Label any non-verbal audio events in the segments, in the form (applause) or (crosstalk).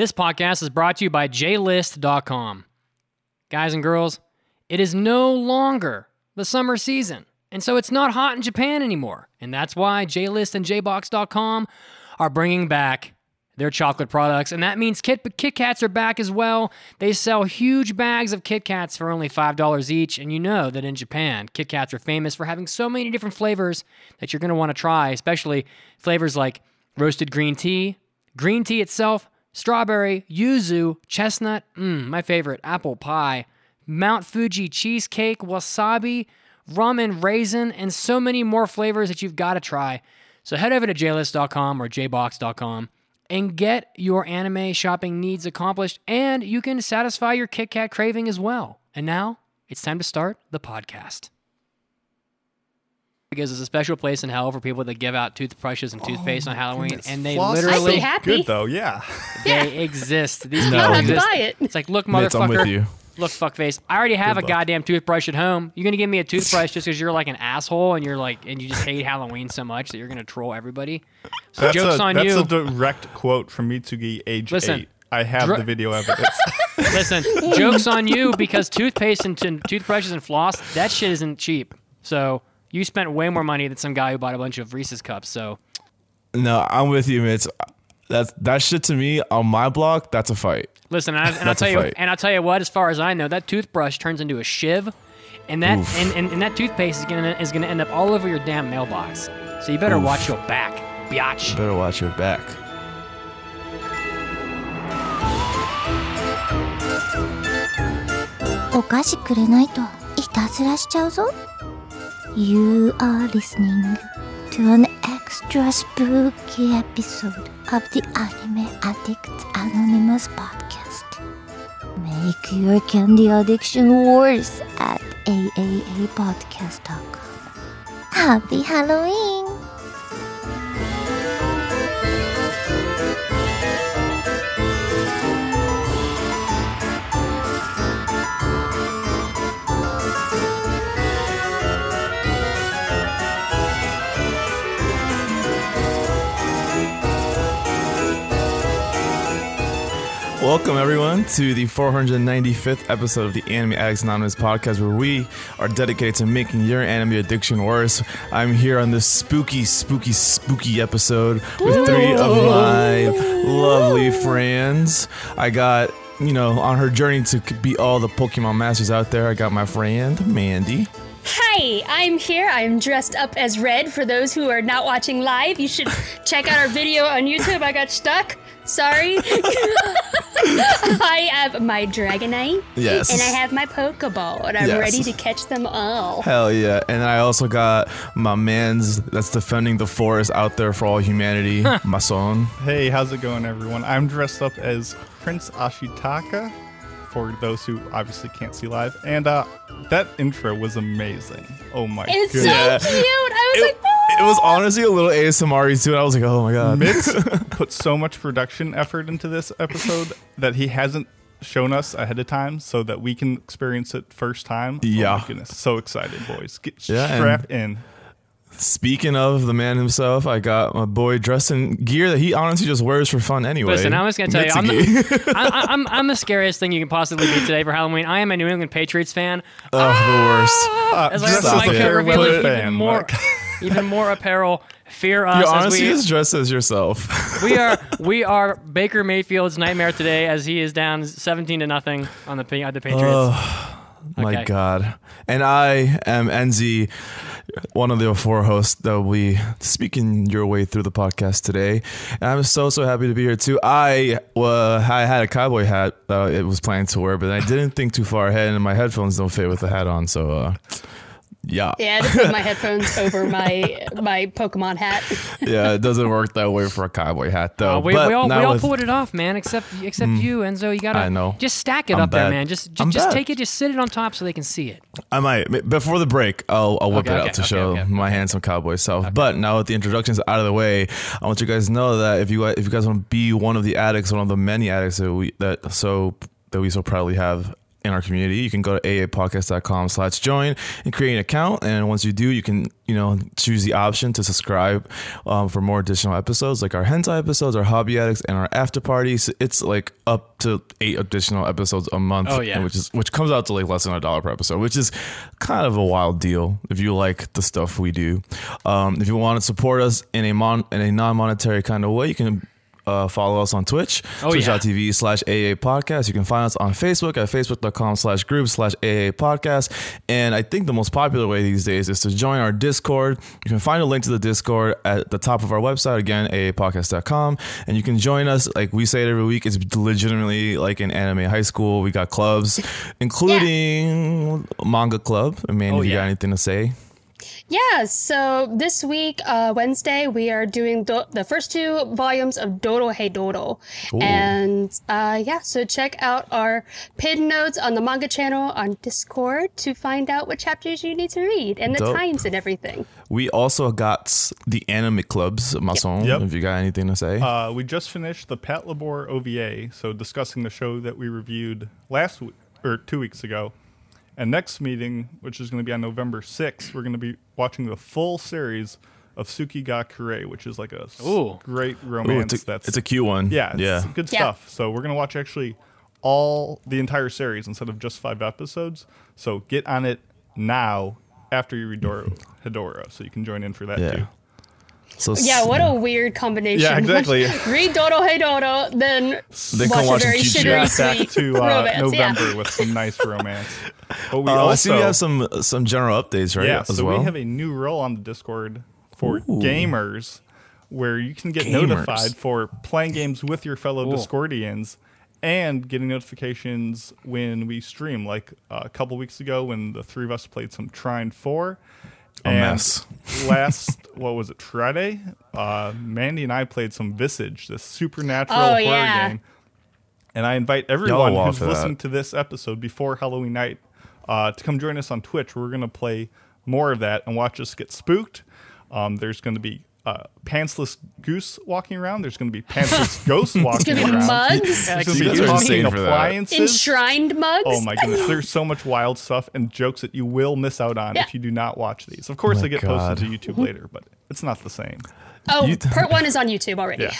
This podcast is brought to you by JList.com. Guys and girls, it is no longer the summer season, and so it's not hot in Japan anymore. And that's why JList and JBox.com are bringing back their chocolate products, and that means Kit, Kit Kats are back as well. They sell huge bags of Kit Kats for only $5 each, and you know that in Japan, Kit Kats are famous for having so many different flavors that you're going to want to try, especially flavors like roasted green tea, green tea itself, strawberry, yuzu, chestnut, mm, my favorite, apple pie, Mount Fuji cheesecake, wasabi, rum and raisin, and so many more flavors that you've got to try. So head over to jlist.com or jbox.com and get your anime shopping needs accomplished, and you can satisfy your Kit Kat craving as well. And now it's time to start the podcast. Because it's a special place in hell for people that give out toothbrushes and oh toothpaste on Halloween, goodness. and they Floss is I'd literally be happy. Good though, yeah. they (laughs) exist. These No. people have to exist. buy it. It's like, look, Mitz, I'm with motherfucker. you. Look, fuckface. I already have Good a luck. goddamn toothbrush at home. You're gonna give me a toothbrush (laughs) just because you're like an asshole and you're like and you just hate Halloween so much that you're gonna troll everybody. So That's, jokes a, on that's you. That's a direct quote from Mitsugi, age Listen, eight. I have dr- the video evidence. (laughs) Listen, jokes on you because toothpaste and t- toothbrushes and floss that shit isn't cheap. So you spent way more money than some guy who bought a bunch of Reese's cups. So, no, I'm with you, Mitch. That's that shit to me on my block. That's a fight. Listen, and, I, and I'll tell you, and I'll tell you what. As far as I know, that toothbrush turns into a shiv, and that and, and, and, that toothpaste is gonna is gonna end up all over your damn mailbox. So you better Oof. watch your back, biatch. You better watch your back. You are listening to an extra spooky episode of the Anime Addict Anonymous podcast. Make your candy addiction worse at aaapodcast.com. Happy Halloween! Welcome everyone to the 495th episode of the Anime Addicts Anonymous podcast, where we are dedicated to making your anime addiction worse. I'm here on this spooky, spooky, spooky episode with three of my lovely friends. I got, you know, on her journey to beat all the Pokemon masters out there. I got my friend Mandy. Hi, I'm here. I'm dressed up as red. For those who are not watching live, you should (laughs) check out our video on YouTube. I got stuck. Sorry. (laughs) (laughs) I have my Dragonite. Yes. And I have my Pokeball, and I'm Yes. ready to catch them all. Hell yeah. And I also got my man's that's defending the forest out there for all humanity, (laughs) my son. hey, how's it going, everyone? I'm dressed up as Prince Ashitaka. For those who obviously can't see live, and uh, that intro was amazing. Oh my god. It's so cute. I was It, like, oh. it was honestly a little ASMR too. And I was like, oh my god. Mitz (laughs) put so much production effort into this episode that he hasn't shown us ahead of time so that we can experience it first time. Oh Yeah. my goodness. So excited, boys. Get Yeah, and- strapped in. Speaking of the man himself, I got my boy dressed in gear that he honestly just wears for fun anyway. Listen, I'm just gonna tell you, I'm the, (laughs) I, I- I'm, I'm the scariest thing you can possibly be today for Halloween. I am a New England Patriots fan. oh, the worst. Uh, As I dressed stop like as it. to reveal even fan, more, Mark. (laughs) even more apparel. Fear us You as honestly we, just dressed as yourself. (laughs) we are we are Baker Mayfield's nightmare today as he is down 17 to nothing on the Pa- uh, the Patriots. Oh, my God. And I am Enzo, one of the four hosts that will be speaking your way through the podcast today. And I'm so, so happy to be here too. I uh, I had a cowboy hat that it was planning to wear, but I didn't think too far ahead, and my headphones don't fit with the hat on. So, uh, yeah. Yeah, I had to put my headphones over my (laughs) my Pokemon hat. yeah, it doesn't work that way for a cowboy hat though. Uh, we, but we all, we all with- pulled it off, man. Except except you, Enzo. You gotta I know. just stack it I'm up there, man. Just just, just bad. take it, just sit it on top so they can see it. I might before the break. I'll, I'll whip Okay, it okay, out to okay, show okay, my okay. handsome cowboy self. But now with the introductions out of the way, I want you guys to know that if you if you guys want to be one of the addicts, one of the many addicts that we that so that we so proudly have in our community, you can go to aapodcast.com slash join and create an account. And once you do, you can, you know, choose the option to subscribe um, for more additional episodes like our hentai episodes, our hobby addicts, and our after parties. It's like up to eight additional episodes a month. Oh, yeah. Which is which comes out to like less than a dollar per episode, which is kind of a wild deal if you like the stuff we do. Um, if you want to support us in a mon in a non-monetary kind of way, you can uh, follow us on Twitch, Oh, yeah. twitch.tv slash AA podcast. You can find us on Facebook at facebook.com slash group slash AA podcast. And I think the most popular way these days is to join our Discord. You can find a link to the Discord at the top of our website, again, aapodcast.com. And you can join us, like we say it every week, it's legitimately like an anime high school. We got clubs, (laughs) including Manga Club. Amanda, Oh, if you got anything to say? Yeah, so this week, uh, Wednesday, we are doing do- the first two volumes of Dorohedoro. And uh, yeah, so check out our pinned notes on the manga channel on Discord to find out what chapters you need to read and the Dope. times and everything. We also got the anime clubs, Mason, Yep. if you got anything to say. Uh, we just finished the Patlabor OVA, so discussing the show that we reviewed last week or two weeks ago. And next meeting, which is going to be on November 6th, we're going to be watching the full series of Tsuki ga Kirei, which is like a Ooh. great Ooh, romance. it's, a, that's it's a cute one. yeah, it's yeah. good Yeah. stuff. So we're going to watch actually all the entire series instead of just five episodes. So get on it now after you read Doro, Hedora, so you can join in for that Yeah. too. So Yeah, what a weird combination. Yeah, exactly. (laughs) Read Dorohedoro, then Then come watch a very cute sugary back sweet to uh, romance. Yeah. November with some nice romance. (laughs) But we Oh, I see we have some some general updates, right? yeah, as so well. we have a new role on the Discord for Ooh. gamers, where you can get Gamers. notified for playing games with your fellow Cool. Discordians and getting notifications when we stream. Like uh, a couple weeks ago, when the three of us played some Trine Four. A and mess. (laughs) last, what was it, Friday? Uh, Mandy and I played some Visage, this supernatural Oh, horror yeah. game. And I invite everyone wild who's for that. listening to this episode before Halloween night uh, to come join us on Twitch. We're going to play more of that and watch us get spooked. Um, there's going to be uh, pantsless goose walking around. There's going to be pantsless (laughs) ghosts walking It's gonna be around. mugs, There's going to be talking insane for that. appliances. enshrined mugs. Oh my goodness, there's so much (laughs) wild stuff and jokes that you will miss out on Yeah. if you do not watch these. Of course, my they get God. posted to YouTube later, but it's not the same. Oh, You- part one is on YouTube already. Yeah.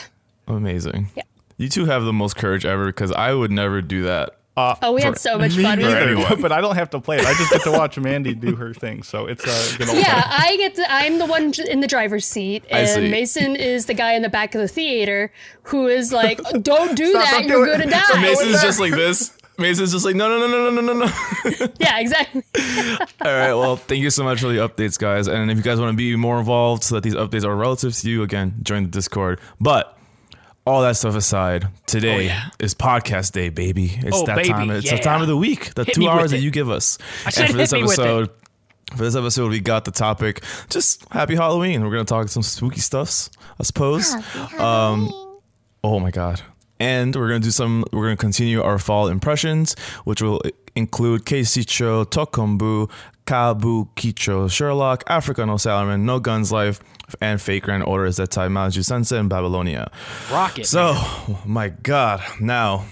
Amazing. Yeah. You two have the most courage ever because I would never do that. Uh, oh, we had so much fun with it. But I don't have to play it. I just get to watch Mandy do her thing. So it's a good old Yeah, time. I get to, I'm the one in the driver's seat, and Mason is the guy in the back of the theater who is like, "Don't do Stop, that. Don't you're going to die." So Mason's just like this. Mason's just like, no, no, no, no, no, no, no. (laughs) yeah, exactly. (laughs) All right. Well, thank you so much for the updates, guys. And if you guys want to be more involved so that these updates are relative to you, again, join the Discord. But all that stuff aside, today Oh, yeah. is podcast day, baby. It's Oh, that baby, time. It's yeah. the time of the week. The Hit two hours that you give us. I (laughs) and for this hit me with it. episode, for this episode, we got the topic. Just happy Halloween. We're gonna talk some spooky stuffs, I suppose. Um, Oh my god. And we're gonna do some we're gonna continue our fall impressions, which will include Keishichou Tokumubu, Kabukicho, Sherlock, Africa no Salaryman, No Guns Life, and Fake Grand Orders that tie Maju Sensei in Babylonia. Rocket. So, my god. Now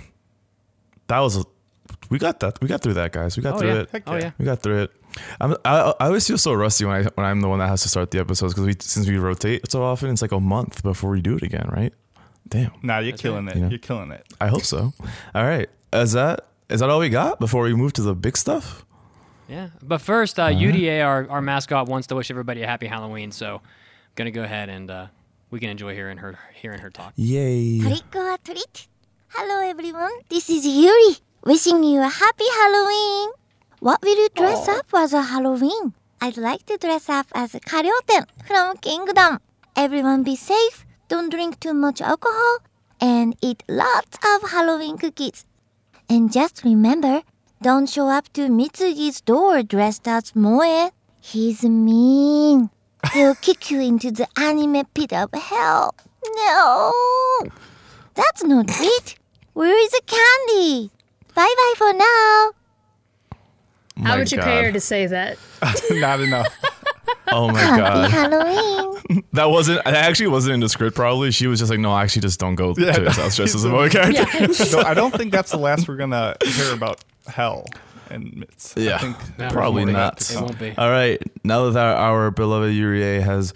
that was a we got that. We got through that, guys. We got oh through yeah. it. Oh yeah. yeah. We got through it. I'm, I, I always feel so rusty when I when I'm the one that has to start the episodes because we since we rotate so often, it's like a month before we do it again, right? Damn. Nah, you're killing it. You know? You're killing it. I hope so. All right. Is that is that all we got before we move to the big stuff? Yeah. But first, uh, Yurie, our, our mascot, wants to wish everybody a happy Halloween. So I'm gonna go ahead and uh, we can enjoy hearing her hearing her talk. Yay. Trick or treat. Hello everyone, this is Yurie, wishing you a happy Halloween. What will you dress up as a Halloween? I'd like to dress up as a Karyoten from Kingdom. Everyone be safe, don't drink too much alcohol, and eat lots of Halloween cookies. And just remember, don't show up to Mitsugi's door dressed as Moe. He's mean. He'll kick you into the anime pit of hell. No. That's not it. Where is the candy? Bye bye for now. Oh How would you God. pay her to say that? (laughs) Not enough. Oh my Happy god. Halloween. (laughs) That wasn't that actually wasn't in the script probably. She was just like, no, actually just don't go Yeah, to his house dressed as a boy character. Yeah. (laughs) no, I don't think that's the last we're gonna hear about hell in minutes. Yeah, think probably not. It won't be. All right, now that our, our beloved Yurie has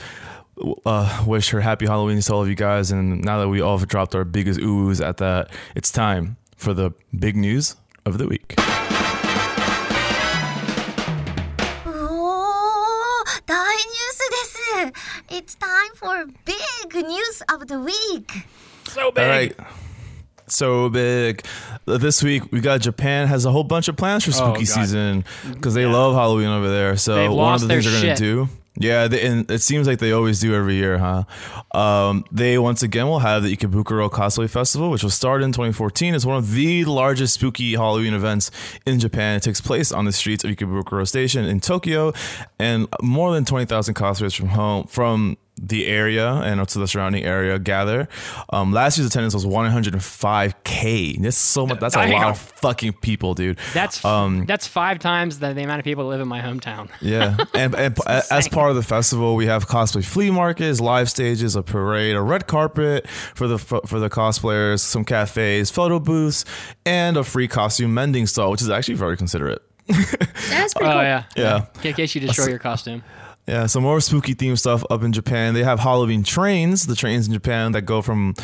uh, wish her happy Halloween to all of you guys, and now that we all have dropped our biggest oohs at that, it's time for the big news of the week. Oh, 大ニュースです。It's time for big news of the week. So big. All right. So big. This week we got Japan has a whole bunch of plans for spooky Oh, season because they love Halloween over there. So one of the things they're gonna do. Yeah, they, and it seems like they always do every year, huh? Um, they once again will have the Ikebukuro Cosplay Festival, which will start in 2014. It's one of the largest spooky Halloween events in Japan. It takes place on the streets of Ikebukuro Station in Tokyo, and more than 20,000 cosplayers from home from the area and also the surrounding area gather. Um, last year's attendance was 105k. That's so much. That's a lot of fucking people, dude. That's Um, that's five times the, the amount of people that live in my hometown. (laughs) Yeah, and, and as part of the festival, we have cosplay flea markets, live stages, a parade, a red carpet for the for the cosplayers, some cafes, photo booths, and a free costume mending stall, which is actually very considerate. (laughs) That's pretty Oh cool. yeah, Yeah. In case you destroy your costume. Yeah, some more spooky theme stuff up in Japan. They have Halloween trains, the trains in Japan that go from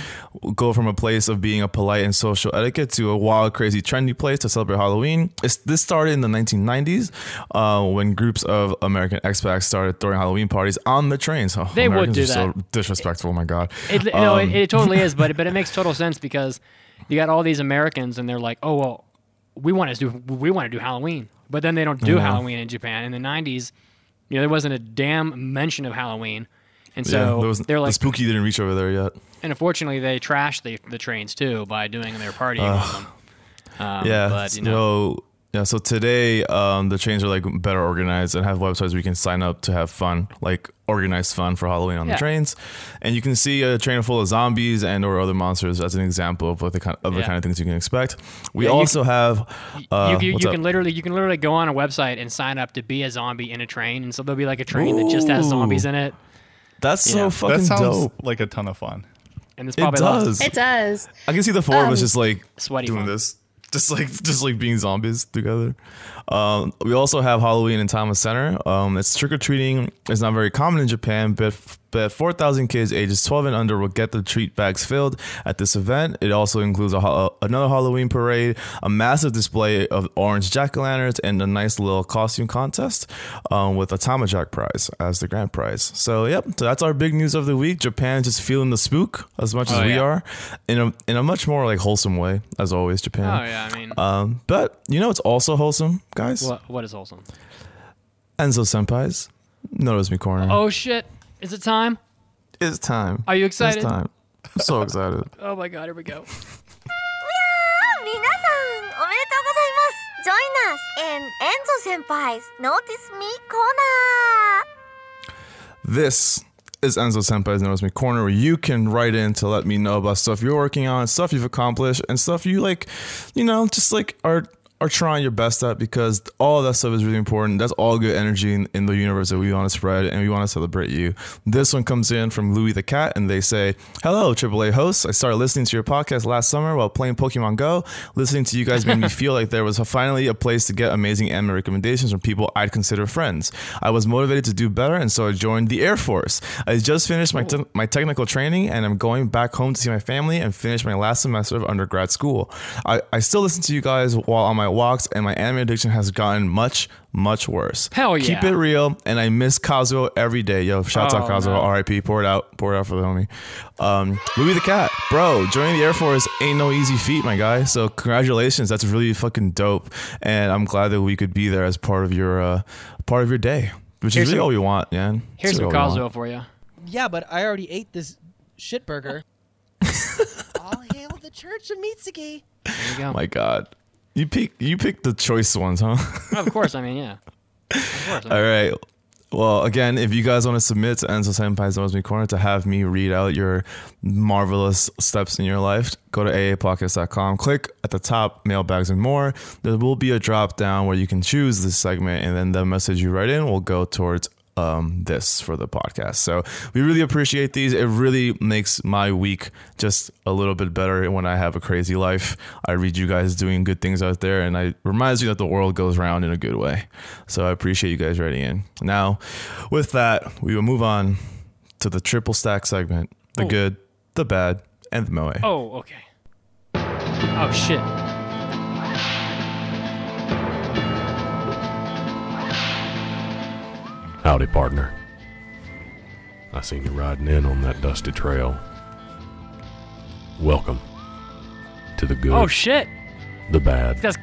go from a place of being a polite and social etiquette to a wild, crazy, trendy place to celebrate Halloween. It's, this started in the 1990s uh, when groups of American expats started throwing Halloween parties on the trains. Oh, They would do are so that. disrespectful. Oh my god. It, no, Um, it, it totally is, (laughs) but but it makes total sense because you got all these Americans and they're like, oh well, we want to do we want to do Halloween, but then they don't do Yeah. Halloween in Japan. In the '90s, you know, there wasn't a damn mention of Halloween, and so was- they're like the spooky didn't reach over there yet. and unfortunately, they trashed the the trains too by doing their partying on them. Um, yeah. but you know, so yeah, so today um, the trains are like better organized and have websites where you can sign up to have fun, like organized fun for Halloween on Yeah. the trains, and you can see a train full of zombies and or other monsters as an example of what the kind of the kind of things you can expect. We Yeah, you also have uh, you, you, you can literally you can literally go on a website and sign up to be a zombie in a train, and so there'll be like a train that just has zombies in it, That's so Yeah. fucking That sounds dope. like a ton of fun. and it's It probably lots of does. It does. I can see the four of us Um, just like sweaty doing fun. this, (laughs) just like just like being zombies together. Um, we also have Halloween in Tama Center. Um, it's trick or treating. It's not very common in Japan, but but 4,000 kids ages 12 and under will get the treat bags filled at this event. It also includes a, ho- another Halloween parade, a massive display of orange jack o' lanterns, and a nice little costume contest um, with a Tamajack prize as the grand prize. So, yep, so that's our big news of the week. Japan just feeling the spook as much as Oh, we yeah. are in a in a much more like wholesome way as always. Japan. Oh yeah, I mean, Um, but you know it's also wholesome, guys. what what is wholesome? Enzo senpais, notice me corner. Oh shit, is it time? It's time. Are you excited? It's time. I'm so excited. (laughs) oh my god, here we go. join us in Enzo Senpai's Notice Me Corner. This is Enzo Senpai's Notice Me Corner where you can write in to let me know about stuff you're working on, stuff you've accomplished, and stuff you like, you know, just like are are trying your best at because all of that stuff is really important. That's all good energy in, in the universe that we want to spread and we want to celebrate you. This one comes in from Louis the Cat and they say, Hello, AAA hosts. I started listening to your podcast last summer while playing Pokemon Go. Listening to you guys made me (laughs) feel like there was a, finally a place to get amazing anime recommendations from people I'd consider friends. I was motivated to do better and so I joined the Air Force. I just finished my, te- my technical training and I'm going back home to see my family and finish my last semester of undergrad school. I, I still listen to you guys while on my walks and my anime addiction has gotten much, much worse. Hell yeah. Keep it real and I miss Kazuo every day. Yo, shouts out Oh, Kazuo. no. RIP. Pour it out. Pour it out for the homie. Um, Louis the Cat. Bro, joining the Air Force ain't no easy feat, my guy. So congratulations. That's really fucking dope. And I'm glad that we could be there as part of your uh, part of your day. Which Here's is really some- all we want, man. Here's It's some really all we want. Kazuo for you. Yeah, but I already ate this shit burger. (laughs) All hail the Church of Mitsugi. There you go. My God. You pick you picked the choice ones, huh? (laughs) of course, I mean, yeah. Of course. I mean, All right. Well, again, if you guys want to submit to Enzo Senpai's Notice Me Corner to have me read out your marvelous steps in your life, go to aapodcast.com, click at the top, mailbags and more. There will be a drop down where you can choose this segment, and then the message you write in will go towards um, this for the podcast. So we really appreciate these. It really makes my week just a little bit better when I have a crazy life. I read you guys doing good things out there, and it reminds me that the world goes round in a good way. So I appreciate you guys writing in. Now, with that, we will move on to the triple stack segment: the Oh. good, the bad, and the moe. Oh, okay. Oh shit. Howdy, partner. I seen you riding in on that dusty trail. Welcome to the good, Oh shit. the bad, He's got, his,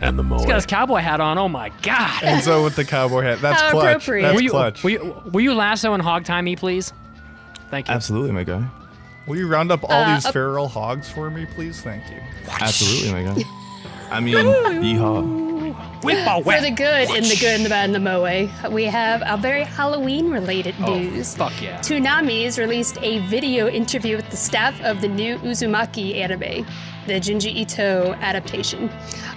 and the moe. he's got his cowboy hat on. Oh my god. And so with the cowboy hat, that's How clutch. appropriate. That's Will you, clutch. will you will you lasso and hog tie me, please? Thank you. Absolutely, my guy. Will you round up all Uh, these up- feral hogs for me, please? Thank you. Absolutely, my guy. (laughs) I mean, yeehaw. For the good, in the good, and the bad, and the moe, we have a very Halloween-related news. Fuck yeah. Toonami's released a video interview with the staff of the new Uzumaki anime, the Junji Ito adaptation.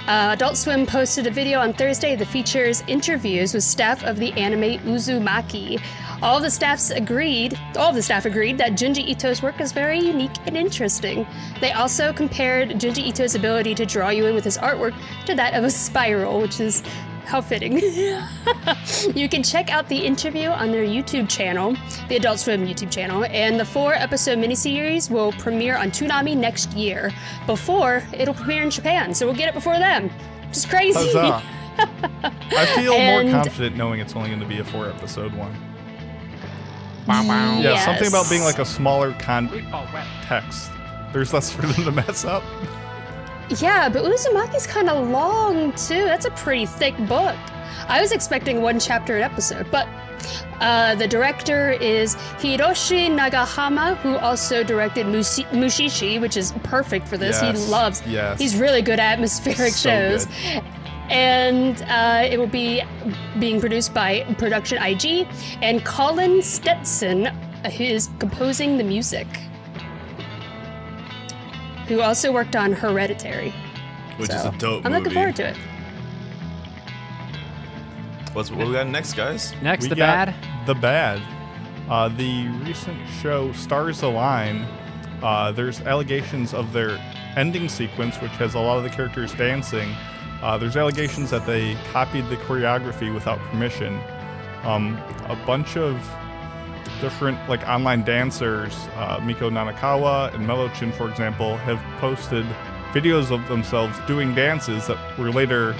Uh, Adult Swim posted a video on Thursday that features interviews with staff of the anime Uzumaki. All the staffs agreed, all the staff agreed that Junji Ito's work is very unique and interesting. They also compared Junji Ito's ability to draw you in with his artwork to that of a spiral, which is how fitting. (laughs) you can check out the interview on their YouTube channel, the Adult Swim YouTube channel, and the four episode miniseries will premiere on Toonami next year. Before it'll premiere in Japan, so we'll get it before them. Which is crazy. Huzzah. (laughs) I feel And- more confident knowing it's only going to be a four episode one. Bow, bow. Mm, yeah, something about being like a smaller con- Whip a whip. text. There's less for them to mess up. (laughs) Yeah, but Uzumaki's kind of long too. That's a pretty thick book. I was expecting one chapter an episode, but uh, the director is Hiroshi Nagahama, who also directed Mushi- Mushishi, which is perfect for this. Yes, He loves. yes. He's really good at atmospheric So shows. good. And uh, it will be being produced by Production IG, and Colin Stetson, who is composing the music, who also worked on Hereditary. Which is a dope I'm movie. looking forward to it. What's what we got next, guys? Next, we the got bad. The bad. Uh, the recent show Stars Align. Uh, there's allegations of their ending sequence, which has a lot of the characters dancing. Uh, there's allegations that they copied the choreography without permission. Um, a bunch of different like online dancers, uh, Miko Nanakawa and Melochin, for example, have posted videos of themselves doing dances that were later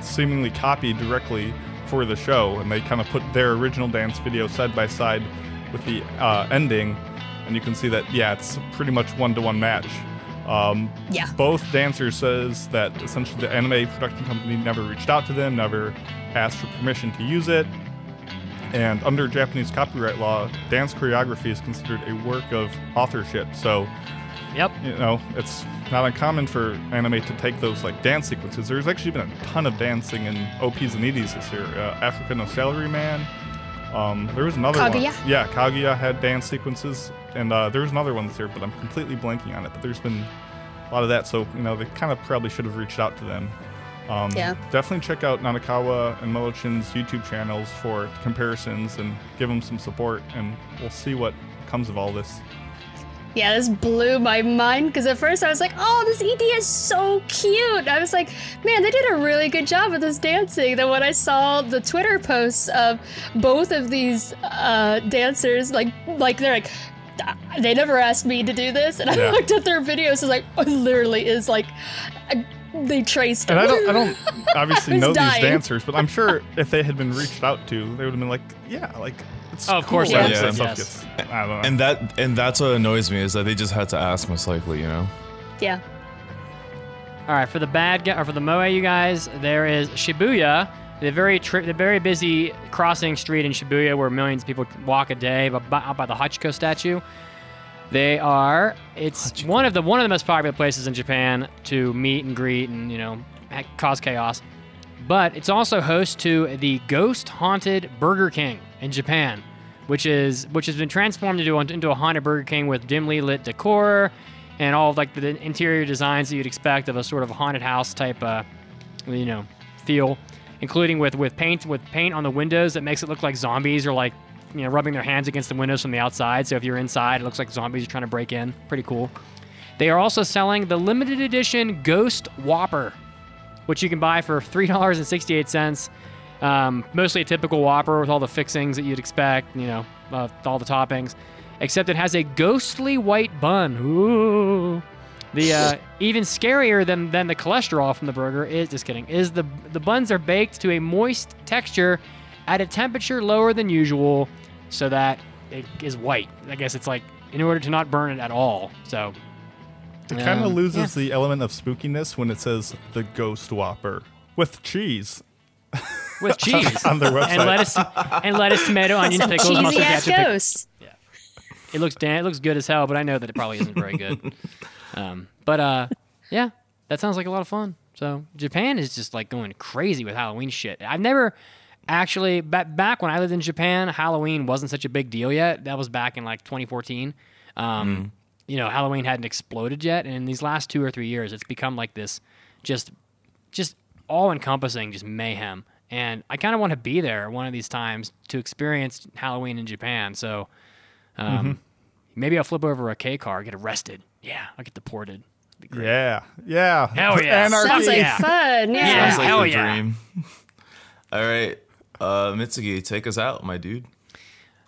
seemingly copied directly for the show, and they kind of put their original dance video side by side with the uh, ending, and you can see that yeah, it's pretty much one to one match. Um, Yeah. both dancers says that essentially the anime production company never reached out to them, never asked for permission to use it, and under Japanese copyright law, dance choreography is considered a work of authorship. So Yep. you know, it's not uncommon for anime to take those like dance sequences. There's actually been a ton of dancing in OPs and EDs this year. Uh, Africa No Salary Man. Um, there was another Kaguya? one. Yeah, Kaguya had dance sequences, and uh, there was another one this year, but I'm completely blanking on it. But there's been a lot of that, so you know they kind of probably should have reached out to them. Um, Yeah. Definitely check out Nanakawa and Melochin's YouTube channels for comparisons and give them some support, and we'll see what comes of all this. Yeah, this blew my mind because at first I was like, oh, this ED is so cute. I was like, man, they did a really good job with this dancing. Then when I saw the Twitter posts of both of these uh, dancers, like, like they're like, they never asked me to do this. And I Yeah. looked at their videos, was like, oh, it literally is like, they traced And it. I don't, I don't (laughs) obviously I know dying. these dancers, but I'm sure if they had been reached out to, they would have been like, yeah, like it's Oh, of course cool they that would that have stuff yes. gets- I don't know. And that and that's what annoys me is that they just had to ask most likely, you know. yeah. All right, for the bad guy or for the moe, you guys, there is Shibuya, the very tri- the very busy crossing street in Shibuya where millions of people walk a day, but by, out by the Hachiko statue. They are. It's one of the one of the most popular places in Japan to meet and greet and you know cause chaos. But it's also host to the ghost haunted Burger King in Japan, which is which has been transformed into a, into a haunted Burger King with dimly lit decor and all of like the interior designs that you'd expect of a sort of haunted house type, uh, you know, feel. including with with paint with paint on the windows that makes it look like zombies are like you know rubbing their hands against the windows from the outside. So if you're inside, it looks like zombies are trying to break in. Pretty cool. They are also selling the limited edition Ghost Whopper, which you can buy for three dollars and sixty-eight cents. Um, mostly a typical Whopper with all the fixings that you'd expect, you know, uh, all the toppings. Except it has a ghostly white bun. Ooh. The uh, (laughs) even scarier than, than the cholesterol from the burger is just kidding. Is the the buns are baked to a moist texture at a temperature lower than usual, so that it is white. I guess it's like in order to not burn it at all. So It kind of Um, loses the element of spookiness when it says the Ghost Whopper with cheese with (laughs) cheese on their website. and lettuce and lettuce, tomato, onion, Some pickles, cheesy mustard, ass ketchup. pic- ghost. It looks dan- it looks good as hell, but I know that it probably isn't very good. (laughs) Um, but uh, yeah, that sounds like a lot of fun. So Japan is just like going crazy with Halloween shit. I've never actually back back when I lived in Japan, Halloween wasn't such a big deal yet. That was back in like 2014. Um, You know, Halloween hadn't exploded yet, and in these last two or three years, it's become like this, just just all encompassing, just mayhem. And I kind of want to be there one of these times to experience Halloween in Japan. So um, maybe I'll flip over a K car, get arrested. Yeah, I'll get deported. Yeah, yeah. Hell yeah. Anarchy. Sounds like Yeah. fun. Yeah. Yeah. Sounds like hell the yeah. dream. (laughs) All right, uh, Mitsugi, take us out, my dude.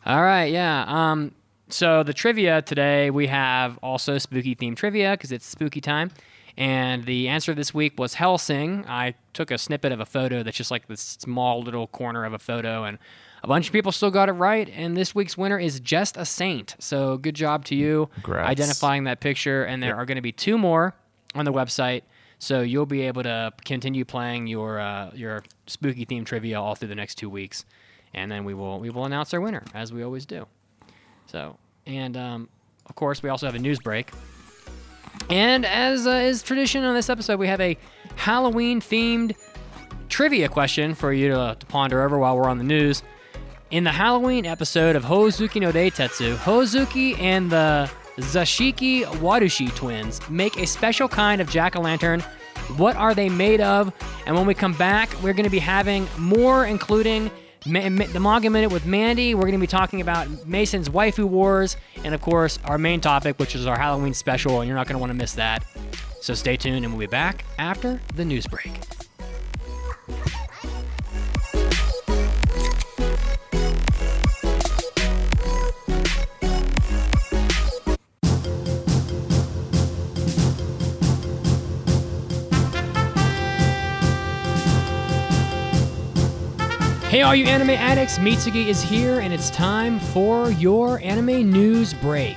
All right, yeah. Um, so the trivia today we have also spooky themed trivia because it's spooky time, and the answer this week was Helsing. I took a snippet of a photo that's just like this small little corner of a photo, and a bunch of people still got it right. And this week's winner is just a saint. So good job to you Congrats. identifying that picture. And there are going to be two more on the website. So you'll be able to continue playing your uh, your spooky themed trivia all through the next two weeks, and then we will we will announce our winner as we always do. So and um, of course we also have a news break, and as uh, is tradition on this episode, we have a Halloween themed trivia question for you to, to ponder over while we're on the news. In the Halloween episode of Hozuki no Reitetsu, Hozuki and the Zashiki Warashi twins make a special kind of jack o' lantern. What are they made of? And when we come back, we're going to be having more, including Ma- Ma- the manga minute with Mandy. We're going to be talking about Mason's waifu wars, and of course, our main topic, which is our Halloween special, and you're not going to want to miss that. So stay tuned, and we'll be back after the news break. Hey, all you anime addicts, Mitsugi is here, and it's time for your anime news break.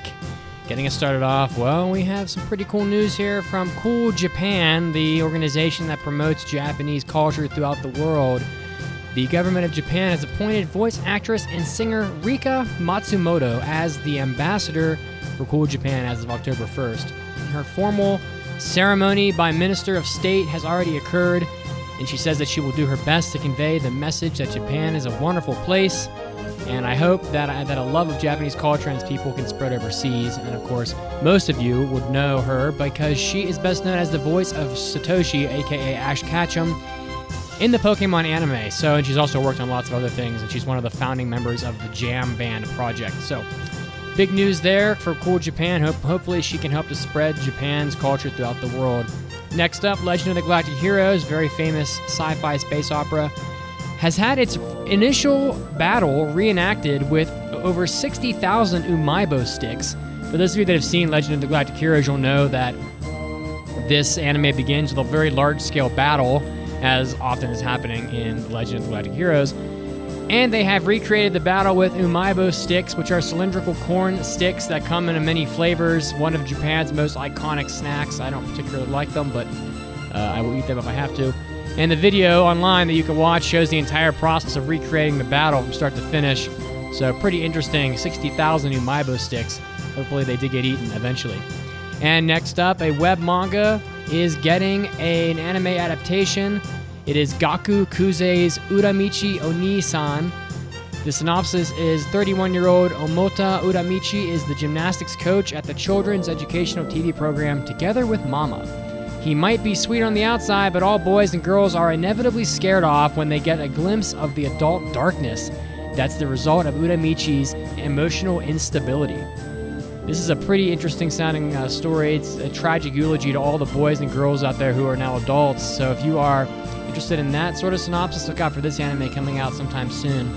Getting us started off, well, we have some pretty cool news here from Cool Japan, the organization that promotes Japanese culture throughout the world. The government of Japan has appointed voice actress and singer Rika Matsumoto as the ambassador for Cool Japan as of October 1st. Her formal ceremony by Minister of State has already occurred, and she says that she will do her best to convey the message that Japan is a wonderful place. And I hope that I, that a love of Japanese culture and people can spread overseas. And of course, most of you would know her because she is best known as the voice of Satoshi, aka Ash Ketchum, in the Pokemon anime. So, and she's also worked on lots of other things, and she's one of the founding members of the Jam Band project. So, big news there for Cool Japan. Hope, hopefully, she can help to spread Japan's culture throughout the world. Next up, Legend of the Galactic Heroes, very famous sci fi space opera, has had its initial battle reenacted with over 60,000 Umaibo sticks. For those of you that have seen Legend of the Galactic Heroes, you'll know that this anime begins with a very large scale battle, as often is happening in Legend of the Galactic Heroes. And they have recreated the battle with Umaibo sticks, which are cylindrical corn sticks that come in many flavors. One of Japan's most iconic snacks. I don't particularly like them, but uh, I will eat them if I have to. And the video online that you can watch shows the entire process of recreating the battle from start to finish. So, pretty interesting 60,000 Umaibo sticks. Hopefully, they did get eaten eventually. And next up, a web manga is getting an anime adaptation. It is Gaku Kuze's Uramichi Oni-san. The synopsis is 31-year-old Omota Uramichi is the gymnastics coach at the children's educational TV program Together with Mama. He might be sweet on the outside, but all boys and girls are inevitably scared off when they get a glimpse of the adult darkness that's the result of Uramichi's emotional instability. This is a pretty interesting sounding uh, story. It's a tragic eulogy to all the boys and girls out there who are now adults. So if you are interested in that sort of synopsis, look out for this anime coming out sometime soon.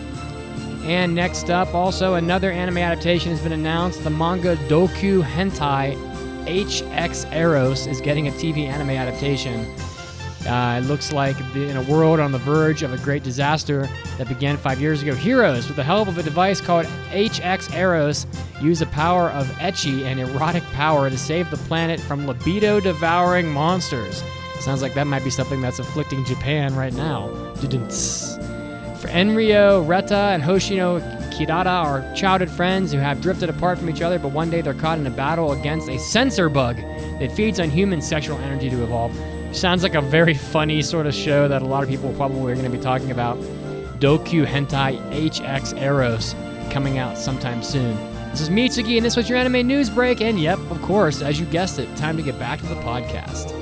And next up, also another anime adaptation has been announced. The manga Dokyuu Hentai HX Eros is getting a TV anime adaptation. Uh, it looks like in a world on the verge of a great disaster that began five years ago, heroes, with the help of a device called HX Eros, use the power of ecchi and erotic power to save the planet from libido devouring monsters. Sounds like that might be something that's afflicting Japan right now. For Enryo, Reta, and Hoshino Kirara are childhood friends who have drifted apart from each other, but one day they're caught in a battle against a sensor bug that feeds on human sexual energy to evolve. Sounds like a very funny sort of show that a lot of people probably are going to be talking about. Dokyuu Hentai HX Eros coming out sometime soon. This is Mitsugi, and this was your anime news break. And yep, of course, as you guessed it, time to get back to the podcast.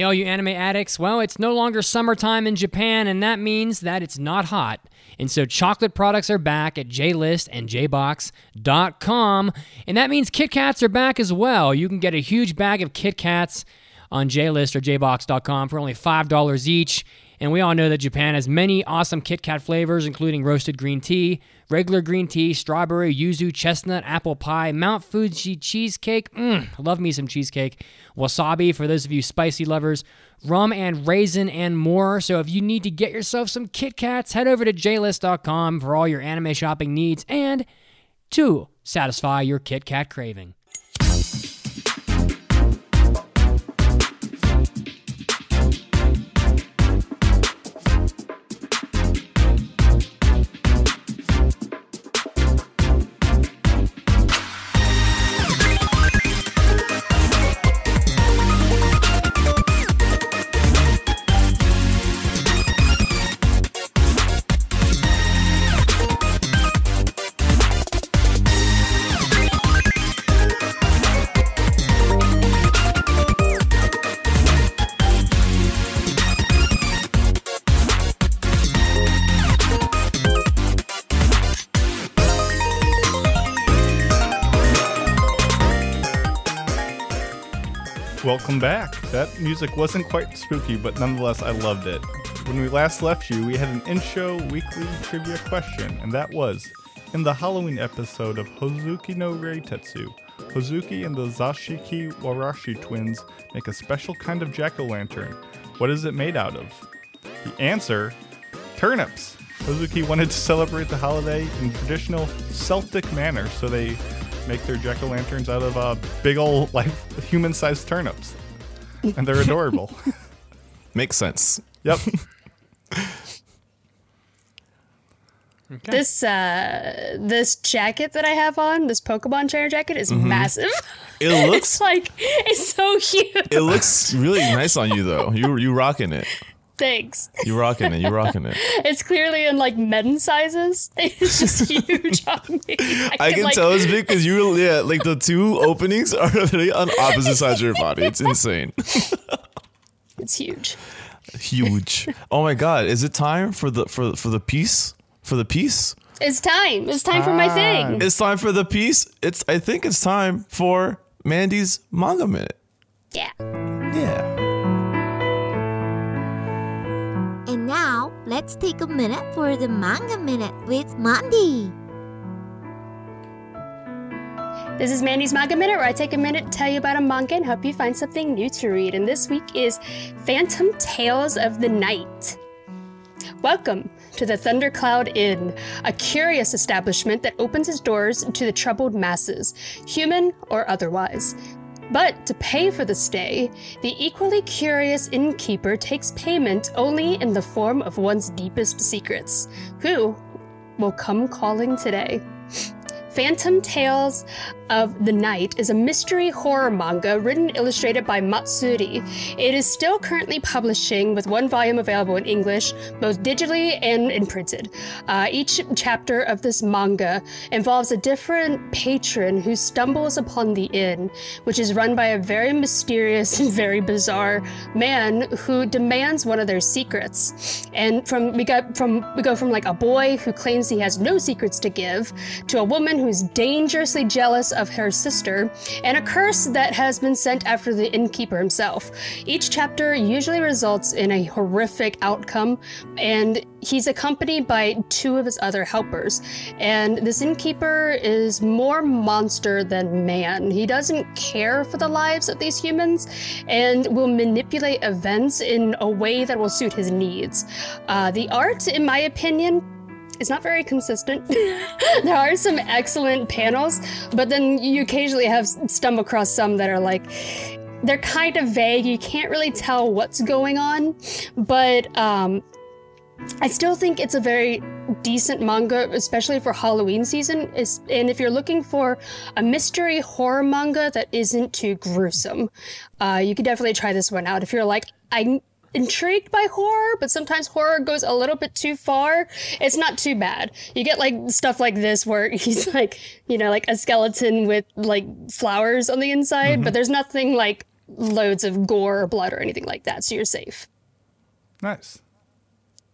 Hey, all you anime addicts. Well, it's no longer summertime in Japan, and that means that it's not hot. And so chocolate products are back at JList and JBox.com. And that means Kit Kats are back as well. You can get a huge bag of Kit Kats on JList or JBox.com for only $5 each. And we all know that Japan has many awesome Kit Kat flavors, including roasted green tea, regular green tea, strawberry, yuzu, chestnut, apple pie, Mount Fuji cheesecake. Mmm, love me some cheesecake. Wasabi for those of you spicy lovers, rum and raisin, and more. So if you need to get yourself some Kit Kats, head over to jlist.com for all your anime shopping needs and to satisfy your Kit Kat craving. Welcome back. That music wasn't quite spooky, but nonetheless, I loved it. When we last left you, we had an in show weekly trivia question, and that was In the Halloween episode of Hozuki no Reitetsu, Hozuki and the Zashiki Warashi twins make a special kind of jack o' lantern. What is it made out of? The answer turnips. Hozuki wanted to celebrate the holiday in traditional Celtic manner, so they make their jack o' lanterns out of uh, big old, (laughs) like, human sized turnips. And they're adorable. (laughs) Makes sense. yep. (laughs) This uh this jacket that I have on, this Pokemon trainer jacket, is massive. It it's looks like it's so huge. it looks really nice on you though. You you rocking it. Thanks. You're rocking it. You're rocking it. (laughs) It's clearly in like men's sizes. (laughs) It's just (laughs) huge on me. I can like, tell it's big because you yeah like the two openings are literally on opposite sides of your body. It's insane. It's huge. Huge. Oh my god! Is it time for the for for the piece for the piece? It's time. It's time for my ah. thing. It's time for the piece. It's I think it's time for Mandy's manga minute. Yeah. Yeah. Now, let's take a minute for the manga minute with Mandy. This is Mandy's Manga Minute, where I take a minute to tell you about a manga and help you find something new to read. And this week is Phantom Tales of the Night. Welcome to the Thundercloud Inn, a curious establishment that opens its doors to the troubled masses, human or otherwise. But to pay for the stay, the equally curious innkeeper takes payment only in the form of one's deepest secrets. Who will come calling today? Phantom Tales of the Night is a mystery horror manga written and illustrated by Matsuri. It is still currently publishing with one volume available in English, both digitally and in printed. Uh, each chapter of this manga involves a different patron who stumbles upon the inn, which is run by a very mysterious and very bizarre man who demands one of their secrets. And from we got from we go from like a boy who claims he has no secrets to give to a woman who's dangerously jealous of her sister and a curse that has been sent after the innkeeper himself. Each chapter usually results in a horrific outcome and he's accompanied by two of his other helpers. And this innkeeper is more monster than man. He doesn't care for the lives of these humans and will manipulate events in a way that will suit his needs. Uh, the art, in my opinion, is not very consistent. (laughs) there are some excellent panels, but then you occasionally have stumble across some that are like they're kind of vague. You can't really tell what's going on, but um, I still think it's a very decent manga, especially for Halloween season. Is and if you're looking for a mystery horror manga that isn't too gruesome, uh, you could definitely try this one out. If you're like, I'm intrigued by horror, but sometimes horror goes a little bit too far. It's not too bad. You get like stuff like this where (laughs) he's like, you know, like a skeleton with like flowers on the inside, mm-hmm. but there's nothing like loads of gore or blood or anything like that, so you're safe. Nice.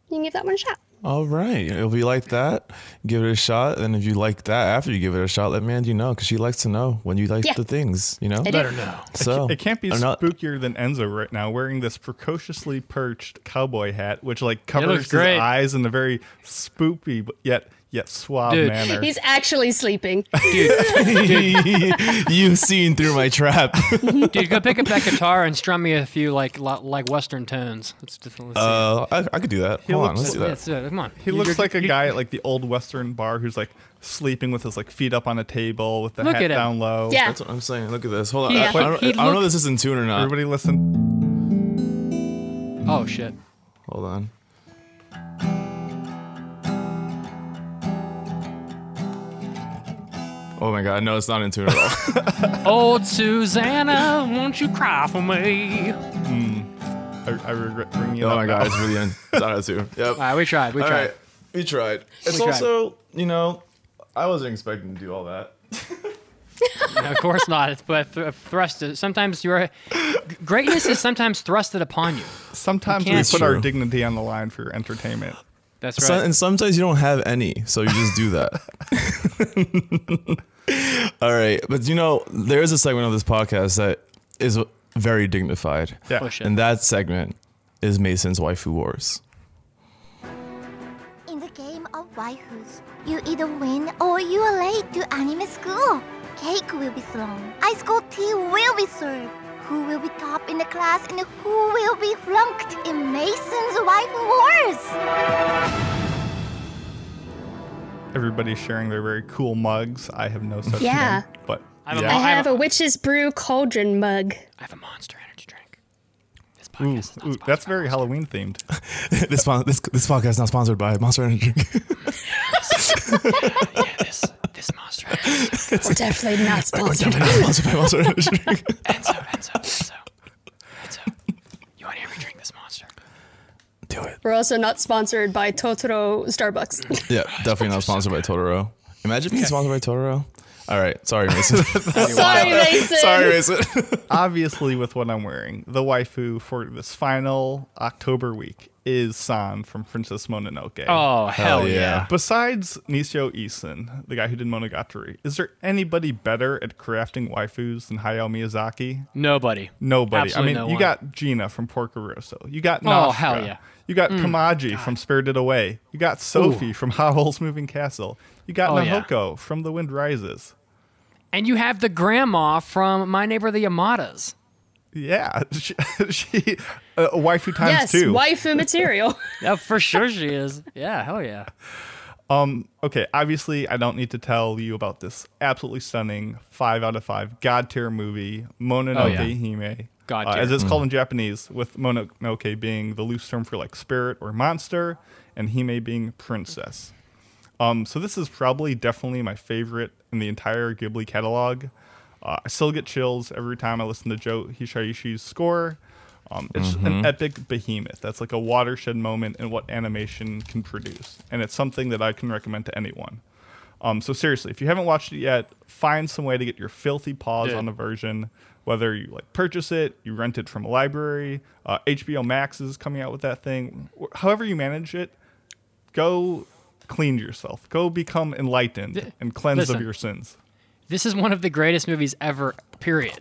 You can give that one a shot. All right. If you like that, give it a shot. And if you like that after you give it a shot, let Mandi know because she likes to know when you like Yeah. the things, you know? I do. Let her know. So It can't be not- spookier than Enzo right now, wearing this precociously perched cowboy hat, which like covers his eyes in a very spoopy but yet yet suave Dude. manner. He's actually sleeping. Dude, (laughs) You've seen through my trap. (laughs) Dude, go pick up that guitar and strum me a few like lo- like Western tones. Let's just let's see. Uh, I, I could do that. Hold on, let's do that. let's. Come on. he You- looks you're- like a you- guy at (laughs) like the old western bar who's like sleeping with his like feet up on a table with the Look hat at him. down low. Yeah. That's what I'm saying. Look at this. Hold on. Yeah. I, I don't, He I don't know if this is in tune or not. Everybody listen. Oh shit. Hold on. Oh my god, no, it's not in tune at all. (laughs) Old oh, Susanna, won't you cry for me? Hmm. I, I regret bringing it oh up. my now. god, it's really in. It's not in tune. (laughs) Yep. All right, we tried. We All tried. right, we tried. It's We tried. also, you know, I wasn't expecting to do all that. (laughs) No, of course not. It's but th- thrusted. Sometimes your greatness is sometimes thrusted upon you. Sometimes we can't- put our dignity on the line for your entertainment. That's So- right. and sometimes you don't have any, so you just do that. (laughs) All right, but you know, there is a segment of this podcast that is very dignified, Yeah. Oh, and that segment is Mason's waifu wars. In the game of waifus, you either win or you are late to anime school. Cake will be thrown, ice cold tea will be served. Who will be top in the class and who will be flunked in Mason's waifu wars? Everybody's sharing their very cool mugs. I have no such Yeah. thing. But I have a yeah. I I have have a witch's brew cauldron mug. I have a monster energy drink. This Ooh, is not ooh, sponsored that's by very Monster. Halloween themed. (laughs) this, this this podcast is not sponsored by Monster Energy. (laughs) Yeah, this this monster energy. We're definitely not (laughs) sponsored. sponsored by Monster Energy. Enzo, Enzo, Enzo, Enzo. You want to hear me drink this monster? do it. We're also not sponsored by Totoro Starbucks. Yeah, definitely not sponsored by Totoro. Imagine being sponsored by Totoro. All right, sorry, Mason. (laughs) (laughs) Sorry, (laughs) Mason. sorry, Mason. Obviously, with what I'm wearing, the waifu for this final October week is San from Princess Mononoke. Oh hell, Hell yeah. yeah. Besides Nisio Isin, the guy who did Monogatari, is there anybody better at crafting waifus than Hayao Miyazaki? Nobody. Nobody. Absolutely I mean, no you one. got Gina from Porco Rosso. You got Oh, hell yeah. You got mm. Kamaji from Spirited Away. You got Sophie from Howl's Moving Castle. You got Oh, yeah. From The Wind Rises. And you have the grandma from My Neighbor the Yamadas. Yeah, (laughs) she, she uh, waifu times Yes, two. waifu material. (laughs) Yeah, for sure she is. Yeah, hell yeah. Um, okay, obviously, I don't need to tell you about this absolutely stunning five out of five god tier movie, Mononoke Oh, yeah. Hime. God uh, as it's called in Japanese, with Mononoke being the loose term for like spirit or monster, and Hime being princess. Um, so this is probably definitely my favorite in the entire Ghibli catalog. Uh, I still get chills every time I listen to Joe Hisaishi's score. Um, it's an epic behemoth. That's like a watershed moment in what animation can produce, and it's something that I can recommend to anyone. Um, so seriously, if you haven't watched it yet, find some way to get your filthy paws Dude. on the version. Whether you like purchase it, you rent it from a library, uh, HBO Max is coming out with that thing. However you manage it, go clean yourself. Go become enlightened and cleansed listen. of your sins. This is one of the greatest movies ever. Period.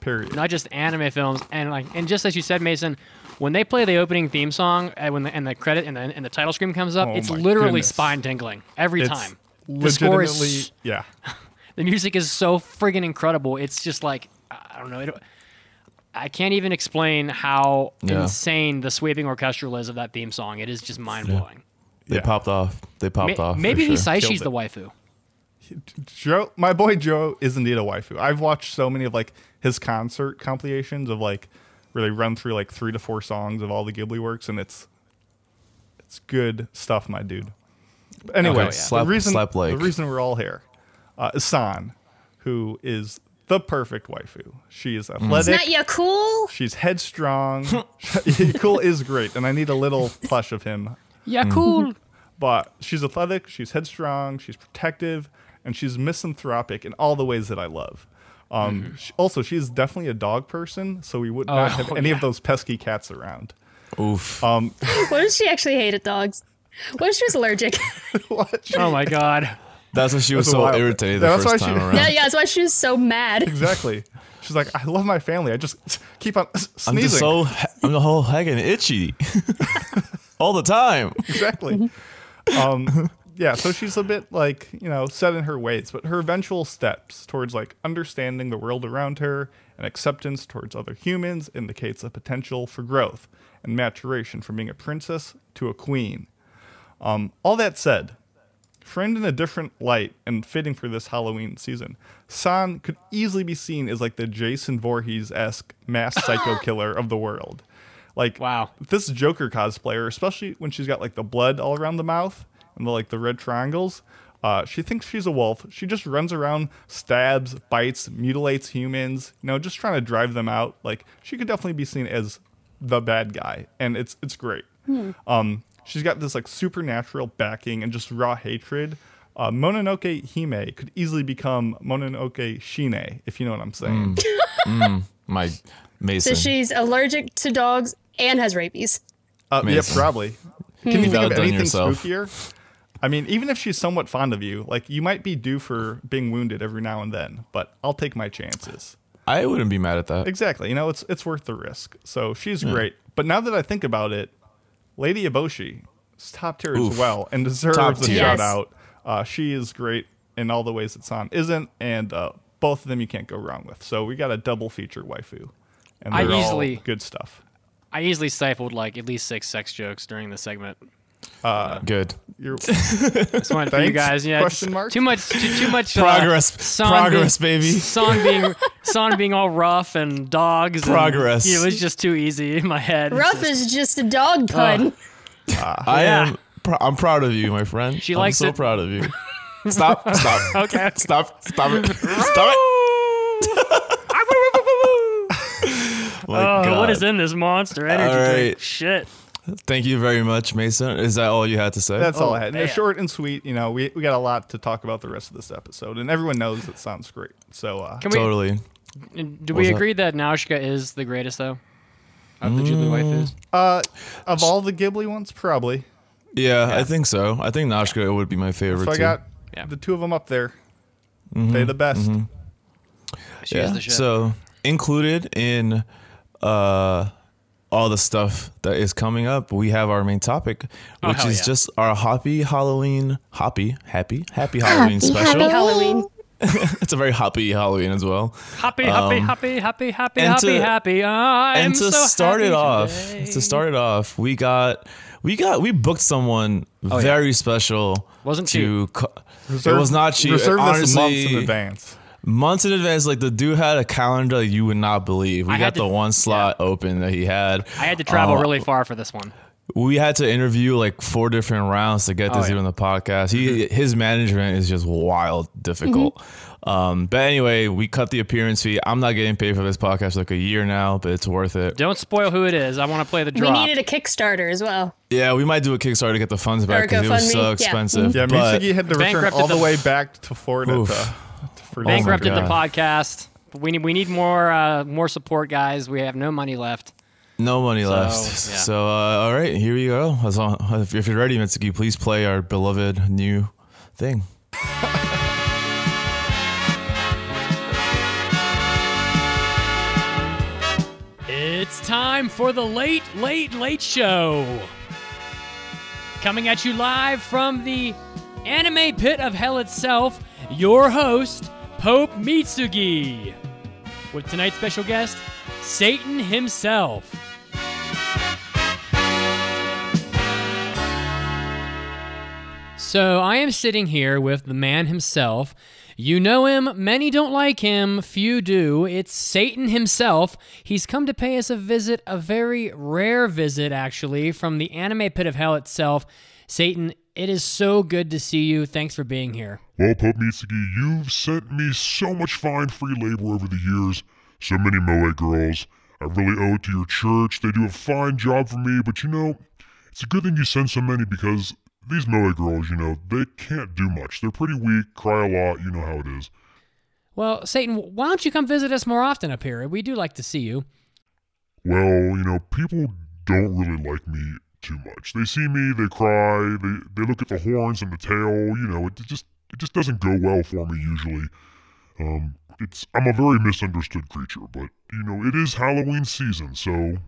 Period. Not just anime films, and like, and just as you said, Mason, when they play the opening theme song, and when the, and the credit and the, and the title screen comes up, Oh it's literally spine tingling every It's time. The score legitimately, is yeah. (laughs) the music is so friggin' incredible. It's just like I don't know. It, I can't even explain how Yeah. insane the sweeping orchestral is of that theme song. It is just mind blowing. They Yeah. popped off. They popped off. for maybe sure. Hisaishi's Killed the waifu. Joe, my boy Joe is indeed a waifu. I've watched so many of like his concert compilations of like where they run through like three to four songs of all the Ghibli works, and it's it's good stuff, my dude. But anyway, yeah. Slap- the reason slap like. the reason we're all here uh, is San, who is the perfect waifu. She is athletic. Not ya cool? She's headstrong. (laughs) cool is great, and I need a little (laughs) plush of him Yeah, cool. (laughs) but she's athletic, she's headstrong, she's protective, and she's misanthropic in all the ways that I love. Um, sh also, she's definitely a dog person, so we would not Oh, have any yeah. of those pesky cats around. Oof. Um, (laughs) What if she actually hated dogs? What if she was allergic? (laughs) what? oh my god. That's why she was that's so wild. irritated the That's why first she- time around. yeah, yeah, that's why she was so mad. Exactly. She's like, I love my family. I just keep on sneezing. I'm sneezing. just so I'm the whole heckin' itchy all the time. (laughs) exactly. um, yeah, so she's a bit like you know set in her ways, but her eventual steps towards like understanding the world around her and acceptance towards other humans indicates a potential for growth and maturation from being a princess to a queen. Um, all that said, framed in a different light and fitting for this Halloween season, San could easily be seen as like the Jason Voorhees esque mass psycho (gasps) killer of the world. Like Wow. this Joker cosplayer, especially when she's got like the blood all around the mouth and the like the red triangles. Uh, she thinks she's a wolf. She just runs around, stabs, bites, mutilates humans. You know, just trying to drive them out. Like she could definitely be seen as the bad guy, and it's it's great. Um, she's got this like supernatural backing and just raw hatred. Uh, Mononoke Hime could easily become Mononoke Shine, if you know what I'm saying. My So she's allergic to dogs and has rabies. Uh, yeah, probably. (laughs) Can you think of anything yourself. spookier? I mean, even if she's somewhat fond of you, like you might be due for being wounded every now and then, but I'll take my chances. I wouldn't be mad at that. Exactly. You know, it's it's worth the risk. So she's great. But now that I think about it, Lady Eboshi is top tier Oof. as well and deserves Top a tier. shout Yes. out. Uh, she is great in all the ways that San isn't, and uh, both of them you can't go wrong with. So we got a double feature waifu, and they're all easily- good stuff. I easily stifled like at least six sex jokes during the segment. Good. You're, (laughs) Just wanted for you guys. Yeah, Question mark? Too much. Too, too much uh, Progress. song Progress, being, baby. (laughs) Song being song being all rough and dogs. and- Progress. it was just too easy in my head. Rough just- is just a dog pun. I Yeah. am. Pr- I'm proud of you, my friend. She I'm likes so it. proud of you. (laughs) Stop. Stop. okay. Stop. Stop it. Stop it. My Oh, God. what is in this monster energy All drink? Shit. Thank you very much, Mason. Is that all you had to say? That's all Oh, I had. And man. short and sweet. You know, we, we got a lot to talk about the rest of this episode, and everyone knows it sounds great. So, uh, Can we? totally. Do we What's that? agree that Nausicaa is the greatest though? Of the Ghibli waifus. uh, of all the Ghibli ones, probably. Yeah, I think so. I think Nashka would be my favorite So I too. got Yeah. the two of them up there. They the best. She yeah. is the shit. So included in uh all the stuff that is coming up, we have our main topic, Oh, which hell is yeah. just our happy Halloween, happy, happy, happy Halloween Happy special. Happy Halloween. (laughs) It's a very happy Halloween as well. happy, happy, um, happy, happy, happy, and happy, to- happy. I'm and to so start it off, today. to start it off, we got we got we booked someone very special. Oh, Wasn't to co- Reserve- it was not cheap. Reserve this months in advance. Months in advance. Like the dude had a calendar you would not believe. We I got to- the one slot open that he had. I had to travel Uh, really far for this one. we had to interview like four different rounds to get Oh, this yeah. even on the podcast. He his management is just wild difficult. Um, but anyway, we cut the appearance fee. I'm not getting paid for this podcast for like a year now, but it's worth it. Don't spoil who it is. I want to play the drop. We needed a Kickstarter as well. Yeah, we might do a Kickstarter to get the funds back because it was GoFundMe, so yeah. expensive. Yeah, but Mitsugi had to return all the, the- way back to Florida Oof. For Bankrupted the podcast. We need we need more uh, more support, guys. We have no money left. no money left. yeah. So uh, all right, here we go. As long, if if you're ready, Mitsugi, please play our beloved new thing. It's time for the late, late, late show. Coming at you live from the anime pit of hell itself, your host, Pope Mitsugi. With tonight's special guest, Satan himself. So I am sitting here with the man himself. You know him, many don't like him, few do. It's Satan himself. He's come to pay us a visit, a very rare visit, actually, from the anime pit of hell itself. Satan, it is so good to see you. Thanks for being here. Well, Pope Mitsugi, you've sent me so much fine free labor over the years. So many Moe girls. I really owe it to your church. They do a fine job for me, but you know, it's a good thing you send so many because these Moe girls, you know, they can't do much. They're pretty weak, cry a lot, you know how it is. Well, Satan, why don't you come visit us more often up here? We do like to see you. Well, you know, people don't really like me too much. They see me, they cry, they they look at the horns and the tail, you know, it just it just doesn't go well for me usually. Um it's I'm a very misunderstood creature, but you know, it is Halloween season, so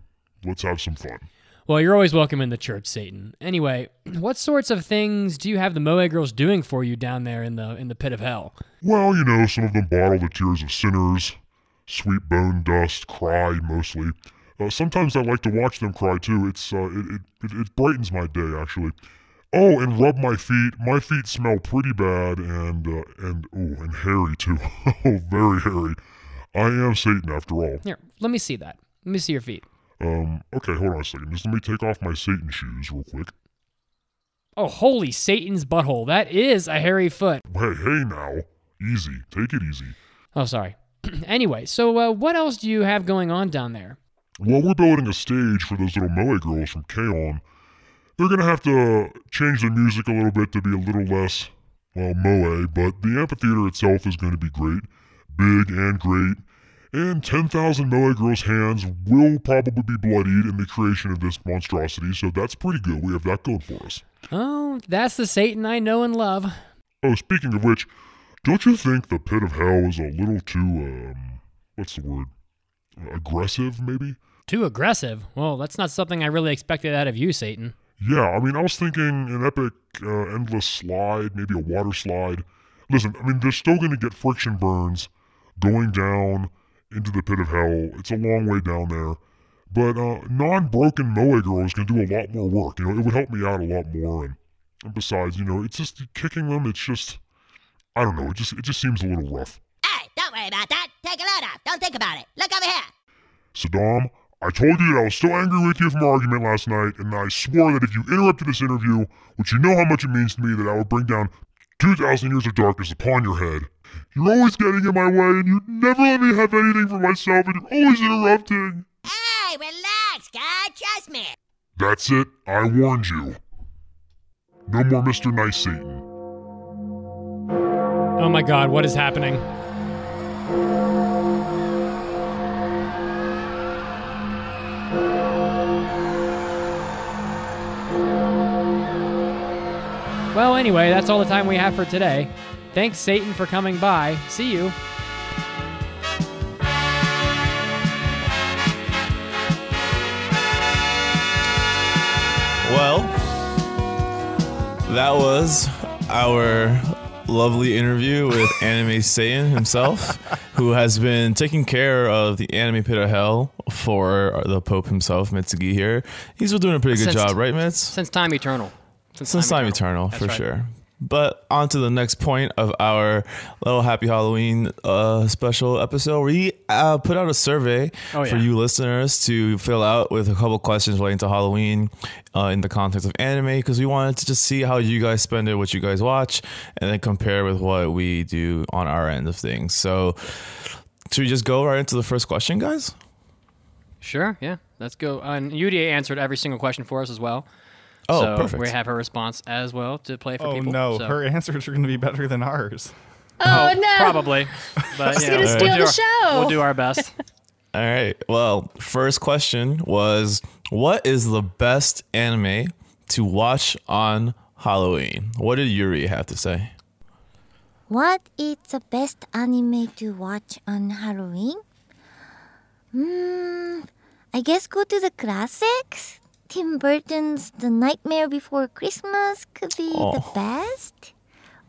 let's have some fun. Well, you're always welcome in the church, Satan. Anyway, (clears throat) what sorts of things do you have the Moe girls doing for you down there in the in the pit of hell? Well, you know, some of them bottle the tears of sinners, sweet bone dust, cry mostly. Uh, sometimes I like to watch them cry too. It's uh, it, it, it brightens my day actually. Oh, and rub my feet. My feet smell pretty bad and uh, and oh, and hairy too. (laughs) oh, very hairy. I am Satan after all. Here, let me see that. Let me see your feet. Um, okay, hold on a second. Just let me take off my Satan shoes real quick. Oh, holy Satan's butthole. That is a hairy foot. Hey, hey now. Easy. Take it easy. Oh, sorry. (clears throat) anyway, so uh, what else do you have going on down there? Well, we're building a stage for those little Moe girls from K-On! They're gonna have to change the music a little bit to be a little less, well, Moe, but the amphitheater itself is gonna be great. Big and great. And 10,000 Moe girls' hands will probably be bloodied in the creation of this monstrosity, so that's pretty good. We have that going for us. Oh, that's the Satan I know and love. Oh, speaking of which, don't you think the pit of hell is a little too, um, what's the word? Aggressive, maybe? Too aggressive. Well, that's not something I really expected out of you, Satan. Yeah, I mean, I was thinking an epic, uh, endless slide, maybe a water slide. Listen, I mean, they're still going to get friction burns going down into the pit of hell. It's a long way down there. But uh, non broken Moe girl is going to do a lot more work. You know, it would help me out a lot more. And, and besides, you know, it's just kicking them, it's just, I don't know, it just, it just seems a little rough. Hey, don't worry about that. Take a load off. Don't think about it. Look over here. Saddam, I told you that I was still angry with you from our argument last night, and I swore that if you interrupted this interview, which you know how much it means to me, that I would bring down 2,000 years of darkness upon your head. You're always getting in my way, and you never let me have anything for myself, and you're always interrupting. Hey, relax, guy. Trust me. That's it. I warned you. No more Mr. Nice Satan. Oh my god, what is happening? Well, anyway, that's all the time we have for today. Thanks, Satan, for coming by. See you. Well, that was our lovely interview with (laughs) Anime Satan himself, (laughs) who has been taking care of the Anime Pit of Hell for the Pope himself, Mitsugi here. He's been doing a pretty good Since- job, right, Mitz? Since time eternal. Since time eternal, That's for right. sure. But on to the next point of our little Happy Halloween uh, special episode. We uh, put out a survey Oh, for you listeners to fill out with a couple questions relating to Halloween uh, in the context of anime because we wanted to just see how you guys spend it, what you guys watch, and then compare with what we do on our end of things. So, should we just go right into the first question, guys? Sure, yeah. Let's go. And UDA answered every single question for us as well. Oh, so perfect. we have her response as well to play for Oh people. no, so- her answers are going to be better than ours. Oh, no. Probably. But She's yeah, gonna we'll steal do the our- show. We'll do our best. (laughs) All right. Well, first question was what is the best anime to watch on Halloween? What did Yurie have to say? What is the best anime to watch on Halloween? Hmm, I guess go to the classics. Tim Burton's The Nightmare Before Christmas could be oh. the best.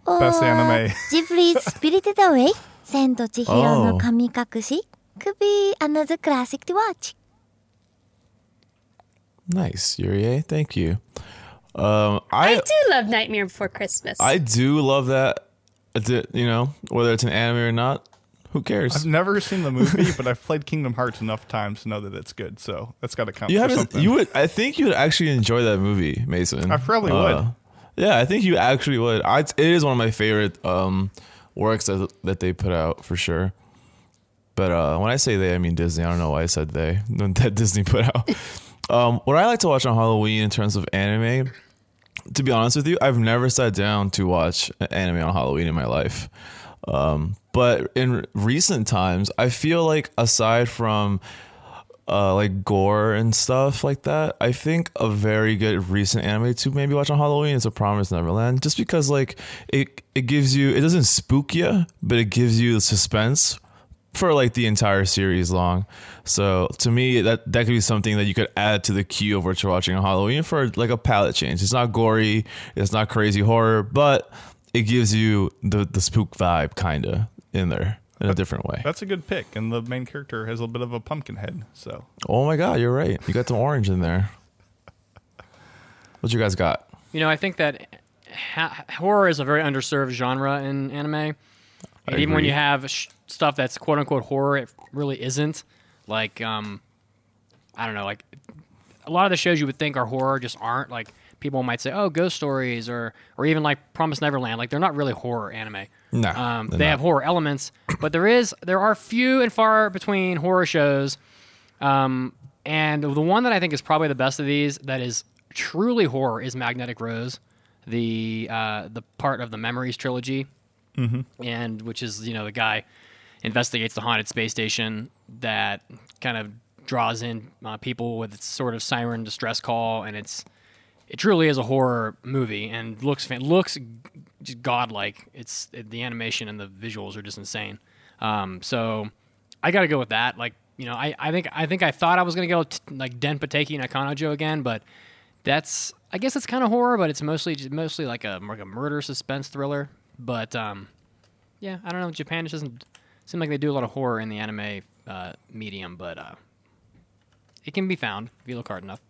Or best anime. Ghibli's (laughs) Spirited Away, Sen to Chihiro no oh. Kamikakushi could be another classic to watch. Nice, Yurie. Thank you. Um, I, I, do love Nightmare Before Christmas. I do love that. You know, whether it's an anime or not, who cares? I've never seen the movie, (laughs) but I've played Kingdom Hearts enough times to know that it's good. So that's got to count you for something. You would. I think you would actually enjoy that movie, Mason. I probably Uh, would. Yeah, I think you actually would. I, it is one of my favorite um, works that that they put out for sure. But uh, when I say they, I mean Disney. I don't know why I said they. (laughs) That Disney put out. (laughs) um, what I like to watch on Halloween in terms of anime, to be honest with you, I've never sat down to watch anime on Halloween in my life. Um, but in recent times, I feel like aside from uh, like gore and stuff like that, I think a very good recent anime to maybe watch on Halloween is A Promise Neverland. Just because like it it gives you it doesn't spook you, but it gives you the suspense for like the entire series long. So to me, that that could be something that you could add to the queue of what you're watching on Halloween for like a palette change. It's not gory, it's not crazy horror, but it gives you the the spook vibe kind of in there in a different way. That's a good pick, and the main character has a bit of a pumpkin head. So Oh my god, you're right. You got some orange in there. What you guys got? You know, I think that ha- horror is a very underserved genre in anime. And I even when you have sh- stuff that's quote unquote horror, it really isn't. Like, um, I don't know, like a lot of the shows you would think are horror just aren't. Like people might say, "Oh, Ghost Stories," or or even like Promise Neverland. Like they're not really horror anime. No, um, they're not. have horror elements, but there is there are few and far between horror shows. Um, and the one that I think is probably the best of these that is truly horror is Magnetic Rose, the uh, the part of the Memories trilogy, and which is you know the guy investigates the haunted space station that kind of draws in uh, people with its sort of siren distress call, and it's it truly is a horror movie and looks looks godlike. It's it, the animation and the visuals are just insane. Um, so I got to go with that. Like you know, I, I think I think I thought I was gonna go t- like Denpateki na Kanojo again, but that's I guess it's kind of horror, but it's mostly just mostly like a like a murder suspense thriller. But um, yeah, I don't know. Japan just doesn't seem like they do a lot of horror in the anime uh, medium, but uh, it can be found if you look hard enough.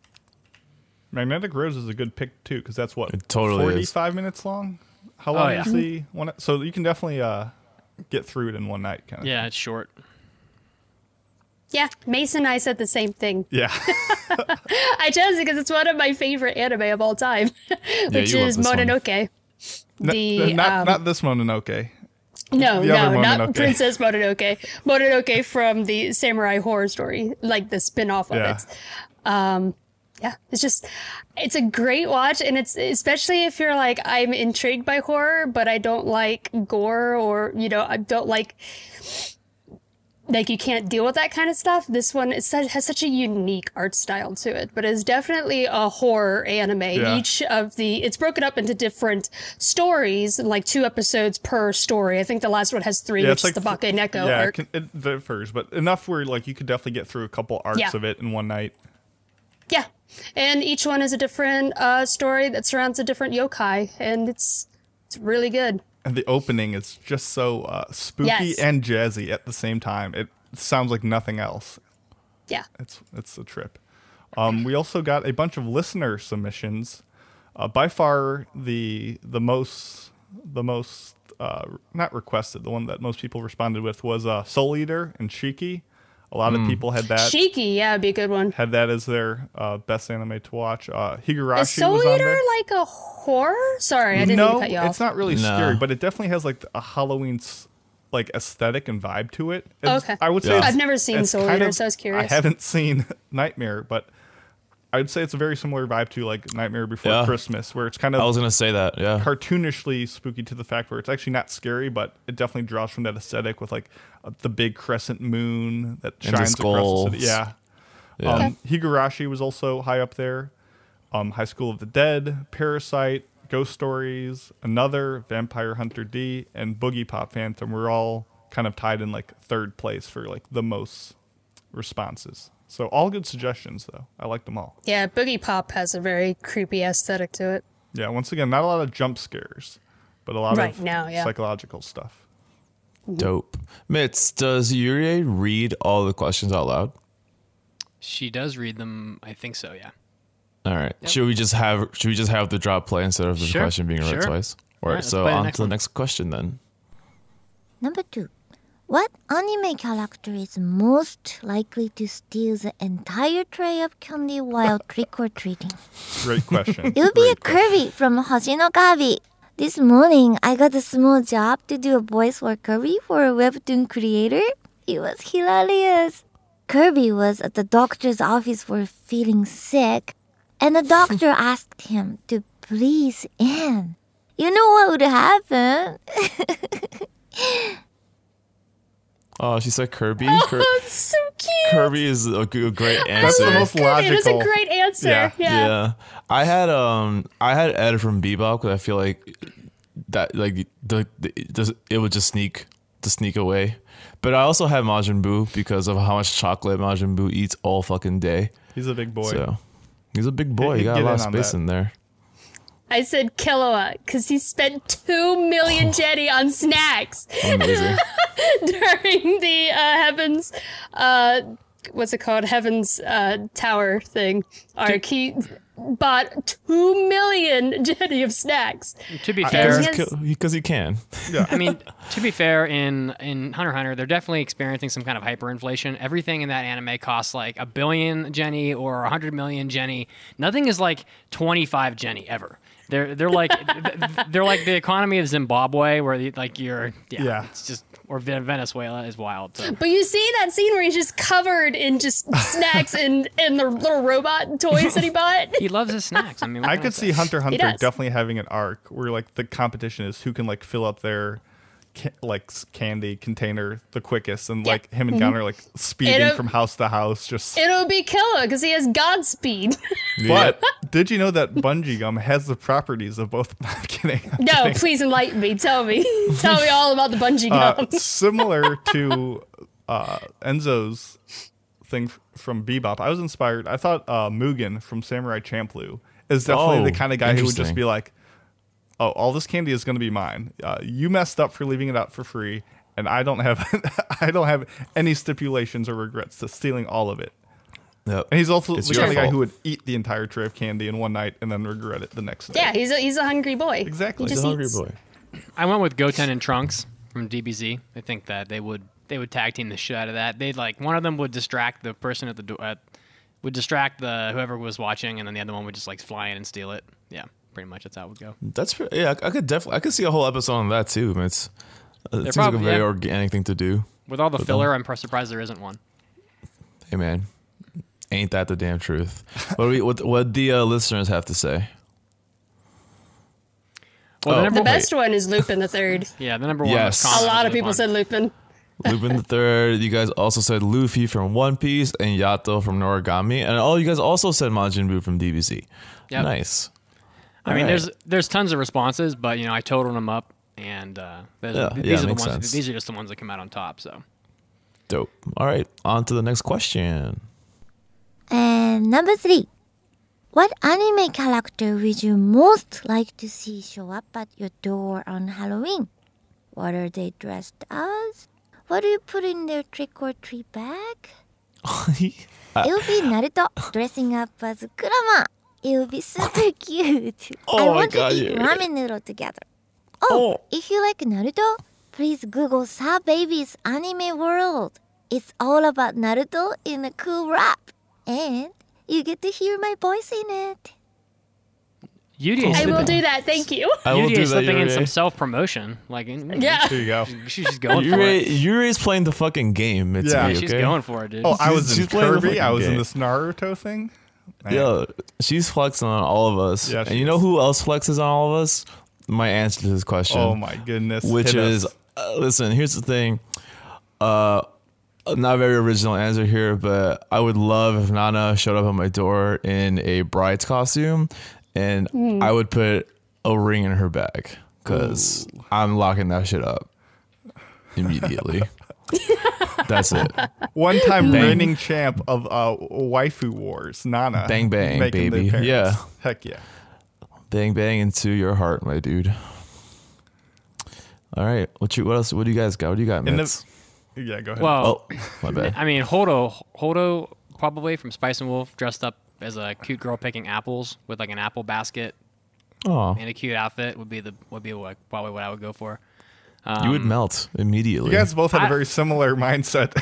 Magnetic Rose is a good pick too, because that's what It totally is. forty-five minutes long. How Oh, long yeah. is the one? So you can definitely uh, get through it in one night, kind of. Yeah, it's short. yeah, Mason and I said the same thing. Yeah. (laughs) I chose it because it's one of my favorite anime of all time, (laughs) which you love is this one. Mononoke. The not um, not this Mononoke. no, the no, other not Princess Mononoke. Mononoke from the Samurai Horror Story, like the spin-off of Yeah. it. Um, yeah, it's just it's a great watch, and it's especially if you're like I'm intrigued by horror, but I don't like gore or you know I don't like like you can't deal with that kind of stuff. This one is such, has such a unique art style to it, but it's definitely a horror anime. Yeah. Each of the it's broken up into different stories, like two episodes per story. I think the last one has three, Yeah, which it's is the Bake Neko yeah, arc. it, can, it differs, but enough where like you could definitely get through a couple arcs Yeah. of it in one night. Yeah, and each one is a different uh, story that surrounds a different yokai, and it's it's really good. And the opening is just so uh, spooky Yes. and jazzy at the same time. It sounds like nothing else. Yeah. It's it's a trip. Um, we also got a bunch of listener submissions. Uh, by far the the most the most uh, not requested. The one that most people responded with was uh, Soul Eater and Shiki. A lot Hmm. of people had that Shiki, yeah, be a good one. had that as their uh, best anime to watch. Uh, Higurashi Is Soul was on Eater there. like a horror? Sorry, I didn't no, cut you off. it's not really No. scary, but it definitely has like a Halloween like aesthetic and vibe to it. It's- Okay. I would say Yeah. I've never seen it's Soul Eater, of- so I was curious. I haven't seen (laughs) Nightmare, but I'd say it's a very similar vibe to like Nightmare Before Yeah. Christmas, where it's kind of I was gonna say that. Yeah. cartoonishly spooky to the fact where it's actually not scary, but it definitely draws from that aesthetic with like uh, the big crescent moon that And shines across the city. Yeah. Yeah. Um, Higurashi was also high up there. Um, High School of the Dead, Parasite, Ghost Stories, another Vampire Hunter D, and Boogiepop Phantom were all kind of tied in like third place for like the most responses. So all good suggestions though. I like them all. Yeah, Boogiepop has a very creepy aesthetic to it. Yeah, once again, not a lot of jump scares, but a lot Right of now, yeah. psychological stuff. Mm-hmm. Dope. Mitz, does Yurie read all the questions out loud? She does read them. I think so. Yeah. All right. Should we just have should we just have the drop play instead of the Sure, question being read sure. twice? All All right. right, so play the on next to the next question then. Number two. What anime character is most likely to steal the entire tray of candy while (laughs) trick or treating? Great question. It would be a Great. Kirby from Hoshino Kabi. This morning, I got a small job to do a voice for Kirby for a webtoon creator. It was hilarious. Kirby was at the doctor's office for feeling sick, and the doctor (laughs) asked him to please in. You know what would happen? (laughs) Oh, she said Kirby. Kir- (laughs) That's so cute. Kirby is a, g- a great answer. That's the answer. most It is a great answer. Yeah. Yeah. yeah. I had um I had Ed from Bebop because I feel like that like the, the it, it would just sneak to sneak away. But I also had Majin Buu because of how much chocolate Majin Buu eats all fucking day. He's a big boy. So he's a big boy. He'd He got a lot of space that. in there. I said Killua because he spent two million Jenny on snacks (laughs) during the uh, Heavens, uh, what's it called? Heavens uh, Tower thing. Arc. He bought two million Jenny of snacks. To be fair, Because he can. I mean, to be fair, in in Hunter Hunter, they're definitely experiencing some kind of hyperinflation. Everything in that anime costs like a billion Jenny or a hundred million Jenny. Nothing is like twenty five Jenny ever. They're they're like they're like the economy of Zimbabwe, where you- like you're yeah, Yeah. it's just or Venezuela is wild. So. But you see that scene where he's just covered in just snacks and and the little robot toys that he bought. (laughs) He loves his snacks. I mean, I could say? see Hunter Hunter definitely having an arc where like the competition is who can like fill up their ca- like candy container the quickest, and Yeah. like him and Gunner like speeding It'll- from house to house. Just It'll be Killua because he has Godspeed. (laughs) but did you know that bungee gum has the properties of both? (laughs) I'm kidding. I'm no, kidding. please enlighten me. Tell me. (laughs) Tell me all about the bungee Uh, gum. similar to uh, Enzo's thing from Bebop, I was inspired. I thought uh, Mugen from Samurai Champloo is definitely Oh, the kind of guy who would just be like, "Oh, all this candy is going to be mine. Uh, you messed up for leaving it out for free, and I don't have (laughs) I don't have any stipulations or regrets to stealing all of it." Yep. And he's also It's the your kind of guy who would eat the entire tray of candy in one night and then regret it the next day. yeah, he's a he's a hungry boy. Exactly. He He's a hungry eats. boy. I went with Goten and Trunks from DBZ. I think that they would they would tag team the shit out of that. They'd like one of them would distract the person at the door, at, would distract the whoever was watching, and then the other one would just like fly in and steal it. Yeah, pretty much that's how it would go. That's pre- yeah. I I could definitely I could see a whole episode on that too. It's it seems like a very yeah. organic thing to do. With all the But, um, filler, I'm surprised there isn't one. Hey man, ain't that the damn truth? what do we what what the uh, listeners have to say? Well, Oh. the number The best one is Lupin the Third. (laughs) yeah, the number one. Yes. Was A lot of really people fun. said Lupin. Lupin the Third. You guys also said Luffy from One Piece and Yato from Noragami, and all you guys also said Majin Buu from DBZ. Yep. Nice. I mean, Alright. there's there's tons of responses, but you know, I totaled them up, and uh, Yeah, these yeah, are the ones. sense. These are just the ones that come out on top. So Dope. All right, on to the next question. And number three. What anime character would you most like to see show up at your door on Halloween? What are they dressed as? What do you put in their trick or treat bag? (laughs) It would be Naruto dressing up as Kurama. It would be super cute. I Oh my want God, to eat you're- ramen noodle together. Oh, oh, if you like Naruto, please Google Sa Baby's Anime World. It's all about Naruto in a cool rap. And you get to hear my voice in it. Yurie I will slipping, do that. Thank you. I will Yudi do is that. slipping in Yurie. some self promotion. Like, Yeah. There you go. (laughs) she's just going for Yurie, it. Yurie's playing the fucking game. It's Yeah. me, She's going for it, dude. Oh, I She's- was in she's playing the Kirby. I fucking was in game. this Naruto thing. Man. Yeah, she's flexing on all of us. Yeah, and she you know who else flexes on all of us? My answer to this question. Oh my goodness. which Hit is uh, listen here's the thing uh not a very original answer here but i would love if nana showed up at my door in a bride's costume and i would put a ring in her bag because i'm locking that shit up immediately (laughs) (laughs) that's it one time Bang. reigning champ of uh, waifu wars, Nana. Bang, bang, making the baby. Yeah. Heck yeah. bang bang into your heart my dude all right what you what else what do you guys got what do you got In the- Yeah, go ahead. well, oh my bad I mean, Holo, Holo probably from Spice and Wolf, dressed up as a cute girl picking apples with like an apple basket oh and a cute outfit would be the would be what, probably what I would go for. You would melt immediately you guys both had a I- very similar mindset.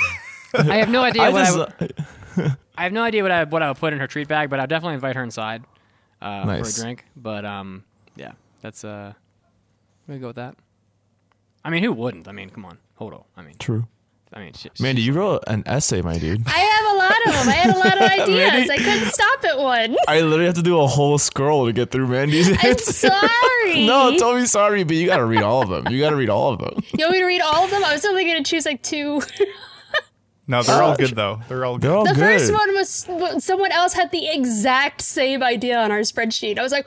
I have no (laughs) idea I what I, just, would, (laughs) have no idea what I what I would put in her treat bag, but I'd definitely invite her inside uh, Nice. for a drink. But um, yeah, that's uh, we go with that. I mean, who wouldn't? I mean, come on, hold on. I mean, true I mean, she, Mandi, you wrote an essay, my dude. I have a lot of them. I had a lot of (laughs) ideas. Really? I couldn't stop at one. I literally have to do a whole scroll to get through Mandi's I'm answers. sorry. (laughs) no, don't be sorry, but you gotta read all of them. You gotta read all of them. You want me to read all of them? I was only going to choose like two. no, they're all oh. good though. They're all They're good. all The good. first one was was- someone else had the exact same idea on our spreadsheet. I was like,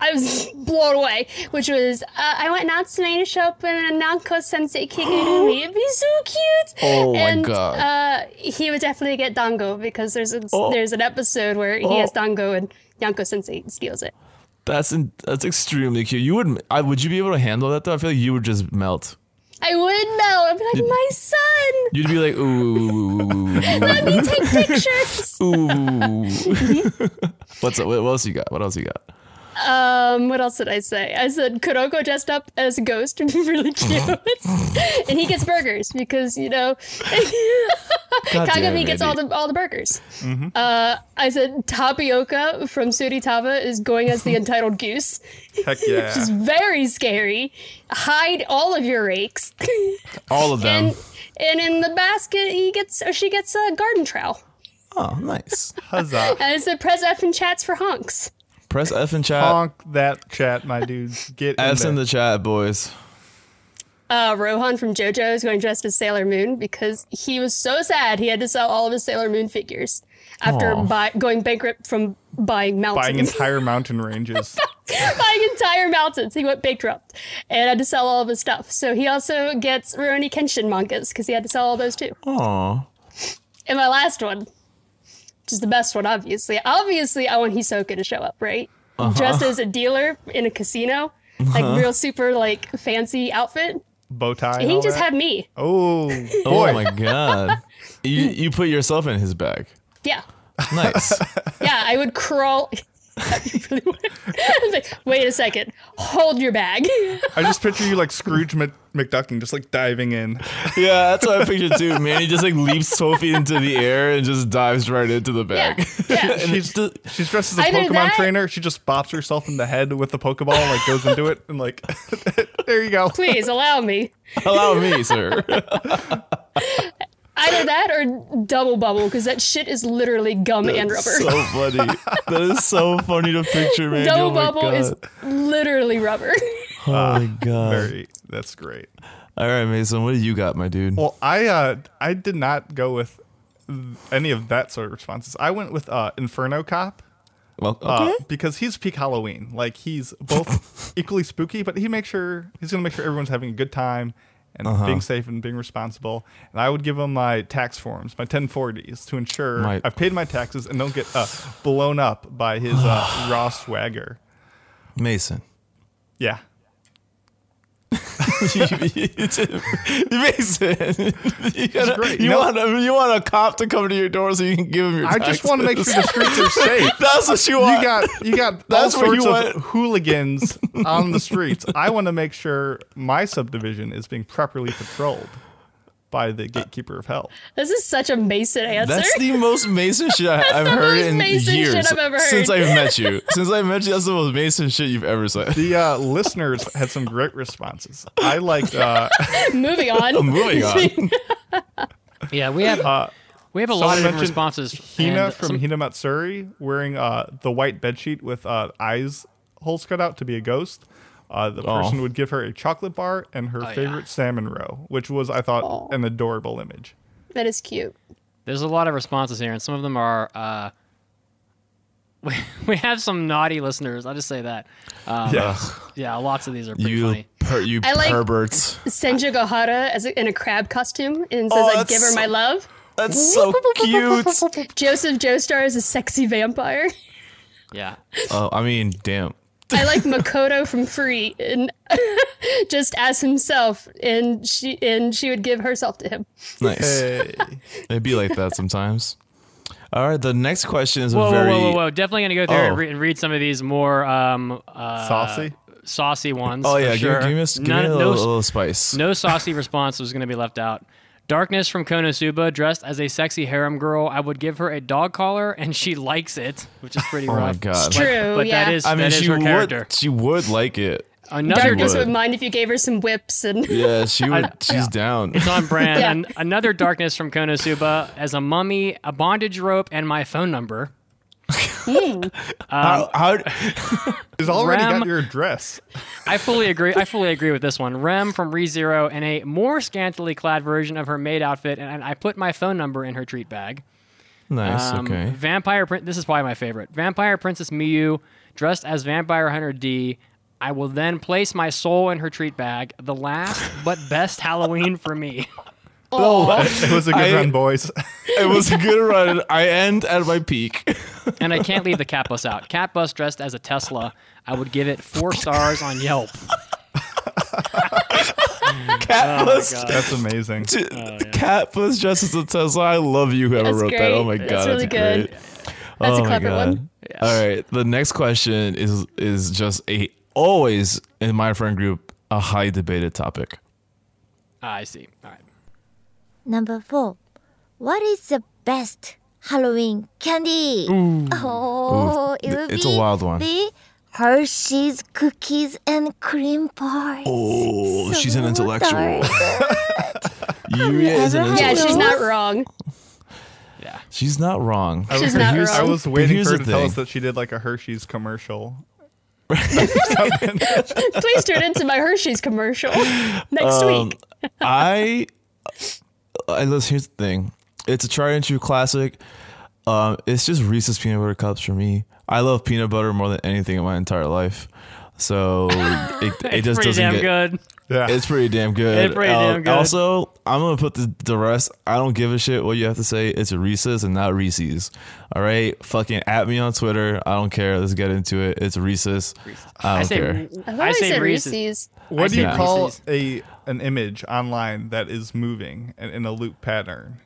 I was blown away. Which was, uh, I went Natsume to show up in a Nyanko Sensei Kigurumi. (gasps) It'd be so cute. Oh my and, God. Uh, he would definitely get Dango because there's a, Oh. there's an episode where he Oh. has Dango and Nyanko Sensei steals it. That's in, that's extremely cute. You would I, would you be able to handle that though? I feel like you would just melt. I would melt. I'd be like, my son. You'd be like, ooh, (laughs) Let me take pictures. (laughs) ooh. (laughs) What's? What else you got? What else you got? Um, what else did I say? I said Kuroko dressed up as a ghost really (laughs) cute. (laughs) and he gets burgers because, you know, (laughs) Kagami gets all the all the burgers. Uh, I said Tapioca from Suritaba is going as the entitled goose. Heck yeah. Which is very scary. Hide all of your rakes. all of them. and and in the basket he gets or she gets a garden trowel. oh, nice. Huzzah. And I said press F and chats for honks. Press F in chat. Honk that chat, my dudes. Get F's in in there. the chat, boys. uh, Rohan from JoJo is going dressed as Sailor Moon because he was so sad he had to sell all of his Sailor Moon figures after buy- going bankrupt from buying mountains. buying (laughs) entire mountain ranges. buying entire mountains. He went bankrupt and had to sell all of his stuff. So he also gets Rurouni Kenshin mangas because he had to sell all those too. Aw. And my last one, which is the best one, obviously. Obviously, I want Hisoka to show up, right? Uh-huh. Dressed as a (laughs) dealer in a casino, like uh-huh. real super like fancy outfit. Bow tie. and And he just that. had me. Oh, (laughs) Oh my god. (laughs) You you put yourself in his bag. Yeah. Nice. Yeah, I would crawl. That'd be really weird. I was like, Wait a second. Hold your bag. I just picture you like Scrooge Mc- McDuck just like diving in. yeah, that's what I pictured too. Man, he just like leaps twelve feet into the air and just dives right into the bag. Yeah. (laughs) and She's just, she's dressed as a Either Pokemon that- trainer. She just bops herself in the head with the Pokeball, like goes into it, and like, (laughs) there you go. Please allow me. allow me, sir. (laughs) Either that or double bubble, because that shit is literally gum and rubber. so funny. (laughs) That is so funny to picture, man. double oh bubble god. is literally rubber. (laughs) oh my (laughs) god. Very. That's great. All right, Mason, what do you got, my dude? Well, I uh, I did not go with any of that sort of responses. I went with uh, Inferno Cop. Well, Uh, okay. because he's peak Halloween. Like he's both equally spooky, but he makes sure he's gonna make sure everyone's having a good time and Uh-huh. being safe and being responsible. And I would give him my tax forms, my 1040s, to ensure My- I've paid my taxes and don't get uh, blown up by his uh, (sighs) raw swagger. Mason. Yeah. You, gotta, you You know- want a, you want a cop to come to your door so you can give him your. I just want to make sure the streets are safe. (laughs) That's what you want. You got you got (laughs) all That's what sorts you of want. hooligans (laughs) on the streets. I want to make sure my subdivision is being properly patrolled by the gatekeeper of hell. This is such a Mason answer. That's the most Mason shit I, I've (laughs) the heard most in Mason shit years I've ever since. I've met (laughs) you. Since I've met you, that's the most Mason shit you've ever said. The uh, listeners had some great responses. I like uh, (laughs) Moving on. Moving on. Yeah, we have uh, we have a lot of different mentioned responses. Hina from some- Hina Matsuri wearing uh, the white bedsheet with uh, eyes holes cut out to be a ghost. Uh, the Oh. person would give her a chocolate bar and her Oh, yeah. favorite salmon roe, which was I thought an adorable image. That is cute. There's a lot of responses here, and some of them are. Uh, we, (laughs) we have some naughty listeners. I'll just say that. Um, Yes. Yeah, lots of these are pretty You funny. per, you I like- perverts. Senjougahara as a, in a crab costume and says, Oh, "I give her my love." That's so cute. (laughs) Joseph Joestar is a sexy vampire. (laughs) Yeah. Oh, I mean, damn. I like Makoto from Free, and (laughs) just as himself, and she and she would give herself to him. Nice. Hey. It'd be like that sometimes. All right, the next question is Whoa, a very whoa, whoa, whoa! Definitely gonna go through Oh. and, re- and read some of these more um, uh, Saucy? saucy ones. Oh yeah, sure. give, give me, a, give None- me a, no, little, a little spice. no saucy response was gonna be left out. Darkness from Konosuba, dressed as a sexy harem girl. I would give her a dog collar, and she likes it, which is pretty (laughs) Oh my rough. God. It's true, But yeah. that is I mean, that is she her would character. she would like it. Another Darkness would. would mind if you gave her some whips and Yeah, she (laughs) would. she's yeah. down. It's on brand. Yeah. And another darkness from Konosuba as a mummy, a bondage rope, and my phone number. (laughs) how, how, He's (laughs) already Ram- got your address. I fully agree. I fully agree with this one. Rem from ReZero in a more scantily clad version of her maid outfit, and I put my phone number in her treat bag. nice. Um, okay. Vampire. Prin- This is probably my favorite. Vampire Princess Miyu, dressed as Vampire Hunter D. I will then place my soul in her treat bag. The last but best Halloween for me. (laughs) It (laughs) was a good I- run, boys. (laughs) It was a good run. I end at my peak. (laughs) And I can't leave the cat bus out. Cat bus dressed as a Tesla. I would give it four stars on Yelp. Cat Oh bus. That's amazing. Cat bus dressed as a Tesla. I love you. Whoever That's wrote that. Oh my That's god, really that's good. great. That's oh a my clever god. one. All right. The next question is is just a always in my friend group a high debated topic. Ah, I see. All right. Number four. What is the best Halloween candy? Oh, Ooh, it would it's a be wild one. The Hershey's cookies and cream pies. Oh, she's an intellectual. (laughs) dark. (laughs) Yurie is an intellectual. Yeah, she's not wrong. Yeah. She's not wrong. I was, She's not here's- I was waiting for her the to tell us that she did like a Hershey's commercial. (laughs) Please turn into my Hershey's commercial next Um, week. I, I listen. Here's the thing. It's a tried and true classic. Um, it's just Reese's peanut butter cups for me. I love peanut butter more than anything in my entire life. So (laughs) it, it It's just pretty doesn't damn get. good. Yeah. It's pretty damn good. It's pretty Uh, damn good. Also, I'm gonna put the, the rest. I don't give a shit what you have to say. It's a Reese's and not Reese's. All right, fucking at me on Twitter. I don't care. Let's get into it. It's Reese's. I I don't say, care. I I say Reese's. Reese's. what I do you call Reese's. a an image online that is moving and in a loop pattern?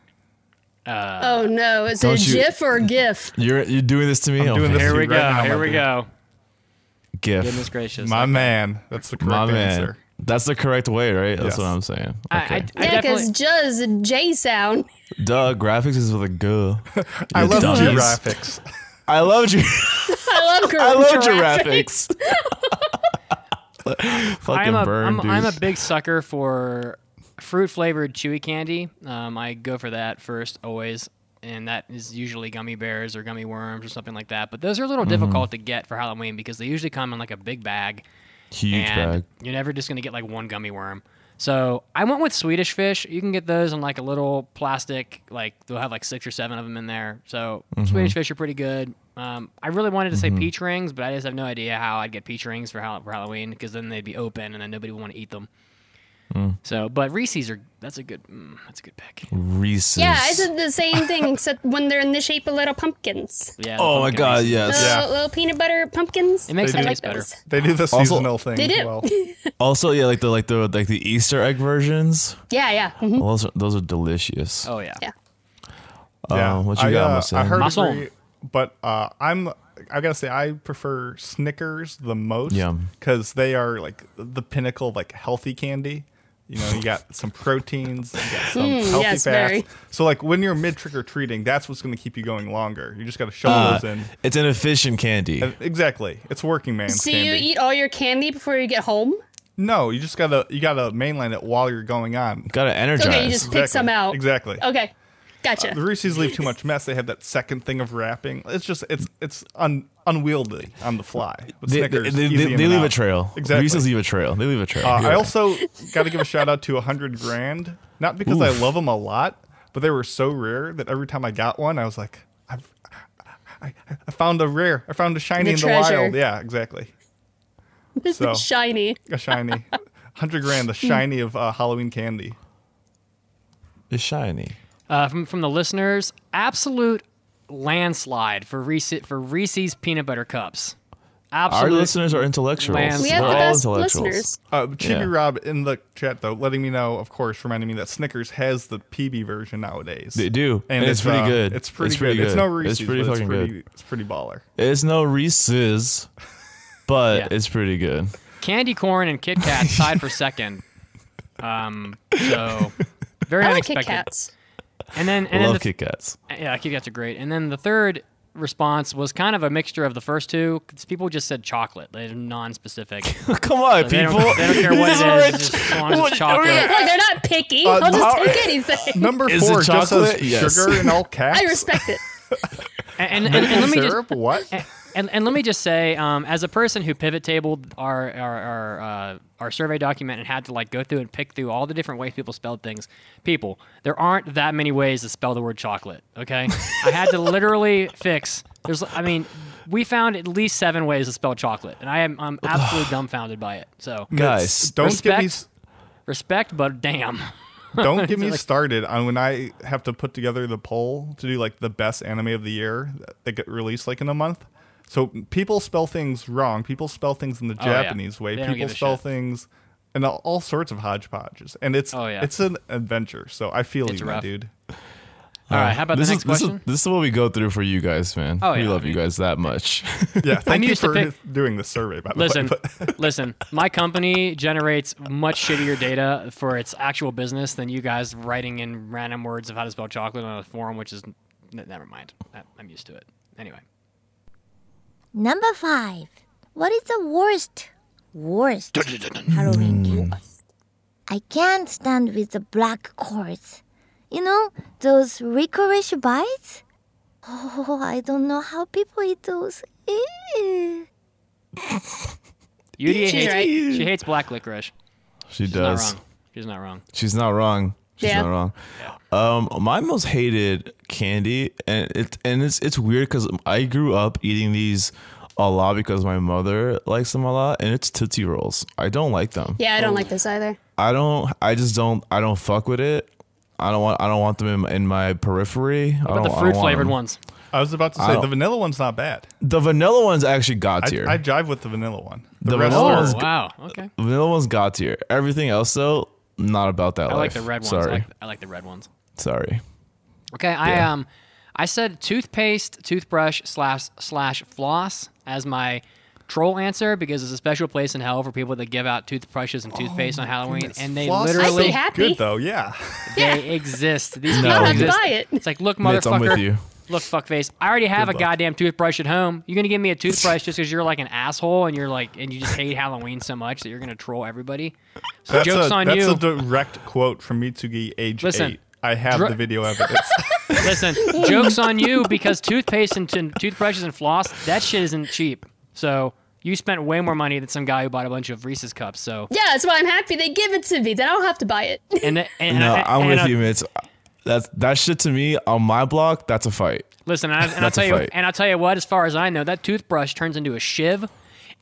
Uh, oh no, is it a you- GIF or a GIF? You're you're doing this to me. I'm doing this Here we Right go. now, Here we dude. go. GIF. Goodness gracious. My man, that's the correct My man. answer. That's the correct way, right? That's Yes. what I'm saying. I, I, I Yeah, because J is a J sound. Duh, graphics is with a G. (laughs) I love dummies. graphics. I love you. (laughs) I love, (laughs) I love graphics. (laughs) Fucking I'm a, burn, I'm, dude. I'm a big sucker for fruit flavored chewy candy. Um, I go for that first always, and that is usually gummy bears or gummy worms or something like that. But those are a Mm-hmm. little difficult to get for Halloween because they usually come in like a big bag, Huge and bag. you're never just gonna get like one gummy worm. So I went with Swedish fish. You can get those in like a little plastic, like they'll have like six or seven of them in there. So Mm-hmm. Swedish fish are pretty good. Um, I really wanted to say peach rings, but I just have no idea how I'd get peach rings for, Hall- for Halloween because then they'd be open and then nobody would want to eat them. So, but Reese's are that's a good mm, that's a good pick. Reese's. Yeah, I said the same thing, except when they're in the shape of little pumpkins. Yeah. the Oh my god, Reese's. yes. Little, Yeah. little peanut butter pumpkins. It makes They them do. taste better. Those. They do the Also- seasonal thing They as do. well. (laughs) Also, yeah, like the like the like the Easter egg versions. Yeah, yeah. mhm. Those are, those are delicious. Oh yeah. Yeah. Uh, what you I, got, uh, Muslim? I heard Muslim. agree, but uh, I'm I gotta say I prefer Snickers the most because they are like the pinnacle of like healthy candy. You know, you got some proteins, you got some Mm, healthy yes, fats. very. So like when you're mid trick or treating, that's what's going to keep you going longer. You just got to shove Uh, those in. it's an efficient candy. And- exactly, it's working man's So candy. you eat all your candy before you get home? no, you just gotta you gotta mainline it while you're going on. Gotta energize. Okay, you just pick some out. Exactly. Okay, gotcha. The Reese's leave too much mess. They have that second thing of wrapping. It's just it's it's un, unwieldy on the fly. But they, Snickers, they, they, they and leave a trail. Exactly. Reese's leave a trail. They leave a trail. Uh, You're I right. also (laughs) got to give a shout out to 100 Grand, not because I love them a lot, but they were so rare that every time I got one, I was like, I've, I, I found a rare. I found a shiny The in the wild. Yeah, exactly. (laughs) so- Shiny. A shiny. 100 Grand, the (laughs) shiny of uh, Halloween candy. it's shiny. Uh, from from the listeners, absolute landslide for Reese for Reese's peanut butter cups. Our listeners are intellectuals. Lance- We have We're the best intellectuals. listeners. Uh, Chibi Yeah. Rob in the chat though, letting me know, of course, reminding me that Snickers has the PB version nowadays. They do, and, it's, pretty uh, good. It's pretty, good. It's no Reese's, It's pretty but fucking it's pretty, good. It's pretty baller. It's no Reese's, but Yeah. it's pretty good. Candy corn and Kit Kat tied for second. (laughs) Um, so very I like Kit unexpected. Kats. And then I and then love the, Kit Kats. yeah, Kit Kats are great. And then the third response was kind of a mixture of the first two. 'cause people just said chocolate. They're non-specific. (laughs) Come on, They people. don't, they don't care (laughs) what it is, just as long as it's chocolate. Look, they're not picky. Uh, I'll just no. take anything. Number Is it four just says chocolate? Yes. sugar in all caps. I respect it. (laughs) And, and, and, and let me just syrup. what? And, and, and let me just say, um, as a person who pivot tabled our our our, uh, our survey document and had to like go through and pick through all the different ways people spelled things, people, there aren't that many ways to spell the word chocolate. Okay, I had to literally fix. There's, I mean, we found at least seven ways to spell chocolate, and I am I'm absolutely dumbfounded by it. So Guys, don't get me respect. respect, but damn. (laughs) don't get (laughs) me started on when I have to put together the poll to do like the best anime of the year that get released like in a month. So people spell things wrong. People spell things in the Oh, yeah. Japanese way. They People spell shit. things and all, all sorts of hodgepodges. And it's Oh, yeah. it's an adventure. So I feel It's you, rough. dude. All right, how about this the is next this question? is this is what we go through for you guys, man. Oh, yeah. we love you guys that much. (laughs) Yeah, thank you for pick- (laughs) doing this survey. By the Listen, way, but- (laughs) listen. My company generates much shittier data for its actual business than you guys writing in random words of how to spell chocolate on a forum, which is never mind. I'm used to it. Anyway, Number five. What is the worst, worst Halloween candy? I can't stand with the black cords. You know, those licorice bites? Oh, I don't know how people eat those. Yudi She's hates right. she hates black licorice. she does. She's not does. wrong. She's not wrong. She's not wrong. She's Yeah. not wrong. Um, my most hated candy, and it and it's it's weird because I grew up eating these a lot because my mother likes them a lot, and it's Tootsie Rolls. I don't like them. Yeah, I don't oh. like this either. I don't. I just don't. I don't fuck with it. I don't want. I don't want them in, in my periphery. I But don't, the I don't fruit flavored ones. I was about to say the vanilla one's not bad. The vanilla ones actually got I, tier. I jive with the vanilla one. The, The rest vanilla oh, are- one's Oh wow. Okay. Vanilla ones got tier. Everything else though, not about that I life. like the red ones. Sorry. I like, I like the red ones. Sorry. Okay, I Yeah. um, I said toothpaste, toothbrush slash slash floss as my troll answer because it's a special place in hell for people that give out toothbrushes and toothpaste on Halloween, and they Floss literally I'd happy. good though. Yeah. (laughs) they exist. These No. people I don't to exist. buy it. It's like, look, Mitz, I'm with motherfucker. you. Look, fuckface. I already have a luck. goddamn toothbrush at home. You're gonna give me a toothbrush (laughs) just because you're like an asshole and you're like and you just hate Halloween so much that you're gonna troll everybody. So That's, jokes a, on that's you. a direct quote from Mitsugi, age Listen, eight. I have dr- the video evidence. (laughs) Listen, (laughs) jokes on you because toothpaste and t- toothbrushes and floss, that shit isn't cheap. So you spent way more money than some guy who bought a bunch of Reese's cups. So Yeah, that's why I'm happy they give it to me. Then I don't have to buy it. and th- and, No, and- I'm and with I- you, Mitz. That's that shit to me on my block. That's a fight. Listen, and, I, and I'll tell you, fight. and I'll tell you what. As far as I know, that toothbrush turns into a shiv,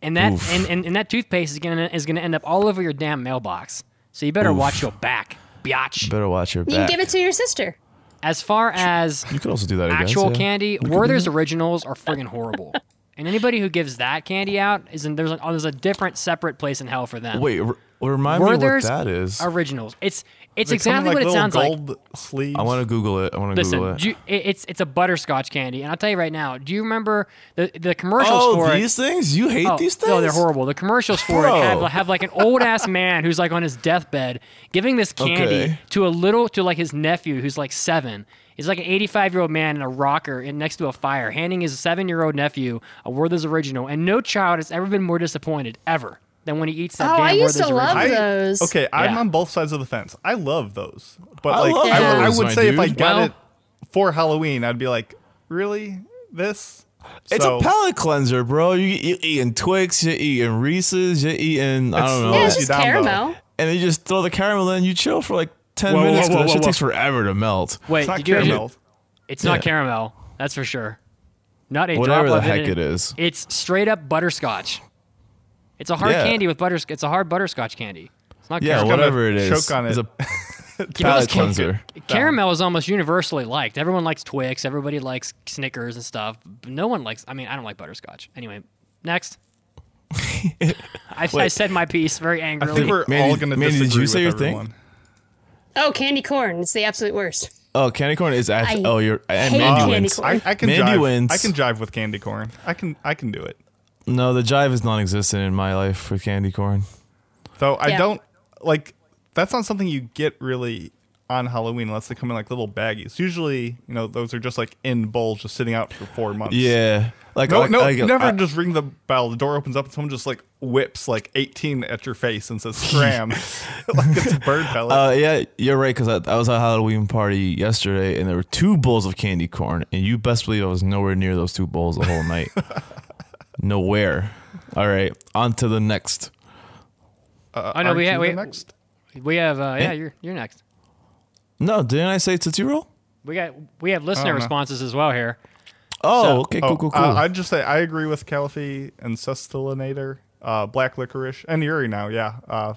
and that and, and, and that toothpaste is gonna is gonna end up all over your damn mailbox. So you better Oof. watch your back, biatch. Better watch your back. You can give it to your sister. As far as you could also do that. I guess, actual yeah. candy, Werther's originals are friggin' horrible. and anybody who gives that candy out is in there's a, oh, there's a different separate place in hell for them. Wait, r- remind me Werther's what that is. originals. It's it's They come exactly what it little sounds like. gold Sleeves. I want to Google it. I want to Google Listen, it. do you, it- it's it's a butterscotch candy, and I'll tell you right now. Do you remember the the commercials oh, for these it? things? You hate Oh, these things? No, they're horrible. The commercials for Bro. it have, have like an old ass (laughs) man who's like on his deathbed giving this candy Okay. to a little to like his nephew who's like seven. He's like an 85 year old man in a rocker in next to a fire, handing his seven year old nephew a Werther's original, and no child has ever been more disappointed ever than when he eats that Oh, damn I used to love I, those. Okay, I'm Yeah. on both sides of the fence. I love those, but I like love I, I those, would my say if I dude. got Well- it for Halloween, I'd be like, really this? It's So- a palate cleanser, bro. You, you're eating Twix, you're eating Reese's, you're eating, I It's don't know. Yeah, it's you just down, though. caramel. and then you just throw the caramel in, you chill for like 10 Whoa, whoa, minutes. 'cause whoa, that whoa, shit whoa. takes forever to melt. Wait, It's not did you caramel. It's not Yeah. caramel. That's for sure. Not a Whatever drop the of heck it. it is. It's straight up butterscotch. It's a hard Yeah. candy with butters. It's a hard butterscotch candy. It's not Yeah, caramel. gonna whatever it is. choke on It's it. a (laughs) You palate it's cleanser. Caramel is almost universally liked. Everyone likes Twix. Everybody likes Snickers and stuff. No one likes. I mean, I don't like butterscotch. Anyway, next. (laughs) I, I said my piece very angrily. I angrily. think we're Mandy- all going to Mandy, disagree did you with say your thing? everyone. Oh, candy corn. It's the absolute worst. Oh, candy corn is actually. I Oh, you're. And hate Mandy candy wins. corn. I, I can Mandy jive. wins. I can jive with candy corn. I can. I can do it. No, the jive is non-existent in my life with candy corn. Though I Yeah. don't like. That's not something you get really on Halloween unless they come in like little baggies. Usually, you know, those are just like in bowls, just sitting out for four months. Yeah, like No, like, no, like, you never I- just ring the bell. The door opens up and someone just like whips like 18 at your face and says "scram," (laughs) (laughs) like it's a bird pellet. Uh, yeah, you're right. Because I, I was at a Halloween party yesterday, and there were two bowls of candy corn, and you best believe I was nowhere near those two bowls the whole night. (laughs) Nowhere. All right, on to the next. Uh, Oh, no, we aren't ha- you the we- next. we have. Uh, yeah, you're you're next. No, didn't I say Tootsie Roll? We got we have listener responses as well here. Oh, So- okay, Oh, cool, cool, cool. uh, I'd just say I agree with Califee and Cestilinator, uh, Black Licorice, and Yuri now. Yeah, uh,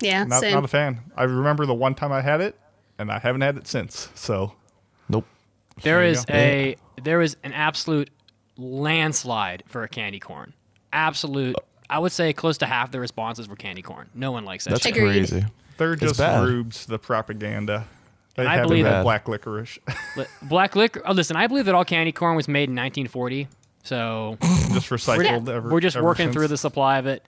Yeah, not, same. not a fan. I remember the one time I had it, and I haven't had it since. So nope. There you is go. a there is an absolute landslide for a candy corn. Absolute. I would say close to half the responses were candy corn. No one likes that. That's shit. Crazy. they're just bad. rubes, the propaganda. They I haven't believe that- Black Licorice. (laughs) Black liquor. Oh, listen, I believe that all candy corn was made in 1940. So (laughs) just recycled. ever, we're just ever working since. through the supply of it.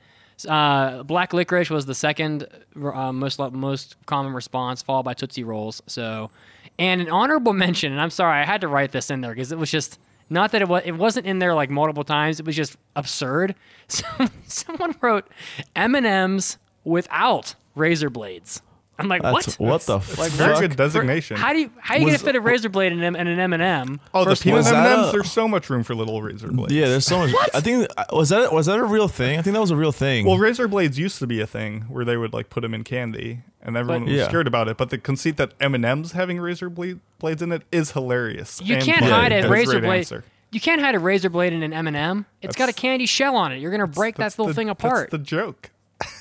Uh, black licorice was the second uh, most most common response, followed by Tootsie Rolls. So, and an honorable mention. And I'm sorry, I had to write this in there because it was just not that it was it wasn't in there like multiple times. It was just absurd. (laughs) So, someone wrote M and M's without razor blades. I'm like, That's what? what the Like fuck? very good designation. How do you how are you gonna Was- fit a razor blade in, an- in an M and M? oh, the peanut was M&Ms. a- There's so much room for little razor blades. Yeah, there's so much. I think uh, was that was that a real thing? I think that was a real thing. Well, razor blades used to be a thing where they would like put them in candy, and everyone But- was Yeah. scared about it. But the conceit that M and M's having razor blade, blades in it is hilarious. You and can't funny. hide That's a razor great blade. answer. You can't hide a razor blade in an M and m It's got a That's- candy shell on it. You're gonna break that That's little the- thing apart. that's apart. the joke.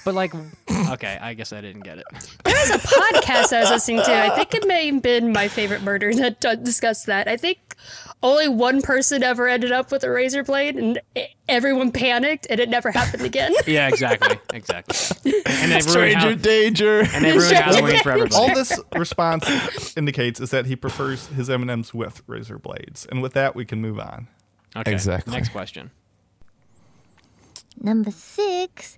But like, okay, I guess I didn't get it. There was a podcast I was listening to. I think it may have been my favorite murder that discussed that. I think only one person ever ended up with a razor blade, and everyone panicked, and it never happened again. (laughs) Yeah, exactly, exactly. And they stranger Hall- danger. and they ruined Stranger Halloween for everybody. All this response indicates is that he prefers his M and M's with razor blades, and with that we can move on. Okay, Exactly. Next question. Number six.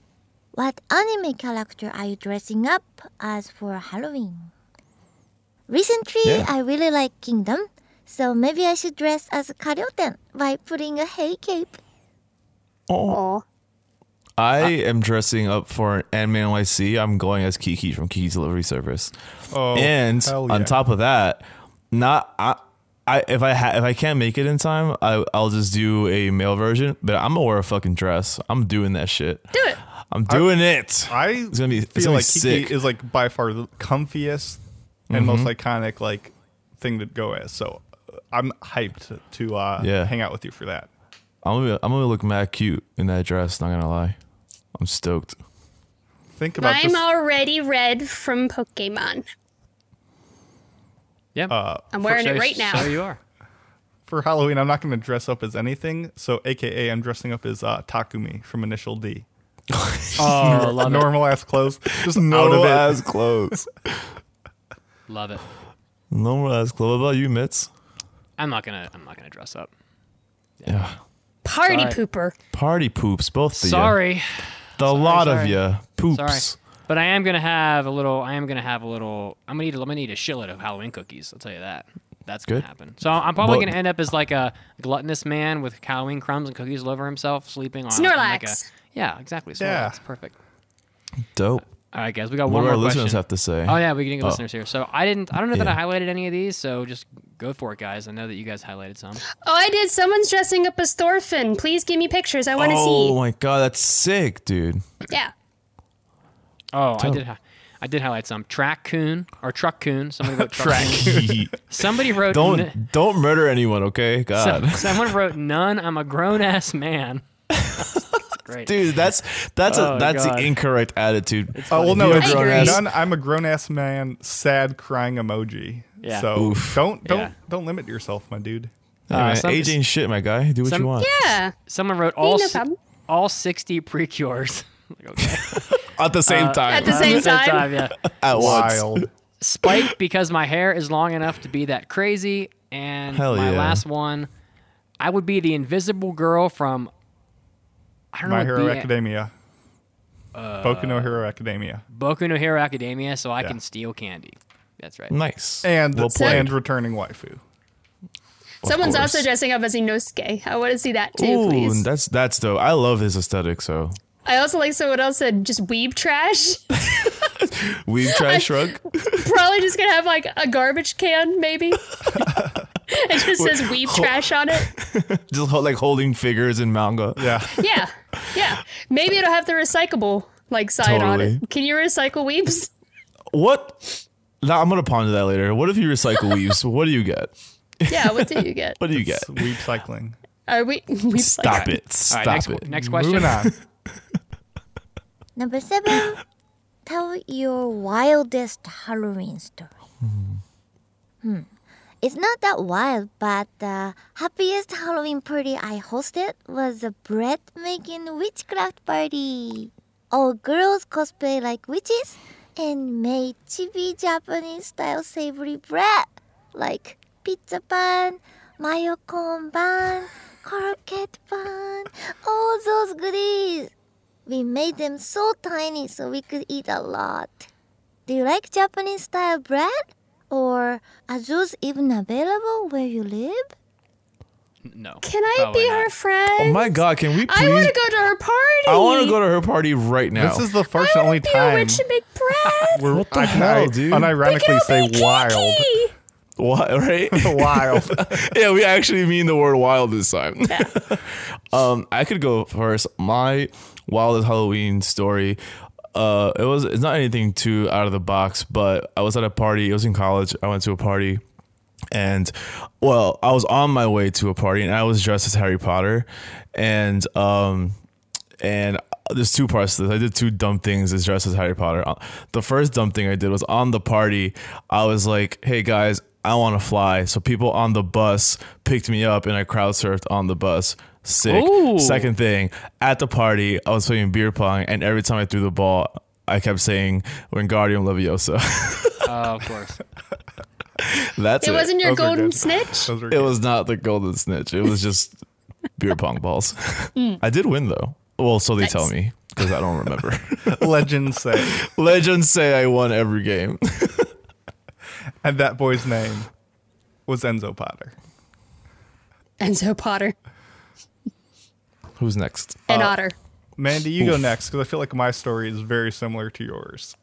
What anime character are you dressing up as for Halloween? Recently, Yeah. I really like Kingdom, so maybe I should dress as Karyoten by putting a hay cape. Oh. Aw. I am dressing up for Anime NYC. I'm going as Kiki from Kiki's Delivery Service. Oh, and hell on top of that, not I, I if I ha- if I can't make it in time, I I'll just do a male version. But I'm gonna wear a fucking dress. I'm doing that shit. Do it. I'm doing it. I It's gonna be- it's feel gonna be like Kiki is like by far the comfiest and most iconic like thing to go as. So uh, I'm hyped to uh, Yeah. hang out with you for that. I'm gonna I'm gonna look mad cute in that dress. Not gonna lie, I'm stoked. Think about I'm just, already red from Pokemon. Yeah. uh, I'm wearing it right now. So you are. (laughs) for Halloween. I'm not going to dress up as anything. So, AKA, I'm dressing up as uh, Takumi from Initial D. (laughs) Oh, love it. Normal ass clothes, just normal ass clothes. (laughs) Love it. Normal ass clothes. What about you, Mitz? I'm not gonna. I'm not gonna dress up. Yeah. Party Sorry. pooper. Party poops, both of you. Sorry. The lot of sorry. you. Poops. Sorry. But I am gonna have a little. I am gonna have a little. I'm gonna eat. I'm gonna eat a shitload of Halloween cookies. I'll tell you that. That's gonna happen. So I'm probably But- gonna end up as like a gluttonous man with Halloween crumbs and cookies all over himself, sleeping on on like a. Snorlax. Yeah, exactly. Snorlax. Yeah. Perfect. Dope. Uh, all right, guys. We got What one do our more listeners have to say? Oh yeah, we can get Oh. listeners here. So I didn't. I don't know that Yeah. I highlighted any of these. So just go for it, guys. I know that you guys highlighted some. Oh, I did. Someone's dressing up as Thorfinn. Please give me pictures. I want to Oh see. Oh my god, that's sick, dude. Yeah. Oh, I did. Hi- I did highlight some. Track coon or truck coon. Somebody wrote (laughs) Track. coon. (laughs) Somebody wrote. don't n- don't murder anyone, okay? so- God. (laughs) someone wrote none. I'm a grown ass man. Great. Dude, that's that's Oh, a that's God. the incorrect attitude. Oh well, no, You're a it's grown none. ass- I'm a grown ass man, sad crying emoji. Yeah. So Oof. don't don't Yeah. don't limit yourself, my dude. Hey, Uh, man, some- age ain't shit, my guy. Do what some- you want. Yeah. Someone wrote all no si- problem. all 60 precures. Like, okay. (laughs) Uh, at the same time. At the same time. yeah. (laughs) At once. Wild. Spike because my hair is long enough to be that crazy. And Hell my yeah. last one, I would be the invisible girl from. I don't know. My what Hero B- Academia. Uh, Boku no Hero Academia. Boku no Hero Academia, so I Yeah. can steal candy. That's right. Nice. And well played. and returning waifu. Someone's course. also dressing up as Inosuke. I want to see that too, Ooh, please. that's that's dope. I love his aesthetic. So I also like someone else said just weeb trash. (laughs) weave trash shrug. Probably just gonna have like a garbage can, maybe. (laughs) it just says weeb trash on it. (laughs) Just ho- like holding figures in manga. Yeah. Yeah, yeah. Maybe it'll have the recyclable like sign on it. Can you recycle weebs? What? Nah, I'm gonna ponder that later. What if you recycle weaves? what do you get? Yeah. What do you get? What do you get? Weeb cycling. Are we? weeb Stop cycle? it. Stop right, next, it. next question. Moving on. Number seven. Tell your wildest Halloween story. Hmm. It's not that wild, but the happiest Halloween party I hosted was a bread making witchcraft party. All girls cosplay like witches and made chibi Japanese style savory bread like pizza pan, mayo corn bun, croquette bun, all those goodies. We made them so tiny so we could eat a lot. Do you like Japanese style bread? Or are those even available where you live? No. Can I be not. her friend? Oh my god, can we I want to go to her party. I want to go to her party right now. This is the first I and only want to be a time witch and make bread. (laughs) where What the I hell, I dude? unironically say wild. Kinky. (laughs) what, right? (laughs) wild. yeah, we actually mean the word wild this time. um, I could go first. My wildest Halloween story. Uh, it was it's not anything too out of the box, but I was at a party. It was in college. I went to a party, and well, I was on my way to a party, and I was dressed as Harry Potter, and um, and there's two parts to this. I did two dumb things as dressed as Harry Potter. Uh, The first dumb thing I did was on the party. I was like, "Hey guys, I want to fly." So people on the bus picked me up, and I crowd surfed on the bus. Sick. Ooh. Second thing, at the party, I was playing beer pong, and every time I threw the ball, I kept saying "Wingardium Leviosa." (laughs) Oh, of course. (laughs) That's it. It wasn't your Those golden snitch. It was not the golden snitch. It was just beer pong balls. (laughs) Mm. I did win though. Well, so they Nice. tell me because I don't remember. legends say. Legends say I won every game. And that boy's name was Enzo Potter. Enzo Potter Who's next? and Otter. Mandy, you go next because I feel like my story is very similar to yours.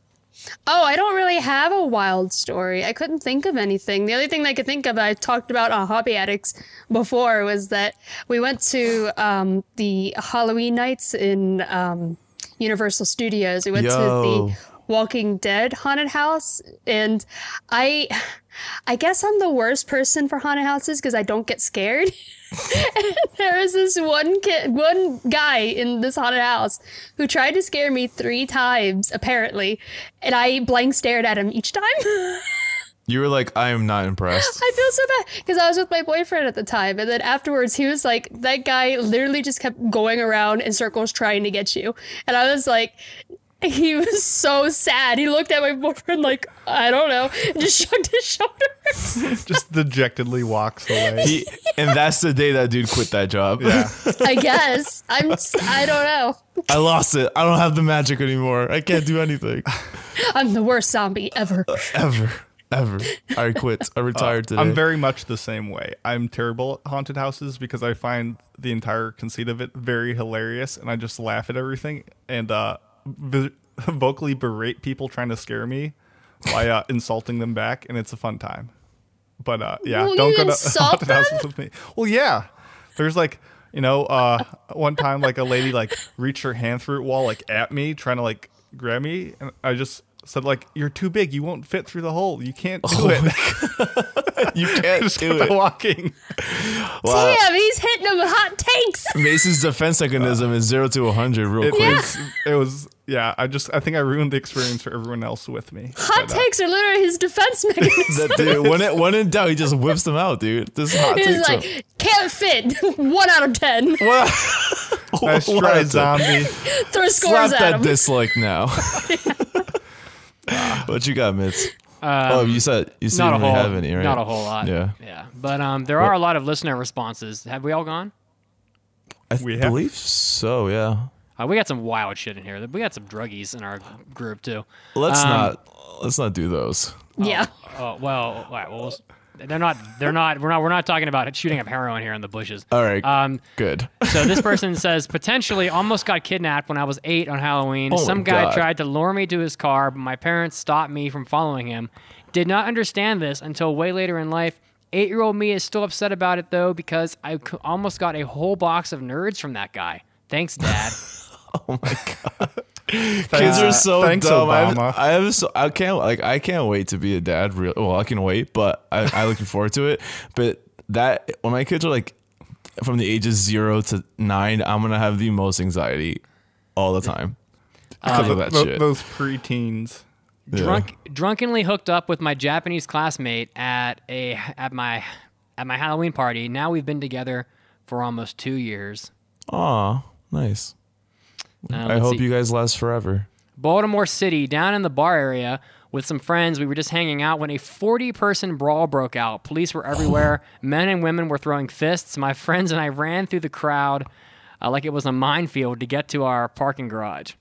Oh, I don't really have a wild story. I couldn't think of anything. The only thing I could think of, I talked about on Hobby Addicts before, was that we went to um, the Halloween nights in um, Universal Studios. We went Yo. to the Walking Dead haunted house, and I, I guess I'm the worst person for haunted houses because I don't get scared. and (laughs) there was this one kid, one guy in this haunted house who tried to scare me three times apparently, and I blank stared at him each time. (laughs) You were like, I am not impressed. I feel so bad because I was with my boyfriend at the time, and then afterwards he was like, "That guy literally just kept going around in circles trying to get you," and I was like. He was so sad. He looked at my boyfriend like, I don't know, and just shrugged his shoulders. (laughs) Just dejectedly walks away. He, and that's the day that dude quit that job. yeah. I guess. I'm, s- I don't know. I lost it. I don't have the magic anymore. I can't do anything. I'm the worst zombie ever. Ever. Ever. I quit. I retired today. I'm very much the same way. I'm terrible at haunted houses because I find the entire conceit of it very hilarious and I just laugh at everything and uh, (laughs) vocally berate people trying to scare me by uh, insulting them back, and it's a fun time. But uh, yeah, Will don't go to (laughs) haunted houses with me. Well, yeah. There's like, you know, uh, one time like a lady like reached her hand through a wall like at me, trying to like grab me, and I just said like, "You're too big. You won't fit through the hole. You can't do Oh it." (laughs) you can't just do it. walking. Wow. Damn, he's hitting them with hot takes. Mason's defense mechanism is zero to 100 real It, quick. was, it was yeah. I just I think I ruined the experience for everyone else with me. Hot But, uh, takes are literally his defense mechanism. (laughs) That dude, when it when in doubt, he just whips them out, dude. This is hot He's takes. like, can't fit. (laughs) One out of ten. Nice What try, a- zombie. Throw scores Slap at that him. dislike now. What you got, Mitz? oh, you said you said not you a didn't whole, have any, right? not a whole lot. Yeah. yeah. But um, there are a lot of listener responses. Have we all gone? I We have- believe so. Yeah. Uh, we got some wild shit in here. We got some druggies in our group too. Let's Um, not let's not do those. Yeah. Oh well, all right, well, they're not. They're not. We're not. We're not talking about shooting up heroin here in the bushes. All right. Um, Good. so this person (laughs) says potentially almost got kidnapped when I was eight on Halloween. Oh Some guy God. tried to lure me to his car, but my parents stopped me from following him. Did not understand this until way later in life. Eight-year-old me is still upset about it though because I c- almost got a whole box of nerds from that guy. Thanks, Dad. (laughs) Kids are uh, so thanks, dumb. I have, Obama. I have so I can't like I can't wait to be a dad. Real well, I can wait, but I, I looking forward to it. But that when my kids are like from the ages zero to nine, I'm gonna have the most anxiety all the time because um, of that Tho- shit. Those preteens. Yeah. Drunk, drunkenly hooked up with my Japanese classmate at a at my at my Halloween party. Now we've been together for almost two years. Aw, nice. Uh, I hope see. you guys last forever. Baltimore City, down in the bar area with some friends. We were just hanging out when a 40 person brawl broke out. Police were everywhere. (sighs) Men and women were throwing fists. My friends and I ran through the crowd uh, like it was a minefield to get to our parking garage.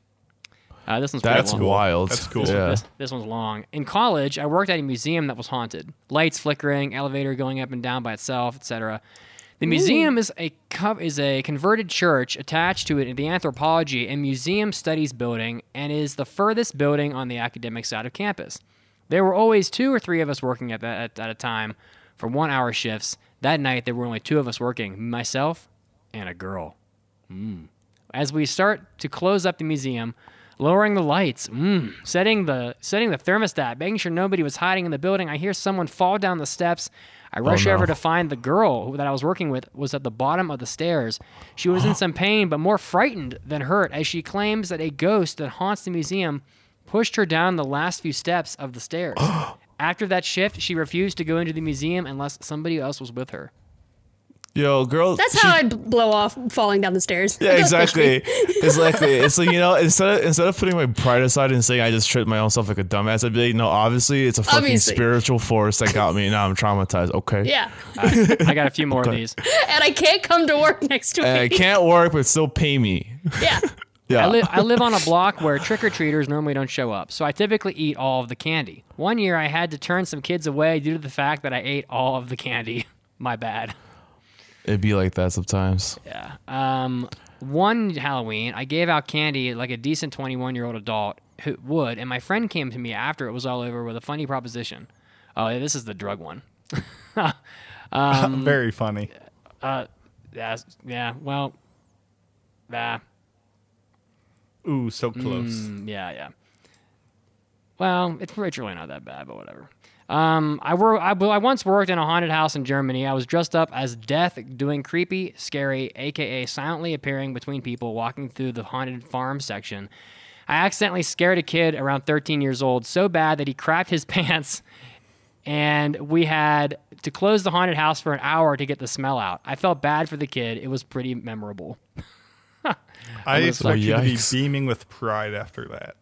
Uh, this one's pretty That's long. wild. That's cool. Yeah. This, this one's long. In college, I worked at a museum that was haunted. Lights flickering, elevator going up and down by itself, etc. The museum is a co- is a converted church attached to it in the anthropology and museum studies building and is the furthest building on the academic side of campus. There were always two or three of us working at that at, at a time for one hour shifts. That night there were only two of us working, myself and a girl. Hmm. As we start to close up the museum, lowering the lights, mm, setting the setting the thermostat, making sure nobody was hiding in the building, I hear someone fall down the steps. I rush no. over to find the girl that I was working with was at the bottom of the stairs. She was in (gasps) some pain, but more frightened than hurt, as she claims that a ghost that haunts the museum pushed her down the last few steps of the stairs. (gasps) After that shift, she refused to go into the museum unless somebody else was with her. Yo, girl. That's she- how I'd blow off falling down the stairs. Yeah, (laughs) exactly. (laughs) exactly. It's like you know, instead of instead of putting my pride aside and saying I just tripped my own self like a dumbass, I'd be like, no, obviously it's a fucking Obviously. spiritual force that got me. Now I'm traumatized. Okay. Yeah. I got a few more of these. And I can't come to work next week. And I can't work, but still pay me. Yeah. (laughs) Yeah. I, li- I live on a block where trick or treaters normally don't show up, so I typically eat all of the candy. One year I had to turn some kids away due to the fact that I ate all of the candy. My bad. It'd be like that sometimes. Yeah. Um, one Halloween, I gave out candy like a decent 21 year old adult who would, and my friend came to me after it was all over with a funny proposition. Oh, yeah, this is the drug one. (laughs) Um, (laughs) Very funny. Yeah, yeah. Well, yeah. Ooh, so close. Mm, yeah, yeah. Well, it's, it's really not that bad, but whatever. Um, I, wor- I, I once worked in a haunted house in Germany. I was dressed up as death, doing creepy, scary, aka silently appearing between people walking through the haunted farm section. I accidentally scared a kid around 13 years old so bad that he crapped his (laughs) pants, and we had to close the haunted house for an hour to get the smell out. I felt bad for the kid. It was pretty memorable. (laughs) I expect you to be beaming with pride after that.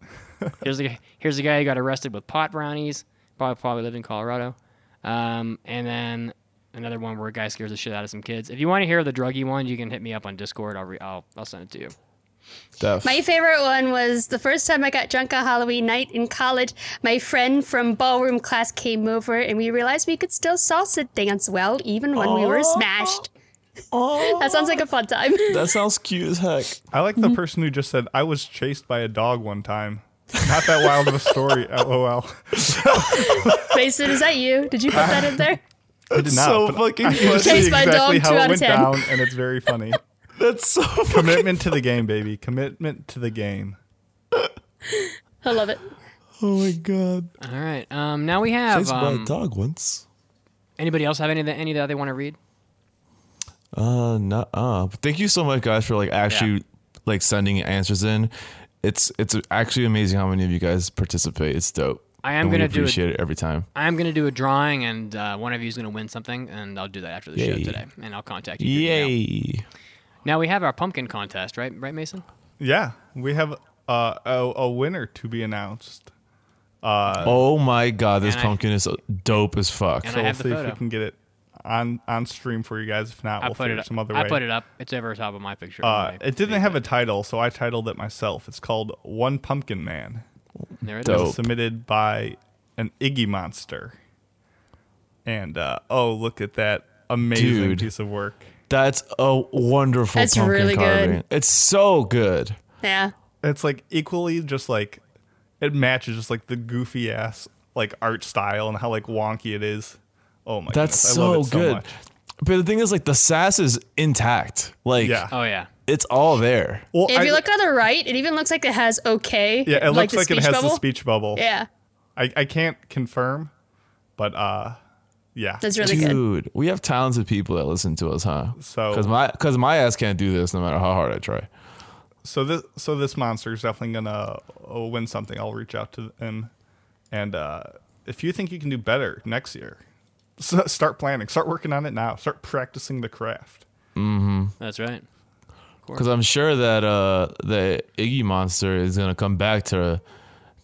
(laughs) Here's a here's a guy who got arrested with pot brownies. Probably probably lived in Colorado. Um, and then another one where a guy scares the shit out of some kids. If you want to hear the druggy one, you can hit me up on Discord. I'll re- I'll I'll send it to you. Def. My favorite one was the first time I got drunk on Halloween night in college. My friend from ballroom class came over, and we realized we could still salsa dance well, even when we were smashed. That sounds like a fun time. that sounds cute as heck. I like the person who just said, I was chased by a dog one time. Not that wild of a story, (laughs) lol. Mason, is that you? Did you put that in there? I did not. so but fucking I funny. can see Chased by a exactly dog, how two it out of went 10. down, and it's very funny. (laughs) That's so fucking Commitment to the game, baby. Commitment to the game. I love it. Oh my god. All right. Um, now we have Chased by a um, dog once. anybody else have any that any that they want to read? Uh, not uh. Thank you so much, guys, for like actually like sending answers in. It's it's actually amazing how many of you guys participate. It's dope. I am And gonna do it. appreciate it every time. I am gonna do a drawing, and uh, one of you is gonna win something, and I'll do that after the show today, and I'll contact you. Yay! Now we have our pumpkin contest, right? Right, Mason? Yeah, we have uh, a, a winner to be announced. oh my god, this and I- pumpkin is dope as fuck. And So I we'll the see if we can get it on on stream for you guys. If not, I we'll put figure it. Up. some other way. I way. put it up. It's over top of my picture. Uh, it didn't feed, have a title, so I titled it myself. It's called One Pumpkin Man. There it Dope. is. It's submitted by an Iggy Monster. And uh, oh, look at that amazing Dude. piece of work. That's a wonderful That's pumpkin really good. It's so good. Yeah. It's like equally just like it matches just like the goofy ass like art style and how like wonky it is. Oh my god. That's goodness, I love so it so good. much. But the thing is, like, the sass is intact. Like, Yeah. Oh yeah. it's all there. Well, If I- you look on the right, it even looks like it has okay. yeah, it looks like, it has bubble. the speech bubble. Yeah, I, I can't confirm, but uh, yeah. that's really good. Dude, we have talented people that listen to us, huh? So- because my because my ass can't do this no matter how hard I try. So this so this monster is definitely gonna uh, win something. I'll reach out to him, and uh, if you think you can do better next year, s start planning. Start working on it now. Start practicing the craft. That's right. Because I'm sure that uh the Iggy monster is gonna come back to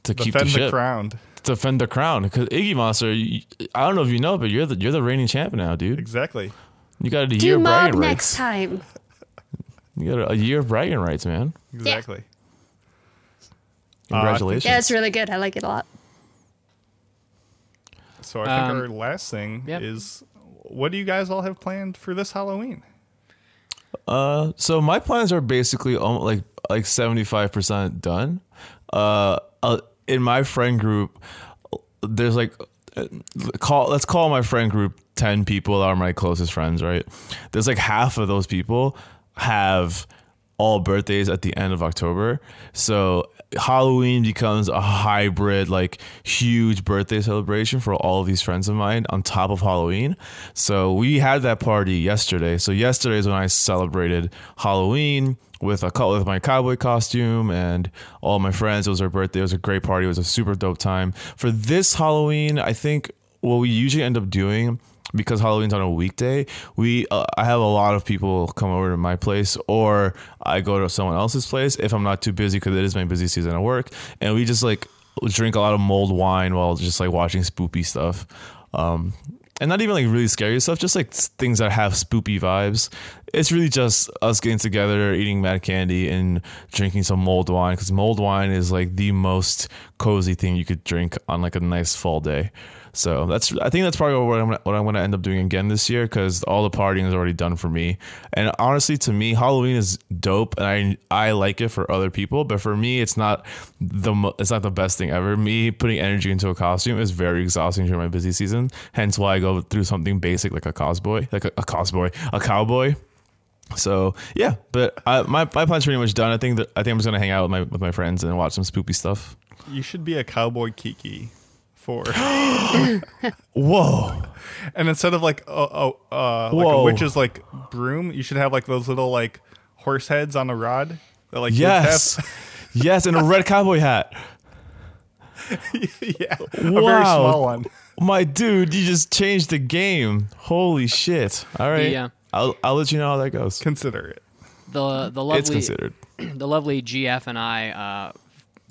to keep Defend the the ship, crown. defend the crown. Because Iggy monster, you, I don't know if you know, but you're the you're the reigning champ now, dude. Exactly. You got a Do year of mob bragging next rights. time. You got a, a year of bragging rights, man. Exactly. Congratulations. Yeah, it's really good. I like it a lot. So I think Um, our last thing yep. is, what do you guys all have planned for this Halloween? Uh, so my plans are basically almost like like seventy five percent done. Uh, uh, in my friend group, there's like uh, call let's call my friend group ten people that are my closest friends. Right? There's like half of those people have all birthdays at the end of October. So Halloween becomes a hybrid, like huge birthday celebration for all of these friends of mine on top of Halloween. So we had that party yesterday. So yesterday is when I celebrated Halloween with a with my cowboy costume and all my friends. It was our birthday. It was a great party. It was a super dope time. For this Halloween, I think what we usually end up doing because Halloween's on a weekday, we uh, I have a lot of people come over to my place, or I go to someone else's place if I'm not too busy because it is my busy season at work, and we just like drink a lot of mulled wine while just like watching spoopy stuff. Um, and not even like really scary stuff, just like things that have spoopy vibes. It's really just us getting together, eating mad candy, and drinking some mulled wine because mulled wine is like the most cozy thing you could drink on like a nice fall day. So that's I think that's probably what I'm gonna, what I'm going to end up doing again this year because all the partying is already done for me. And honestly, to me, Halloween is dope, and I I like it for other people, but for me, it's not the it's not the best thing ever. Me putting energy into a costume is very exhausting during my busy season. Hence why I go through something basic like a cosboy, like a, a cosboy, a cowboy. So yeah, but I, my my plan's pretty much done. I think that I think I'm just gonna hang out with my with my friends and watch some spoopy stuff. You should be a cowboy Kiki for, (gasps) Whoa! and instead of like a, a uh, like a Whoa. witch's like broom, you should have like those little like horse heads on a rod that like kids Yes, (laughs) yes, and a red cowboy hat. have. (laughs) yeah, a very Wow. small one. My dude, you just changed the game. Holy shit! All right, Yeah. I'll I'll let you know how that goes. Consider it. The the lovely It's considered. (clears throat) the lovely GF and I uh,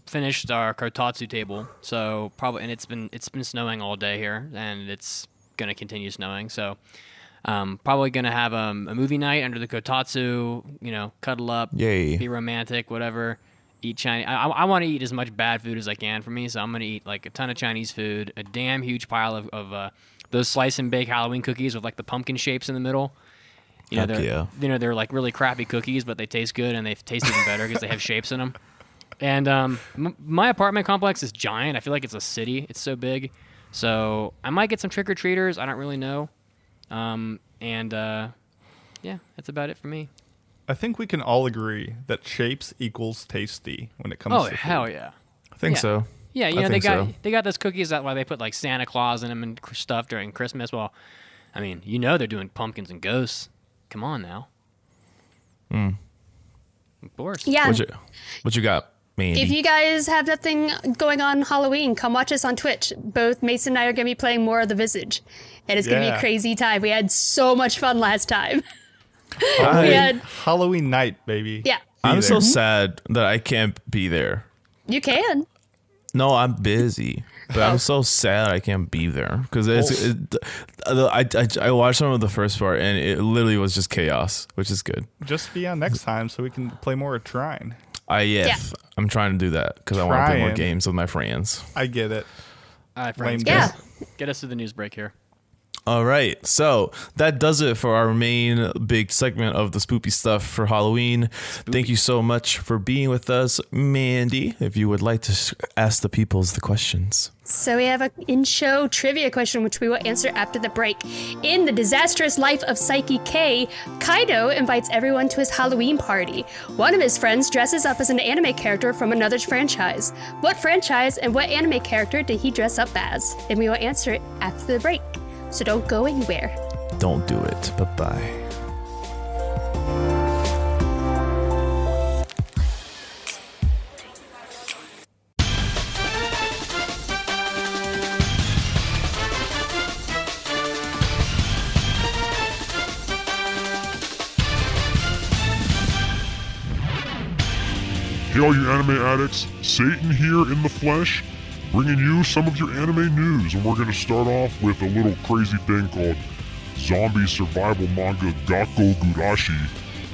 finished our kotatsu table. So probably and it's been it's been snowing all day here, and it's gonna continue snowing. So um, probably gonna have um, a movie night under the kotatsu. You know, cuddle up, Yay. be romantic, whatever. Eat Chinese. I, I want to eat as much bad food as I can for me, so I'm gonna eat like a ton of Chinese food, a damn huge pile of, of uh, those slice and bake Halloween cookies with like the pumpkin shapes in the middle. You know, Heck they're yeah. you know they're like really crappy cookies, but they taste good and they taste even better because they have shapes in them. And um, m- my apartment complex is giant. I feel like it's a city. It's so big. So I might get some trick or treaters. I don't really know. Um, and uh, yeah, that's about it for me. I think we can all agree that shapes equals tasty when it comes Oh to hell food. yeah. I think Yeah. so. Yeah, you I know they got so. they got those cookies that why they put like Santa Claus in them and stuff during Christmas. Well, I mean, you know they're doing pumpkins and ghosts. Come on now. Of course. Yeah. What you what you got, Mandy? If you guys have nothing going on Halloween, come watch us on Twitch. Both Mason and I are going to be playing more of the Visage. And it's going to be a crazy time. We had so much fun last time. (laughs) I- we had, Halloween night, baby. yeah, I'm Be so there. sad that I can't be there. you can. No, I'm busy, but I'm oh. so sad I can't be there because it's. Oh. It, I, I I watched some of the first part and it literally was just chaos, which is good. Just be on next time so we can play more of Trine. I yeah, Yeah. I'm trying to do that because I want to play more Trying. games with my friends. I get it. All right, friends. Lame Get, Yeah. us, get us to the news break here. All right, so that does it for our main big segment of the spoopy stuff for Halloween. Thank you so much for being with us, Mandi. If you would like to ask the peoples the questions. So we have an in-show trivia question, which we will answer after the break. In the disastrous life of Saiki K, Kaido invites everyone to his Halloween party. One of his friends dresses up as an anime character from another franchise. What franchise and what anime character did he dress up as? And we will answer it after the break. So don't go anywhere. Don't do it. Bye bye. Hey, all you anime addicts, Satan here in the flesh, bringing you some of your anime news. And we're going to start off with a little crazy thing called zombie survival manga Gakko Gurashi.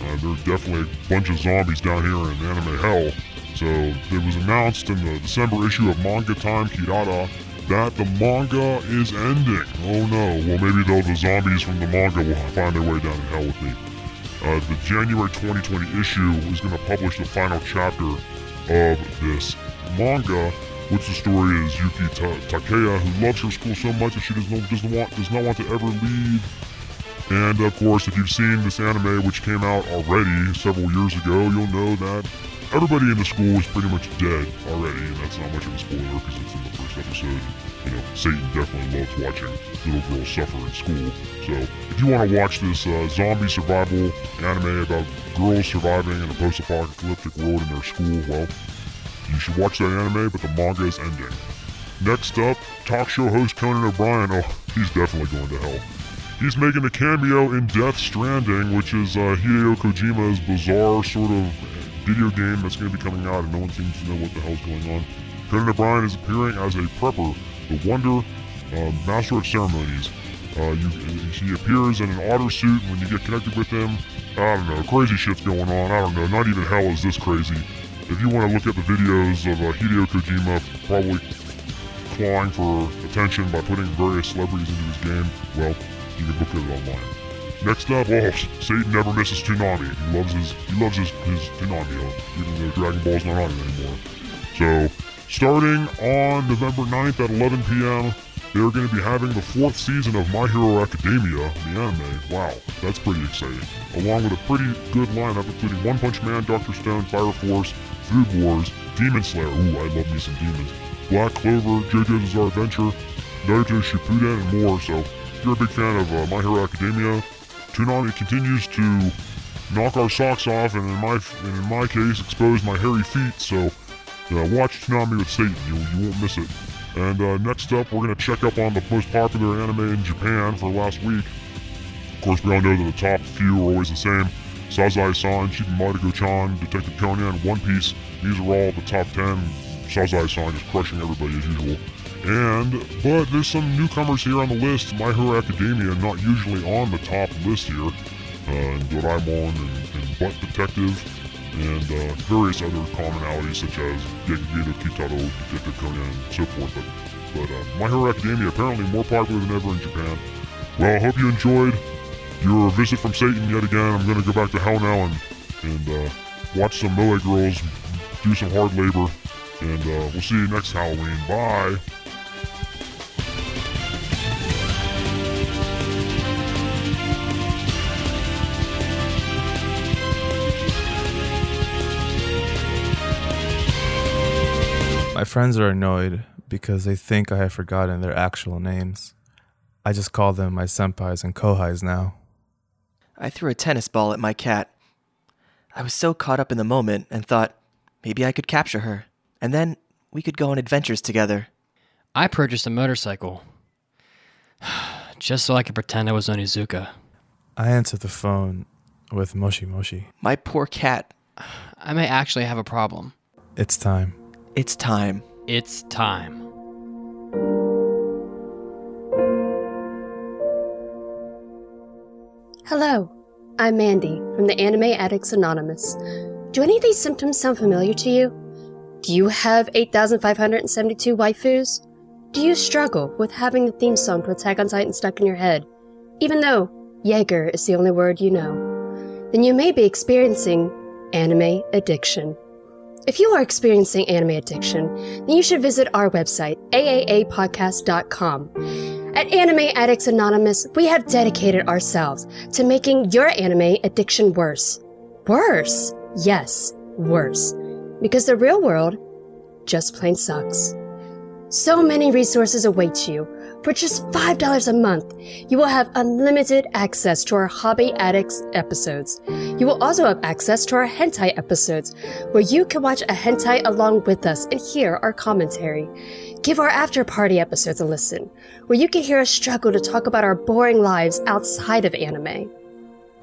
Uh, there are definitely a bunch of zombies down here in anime hell. So it was announced in the December issue of Manga Time Kirara that the manga is ending. Oh no, well maybe though the zombies from the manga will find their way down in hell with me. Uh, the January 2020 issue is going to publish the final chapter of this manga, which the story is Yuki Ta- Takeya, who loves her school so much that she does not, doesn't want, does not want to ever leave. And of course, if you've seen this anime, which came out already several years ago, you'll know that everybody in the school is pretty much dead already, and that's not much of a spoiler because it's in the first episode. You know, Satan definitely loves watching little girls suffer in school. So, if you want to watch this uh, zombie survival anime about girls surviving in a post-apocalyptic world in their school, well, you should watch that anime, but the manga is ending. Next up, talk show host Conan O'Brien. Oh, he's definitely going to hell. He's making a cameo in Death Stranding, which is uh, Hideo Kojima's bizarre sort of video game that's going to be coming out, and no one seems to know what the hell's going on. Conan O'Brien is appearing as a prepper, the Wonder uh, Master of Ceremonies. Uh, you, he appears in an otter suit, and when you get connected with him, I don't know, crazy shit's going on. I don't know, not even hell is this crazy. If you want to look at the videos of uh, Hideo Kojima probably clawing for attention by putting various celebrities into his game, well, you can look at it online. Next up, oh, Satan never misses Toonami. He loves his he loves his, his Toonami, uh, even though Dragon Ball's not on it anymore. So, starting on November 9th at 11 p.m., they're going to be having the fourth season of My Hero Academia, the anime. Wow, that's pretty exciting. Along with a pretty good lineup, including One Punch Man, Doctor Stone, Fire Force, Food Wars, Demon Slayer. Ooh, I love me some demons. Black Clover, JoJo's Bizarre Adventure, Naruto Shippuden, and more. So, if you're a big fan of uh, My Hero Academia, Toonami continues to knock our socks off, and in my and in my case, expose my hairy feet. So, uh, watch Toonami with Satan. You you won't miss it. And uh, next up, we're gonna check up on the most popular anime in Japan for last week. Of course, we all know that the top few are always the same. Sazae-san, Chibi Maruko-chan, Detective Conan, One Piece. These are all the top 10. Sazae-san is crushing everybody as usual. And, but there's some newcomers here on the list. My Hero Academia, not usually on the top list here. Uh, and Doraemon and, and Butt Detective and uh, various other commonalities such as Gegege no Kitaro, Detective Conan, and so forth. But, but uh, My Hero Academia apparently more popular than ever in Japan. Well, I hope you enjoyed your visit from Satan yet again. I'm going to go back to hell now and, and uh, watch some Moe girls do some hard labor. And uh, we'll see you next Halloween. Bye. My friends are annoyed because they think I have forgotten their actual names. I just call them my senpais and kohais now. I threw a tennis ball at my cat. I was so caught up in the moment and thought maybe I could capture her, and then we could go on adventures together. I purchased a motorcycle (sighs) just so I could pretend I was Onizuka. I answered the phone with Moshi Moshi. My poor cat. I may actually have a problem. It's time. It's time. It's time. Hello, I'm Mandi from the Anime Addicts Anonymous. Do any of these symptoms sound familiar to you? Do you have 8,572 waifus? Do you struggle with having the theme song to Attack on Titan stuck in your head, even though Jaeger is the only word you know? Then you may be experiencing anime addiction. If you are experiencing anime addiction, then you should visit our website, aaapodcast.com. At Anime Addicts Anonymous, we have dedicated ourselves to making your anime addiction worse. Worse! Yes, worse. Because the real world just plain sucks. So many resources await you. For just $5 a month, you will have unlimited access to our Hobby Addicts episodes. You will also have access to our hentai episodes, where you can watch a hentai along with us and hear our commentary. Give our after party episodes a listen, where you can hear us struggle to talk about our boring lives outside of anime.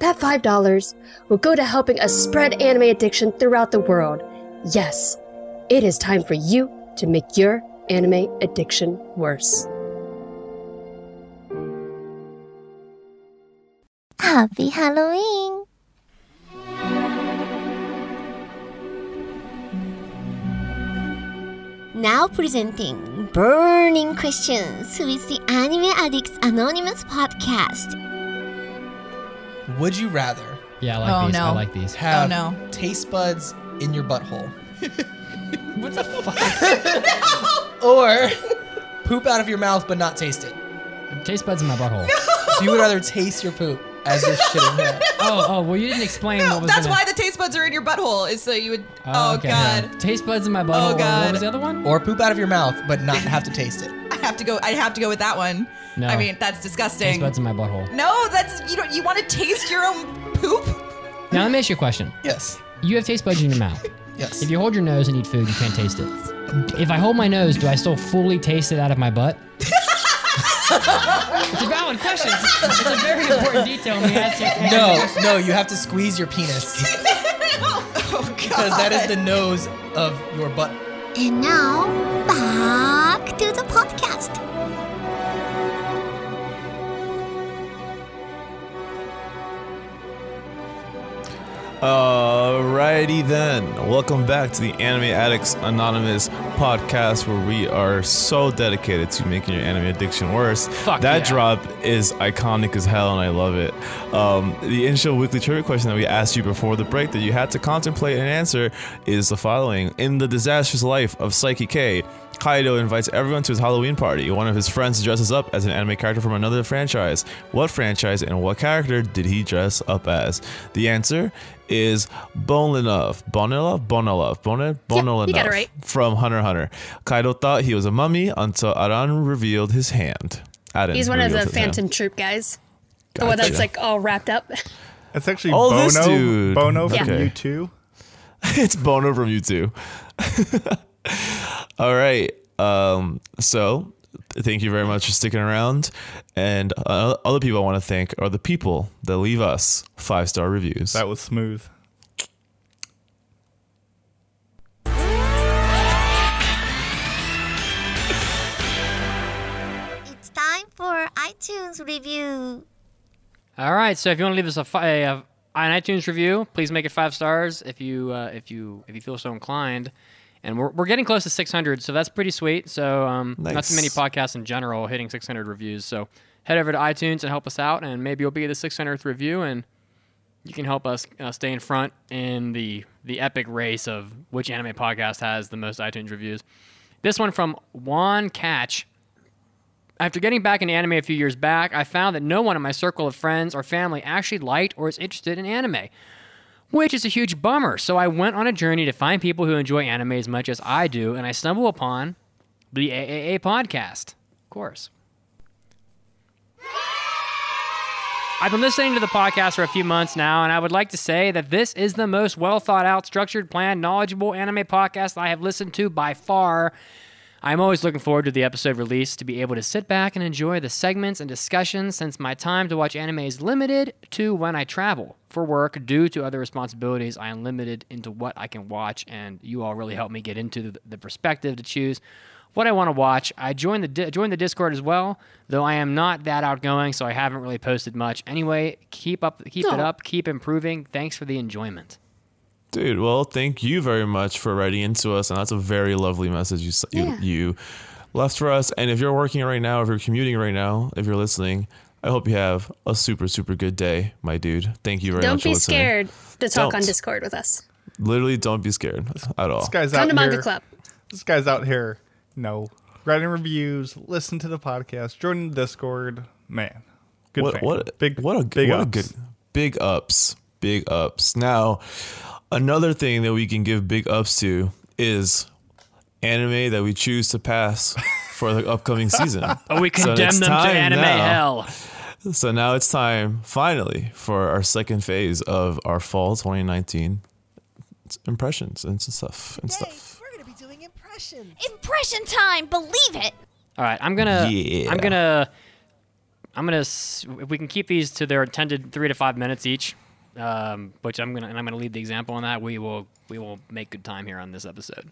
That $5 will go to helping us spread anime addiction throughout the world. Yes, it is time for you to make your anime addiction worse. Happy Halloween! Now presenting Burning Questions with the Anime Addicts Anonymous podcast. Would you rather Yeah, I like Oh, these. I no. like these. have oh, no. taste buds in your butthole? (laughs) what the fuck? (laughs) or poop out of your mouth but not taste it? Taste buds in my butthole. (laughs) So you would rather taste your poop as you're shitting it. oh, oh, well, you didn't explain No, what was that's gonna- why the taste buds are in your butthole. Is so you would. Oh, oh okay, God. yeah. Taste buds in my butthole. Oh, or What God. was the other one? Or poop out of your mouth but not have to taste it. (laughs) I have to go. I have to go with that one. No. I mean, that's disgusting. Taste buds in my butthole. No, that's you don't. You want to taste your own poop? Now, let me ask you a question. Yes. You have taste buds in your mouth. (laughs) Yes. If you hold your nose and eat food, you can't taste it. (laughs) If I hold my nose, do I still fully taste it out of my butt? It's a valid question. It's, it's a very important detail in the answer. (laughs) No, no, you have to squeeze your penis (laughs) Oh God. because that is the nose of your butt. And now, back to the podcast. Alrighty then. Welcome back to the Anime Addicts Anonymous podcast where we are so dedicated to making your anime addiction worse. Fuck that yeah. drop is iconic as hell and I love it. Um, the initial weekly trivia question that we asked you before the break that you had to contemplate and answer is the following. In the disastrous life of Saiki K, Kaido invites everyone to his Halloween party. One of his friends dresses up as an anime character from another franchise. What franchise and what character did he dress up as? The answer is Bonilov. Bonilov? Bonilov. Bonilov? Bonilov. you got it right. From Hunter Hunter. Kaido thought he was a mummy until Aran revealed his hand. Aran He's one of the revealed his hand. Phantom Troupe guys. The one that's like all wrapped up. That's actually Oh, Bono. this dude. Bono from Okay. U2. (laughs) it's Bono from U2. (laughs) All right. Um, so thank you very much for sticking around. And uh, other people I want to thank are the people that leave us five star reviews. That was smooth. It's time for iTunes review. All right, so if you want to leave us a, fi- a, a an iTunes review, please make it five stars if you uh, if you if you feel so inclined. And we're, we're getting close to 600, so that's pretty sweet. So um, not too many podcasts in general hitting 600 reviews. So head over to iTunes and help us out, and maybe you'll be the 600th review, and you can help us uh, stay in front in the the epic race of which anime podcast has the most iTunes reviews. This one from Juan Catch. After getting back into anime a few years back, I found that no one in my circle of friends or family actually liked or is interested in anime, which is a huge bummer. So I went on a journey to find people who enjoy anime as much as I do, and I stumbled upon the AAA podcast. Of course. I've been listening to the podcast for a few months now, and I would like to say that this is the most well thought out, structured, planned, knowledgeable anime podcast I have listened to by far. I'm always looking forward to the episode release to be able to sit back and enjoy the segments and discussions since my time to watch anime is limited to when I travel. For work, due to other responsibilities, I am limited into what I can watch, and you all really help me get into the, the perspective to choose what I want to watch. I joined the di- joined the Discord as well, though I am not that outgoing, so I haven't really posted much. Anyway, keep up, keep it up, keep improving. Thanks for the enjoyment. Dude, well, thank you very much for writing into us, and that's a very lovely message you s- you, you left for us. And if you're working right now, if you're commuting right now, if you're listening, I hope you have a super super good day, my dude. Thank you very much. Don't much for be listening. scared to talk on Don't. Discord with us. Literally, don't be scared at all. This guy's Come out to Manga here. Club. This guy's out here. No, writing reviews, listen to the podcast, join the Discord. Man, good what fan. what big what a big what a good big ups big ups now another thing that we can give big ups to is anime that we choose to pass for the upcoming (laughs) season Oh, we So condemn it's them to anime now. hell. so now it's time finally for our second phase of our fall 2019 impressions and stuff and stuff We're gonna be doing impressions. Impression time, believe it. All right, I'm gonna. Yeah. I'm gonna. I'm gonna. If we can keep these to their intended three to five minutes each, um, which I'm gonna and I'm gonna lead the example on that. We will. We will make good time here on this episode.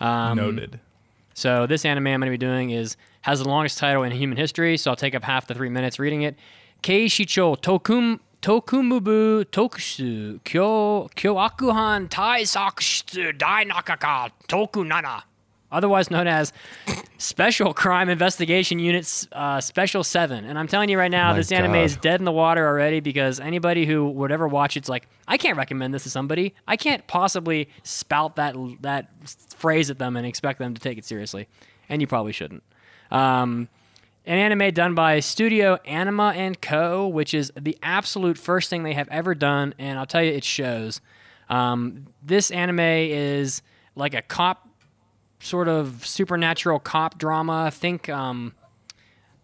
Um, Noted. So this anime I'm going to be doing is has the longest title in human history. So I'll take up half the three minutes reading it. Keishichou Tokum Tokumubu Tokushu Kyo Kyoakuhan Taisakshitsu Dai Nakaka Tokunana, otherwise known as Special Crime Investigation Units uh, Special Seven. And I'm telling you right now, My this anime is dead in the water already because anybody who would ever watch it's like I can't recommend this to somebody. I can't possibly spout that that phrase at them and expect them to take it seriously, and you probably shouldn't. Um, an anime done by Studio Anima and Co., which is the absolute first thing they have ever done, and I'll tell you, it shows. Um, this anime is like a cop, sort of supernatural cop drama. I think um,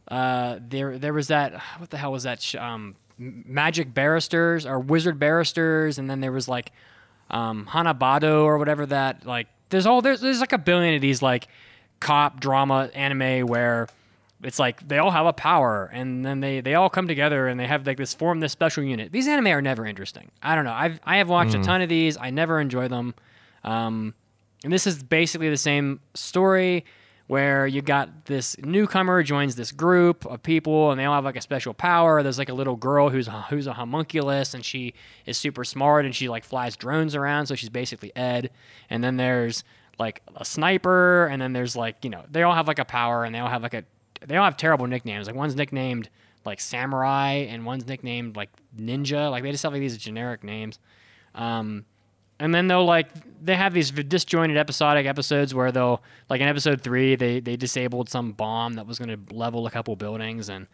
uh, there there was that what the hell was that? Sh- um, Magic Barristers or Wizard Barristers, and then there was like um, Hanabado or whatever that like. There's all there's there's like a billion of these like cop drama anime where it's like they all have a power and then they they all come together and they have like this form this special unit. These anime are never interesting. I don't know. I've I have watched a ton of these. I never enjoy them. Um, and this is basically the same story where you got this newcomer joins this group of people and they all have like a special power. There's like a little girl who's a, who's a homunculus and she is super smart and she like flies drones around, so she's basically Ed. And then there's like a sniper and then there's like, you know, they all have like a power and they all have like a they all have terrible nicknames. Like one's nicknamed like samurai and one's nicknamed like ninja. Like they just have like these generic names. Um, and then they'll like they have these disjointed episodic episodes where they'll like in episode three they they disabled some bomb that was going to level a couple buildings and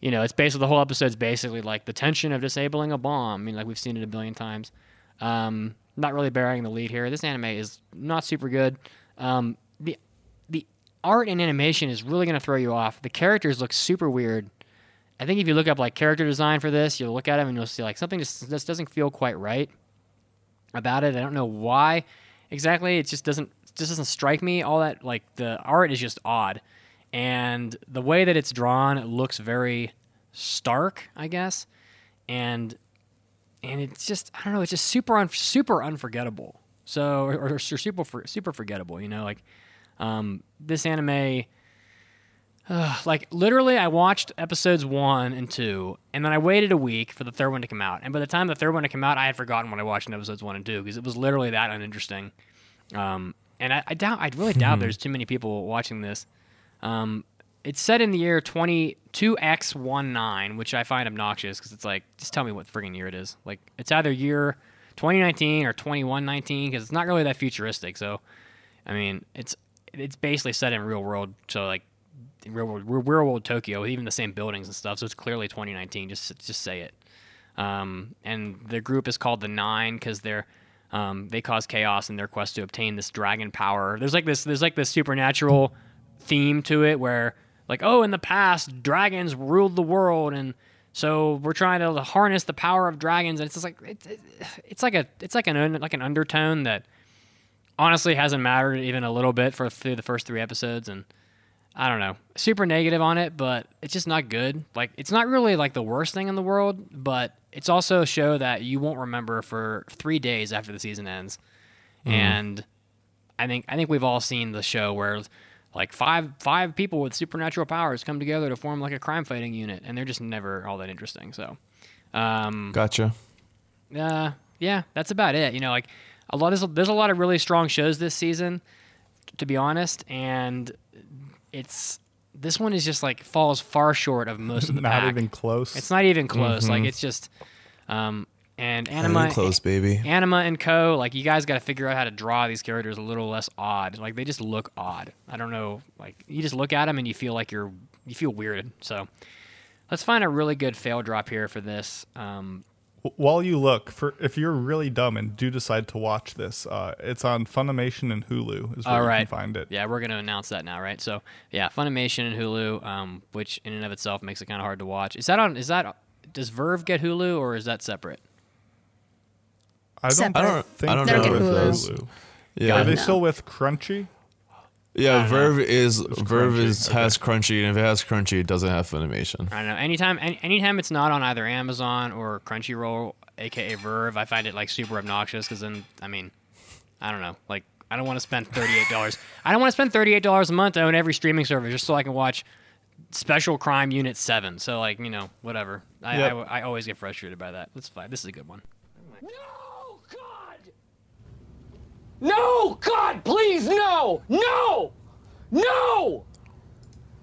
you know it's basically the whole episode's basically like the tension of disabling a bomb. I mean like we've seen it a billion times. Um, not really bearing the lead here. This anime is not super good. Um, the the art and animation is really going to throw you off. The characters look super weird. I think if you look up like character design for this, you'll look at them and you'll see like something just, just doesn't feel quite right about it. I don't know why exactly. It just doesn't just doesn't strike me all that like the art is just odd, and the way that it's drawn it looks very stark, I guess, and and it's just I don't know. It's just super un, super unforgettable. So or, or super super forgettable. You know, like um, this anime. Uh, like literally, I watched episodes one and two, and then I waited a week for the third one to come out. And by the time the third one to come out, I had forgotten what I watched in episodes one and two because it was literally that uninteresting. Um, and I, I doubt, I really doubt there's too many people watching this. Um, it's set in the year 22X19, which I find obnoxious because it's like, just tell me what friggin' year it is. Like, it's either year 2019 or 2119 because it's not really that futuristic. So, I mean, it's it's basically set in real world. So, like, real world, real world Tokyo, even the same buildings and stuff. So it's clearly 2019. Just just say it. Um, and the group is called the Nine because they're um, they cause chaos in their quest to obtain this dragon power. There's like this there's like this supernatural theme to it where like oh in the past dragons ruled the world and so we're trying to harness the power of dragons and it's just like it's, it's like a it's like an like an undertone that honestly hasn't mattered even a little bit for through the first three episodes and I don't know, super negative on it, but it's just not good. Like it's not really like the worst thing in the world, but it's also a show that you won't remember for three days after the season ends. Mm. And I think I think we've all seen the show where like five five people with supernatural powers come together to form like a crime fighting unit, and they're just never all that interesting. So, um, Gotcha. uh, yeah, that's about it. You know, like a lot there's there's a lot of really strong shows this season, to be honest, and it's this one is just like falls far short of most of the (laughs) Not pack. even close. It's not even close. Like Mhm. it's just, um, and Anima, even close, baby. Anima and Co. Like you guys got to figure out how to draw these characters a little less odd. Like they just look odd. I don't know. Like you just look at them and you feel like you're you feel weirded. So let's find a really good fail drop here for this. Um, W- While you look for, if you're really dumb and do decide to watch this, uh, it's on Funimation and Hulu. Is where All you can find it. Yeah, we're going to announce that now, right? So, yeah, Funimation and Hulu, um, which in and of itself makes it kind of hard to watch. Is that on? Is that does VRV get Hulu or is that separate? I don't, Separate. I don't- think I don't they know have if Hulu. those- Yeah, Are they No. still with Crunchy? Yeah. know. VRV is VRV Crunchy, is has Crunchy, and if it has Crunchy, it doesn't have Funimation. I don't know. Anytime, any, anytime it's not on either Amazon or Crunchyroll, aka VRV, I find it like super obnoxious because then, I mean, I don't know. Like, I don't want to spend thirty eight dollars. (laughs) I don't want to spend thirty eight dollars a month to own every streaming service just so I can watch Special Crime Unit Seven. So, like, you know, whatever. I, Yep. I, I always get frustrated by that. That's fine. This is a good one. Oh no, God! No, God, please, no! No! No!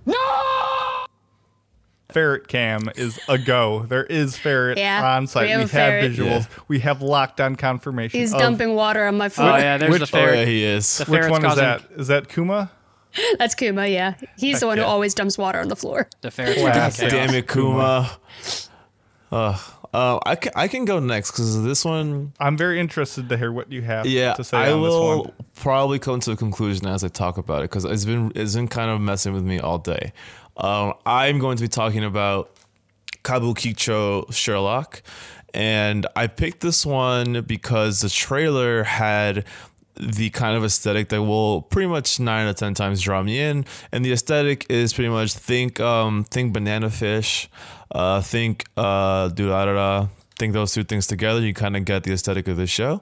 No! Ferret Cam is a go. There is Ferret Yeah, on site. we have We have, ferret. visuals. We have lockdown confirmation. He's of- dumping water on my foot. Oh yeah, there's Which- the Oh ferret. yeah, he is. The Which ferret's one is that? Is that Kuma? (laughs) That's Kuma, yeah. He's the one yeah. who always dumps water on the floor. The ferret's Classic. causing chaos. Damn it, Kuma. Uh, uh, I can, I can go next because this one. I'm very interested to hear what you have Yeah, to say I on will this one. probably come to a conclusion as I talk about it because it's been it's been kind of messing with me all day. Um, I'm going to be talking about Kabukicho Sherlock, and I picked this one because the trailer had the kind of aesthetic that will pretty much nine out of ten times draw me in, and the aesthetic is pretty much think um think banana fish, uh think uh Durarara, think those two things together, you kind of get the aesthetic of the show.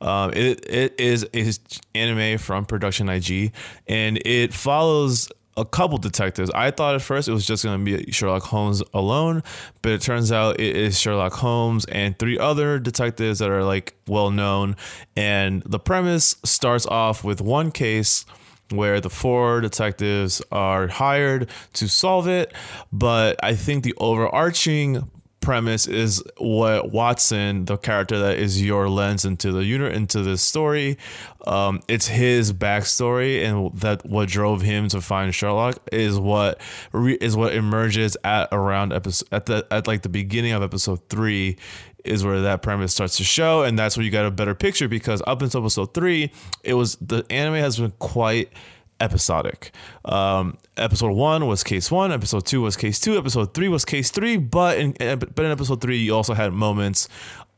Um, it it is is anime from Production IG, and it follows a couple detectives. I thought at first it was just going to be Sherlock Holmes alone, but it turns out it is Sherlock Holmes and three other detectives that are like well known. And the premise starts off with one case where the four detectives are hired to solve it, but I think the overarching premise is what Watson, the character that is your lens into the unit into the story. Um, it's his backstory and that what drove him to find Sherlock is what re, is what emerges at around episode at the at like the beginning of episode three is where that premise starts to show and that's where you got a better picture because up until episode three it was the anime has been quite episodic. Um, episode one was case one. Episode two was case two. Episode three was case three. But in but in episode three, you also had moments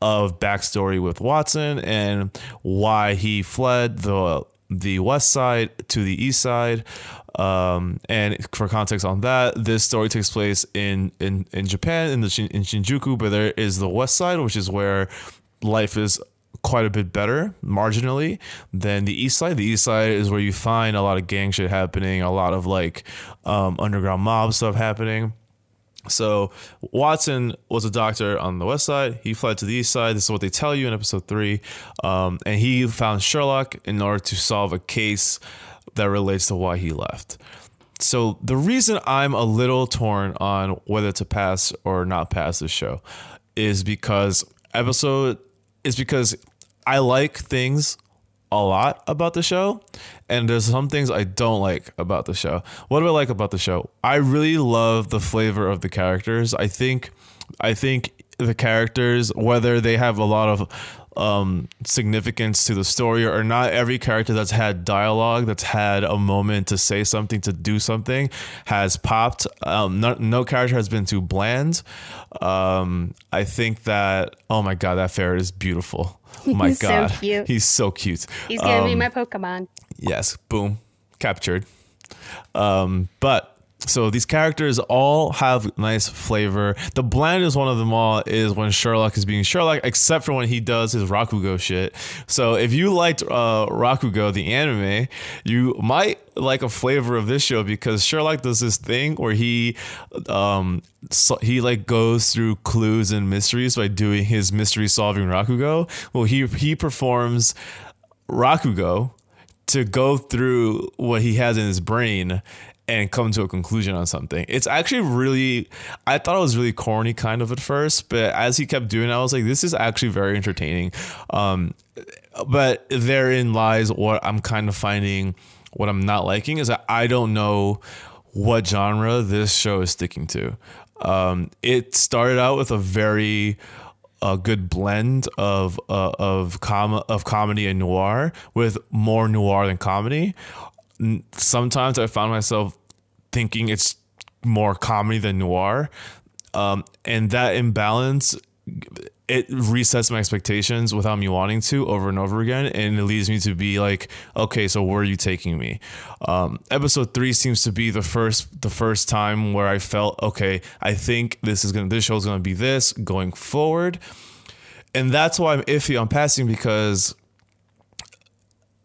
of backstory with Watson and why he fled the the west side to the east side. Um, and for context on that, this story takes place in in, in Japan in the in Shinjuku, but there is the west side, which is where life is quite a bit better marginally than the east side. The east side is where you find a lot of gang shit happening, a lot of like um, underground mob stuff happening. So Watson was a doctor on the west side. He fled to the east side. This is what they tell you in episode three, um, and he found Sherlock in order to solve a case that relates to why he left. So the reason I'm a little torn on whether to pass or not pass this show is because episode is because I like things a lot about the show and there's some things I don't like about the show. What do I like about the show? I really love the flavor of the characters. I think I think the characters whether they have a lot of um, significance to the story or not every character that's had dialogue that's had a moment to say something to do something has popped um, no, no character has been too bland um, i think that oh my god that ferret is beautiful Oh my He's so god cute. he's so cute He's gonna be Um, my Pokemon. Yes, boom, captured. Um, but so these characters all have nice flavor. The blandest one of them all is when Sherlock is being Sherlock, except for when he does his Rakugo shit. So if you liked uh, Rakugo, the anime, you might like a flavor of this show because Sherlock does this thing where he um so he like goes through clues and mysteries by doing his mystery solving Rakugo. Well, he he performs Rakugo to go through what he has in his brain and come to a conclusion on something. It's actually really I thought it was really corny kind of at first, but as he kept doing it, I was like this is actually very entertaining. Um but therein lies what I'm kind of finding what I'm not liking is that I don't know what genre this show is sticking to. Um, it started out with a very a good blend of uh, of com- of comedy and noir with more noir than comedy. Sometimes I found myself thinking it's more comedy than noir, um, and that imbalance it resets my expectations without me wanting to over and over again, and it leads me to be like, okay, so where are you taking me? Um, episode three seems to be the first the first time where I felt okay. I think this is gonna this show is gonna be this going forward, and that's why I'm iffy on passing because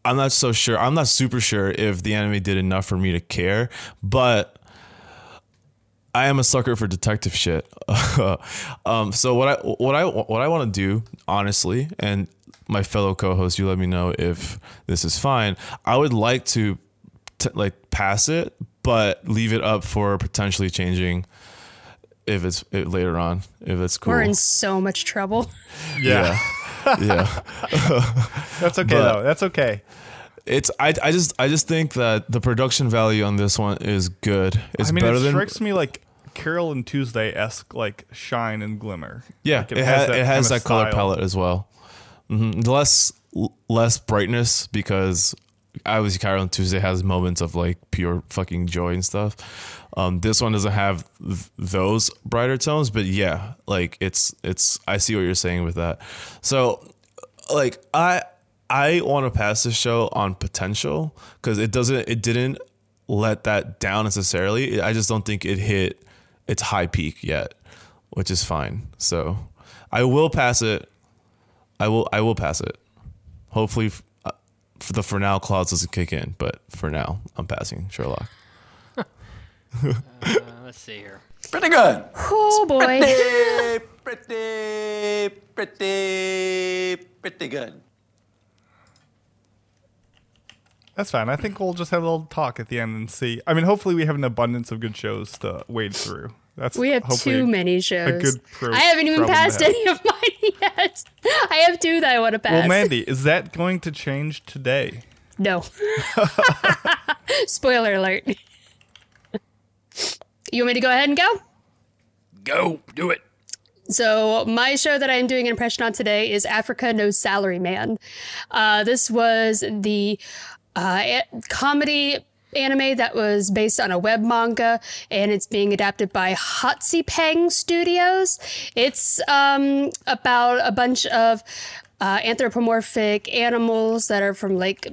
I'm not so sure. I'm not super sure if the anime did enough for me to care, but I am a sucker for detective shit. (laughs) um, so what I what I what I want to do, honestly, and my fellow co-host, you let me know if this is fine. I would like to t- like pass it, but leave it up for potentially changing if it's it, later on if it's cool. We're in so much trouble. (laughs) yeah, yeah. (laughs) (laughs) That's okay But- though. That's okay. It's I, I just I just think that the production value on this one is good. It's I mean, better it than strikes me like Carol and Tuesday esque, like shine and glimmer. Yeah, Like, it, has it has that color palette as well. hmm Less less brightness because obviously on Tuesday has moments of like pure fucking joy and stuff. Um, this one doesn't have th- those brighter tones, but yeah, like it's it's. I see what you're saying with that. So, like I I want to pass this show on potential because it doesn't it didn't let that down necessarily. I just don't think it hit its high peak yet, which is fine. So I will pass it. I will I will pass it. Hopefully, for the for now clause doesn't kick in. But for now, I'm passing Sherlock. Uh, let's see here. Pretty good. Oh boy. pretty, Pretty, pretty, pretty good. That's fine. I think we'll just have a little talk at the end and see. I mean, hopefully, we have an abundance of good shows to wade through. That's we have too many shows. A good pro- I haven't even passed have. any of mine (laughs) yet. I have two that I want to pass. Well, Mandi, is that going to change today? No. (laughs) Spoiler alert. You want me to go ahead and go? Go, do it. So my show that I'm doing an impression on today is Africa No Salary Man. Uh, this was the uh, comedy anime that was based on a web manga, and it's being adapted by Hatsi Peng Studios. It's um, about a bunch of uh, anthropomorphic animals that are from like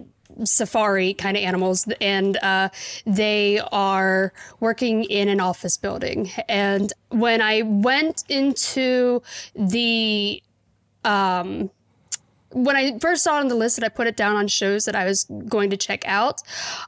safari kind of animals and uh, they are working in an office building and when i went into the um when I first saw it on the list and I put it down on shows that I was going to check out,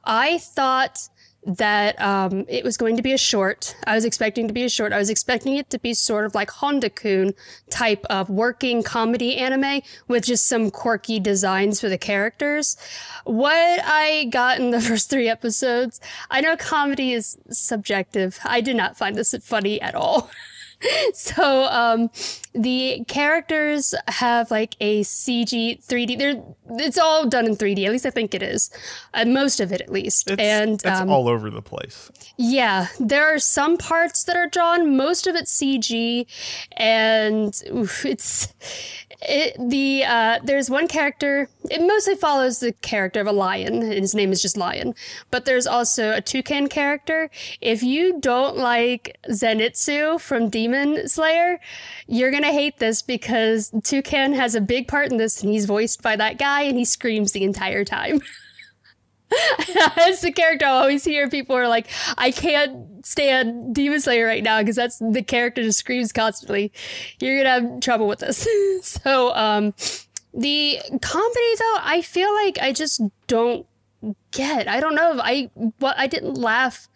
I thought that um, it was going to be a short. I was expecting to be a short. I was expecting it to be sort of like Honda Kun type of working comedy anime with just some quirky designs for the characters. What I got in the (laughs) first three episodes, I know comedy is subjective. I did not find this funny at all. (laughs) (laughs) so um the characters have like a cg 3d they're it's all done in 3d at least i think it is. Uh, most of it at least. It's, and it's um, all over the place. yeah, there are some parts that are drawn. Most of it's CG, and oof, it's it, the uh, there's one character. It mostly follows the character of a lion, and his name is just Lion. But there's also a toucan character. If you don't like Zenitsu from Demon Slayer, you're gonna hate this because Toucan has a big part in this, and he's voiced by that guy, and he screams the entire time. (laughs) (laughs) That's the character I always hear. People are like, I can't stand Demon Slayer right now because that's the character just screams constantly. You're gonna have trouble with this. (laughs) so, um, the comedy though, I feel like I just don't get. I don't know I what I didn't laugh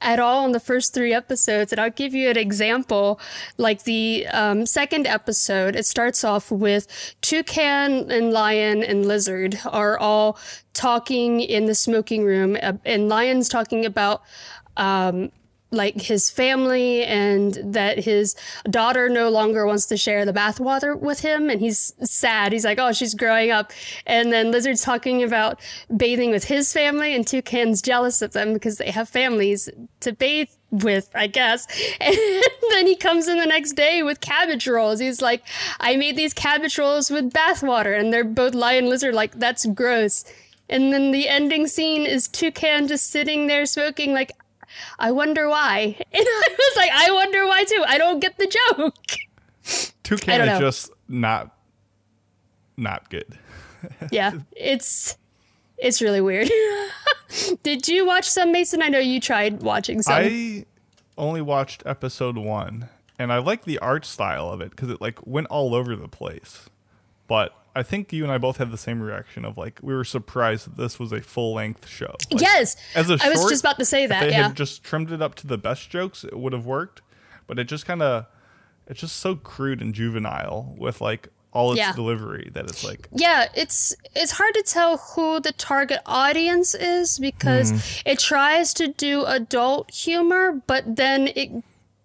at all in the first three episodes. And I'll give you an example. Like the um, second episode, it starts off with Toucan and Lion and Lizard are all talking in the smoking room, uh, and Lion's talking about. Um, like his family and that his daughter no longer wants to share the bathwater with him and he's sad. He's like oh she's growing up. And then lizard's talking about bathing with his family and toucan's jealous of them because they have families to bathe with i guess. (laughs) And then he comes in the next day with cabbage rolls. He's like i made these cabbage rolls with bathwater and they're both lion lizard like that's gross. And then the ending scene is toucan just sitting there smoking like I wonder why. (laughs) And I was like, I wonder why too. I don't get the joke. Toucan is just not not good. (laughs) yeah, it's it's really weird. (laughs) Did you watch some Mason? I know you tried watching some. I only watched episode one, and I like the art style of it because it like went all over the place. But I think you and I both had the same reaction of like we were surprised that this was a full length show. Like, yes, as a I was just about to say that. if they Yeah, had just trimmed it up to the best jokes, it would have worked. But it just kind of, it's just so crude and juvenile with like all its Yeah. delivery that it's like yeah. It's it's hard to tell who the target audience is because Hmm. it tries to do adult humor, but then it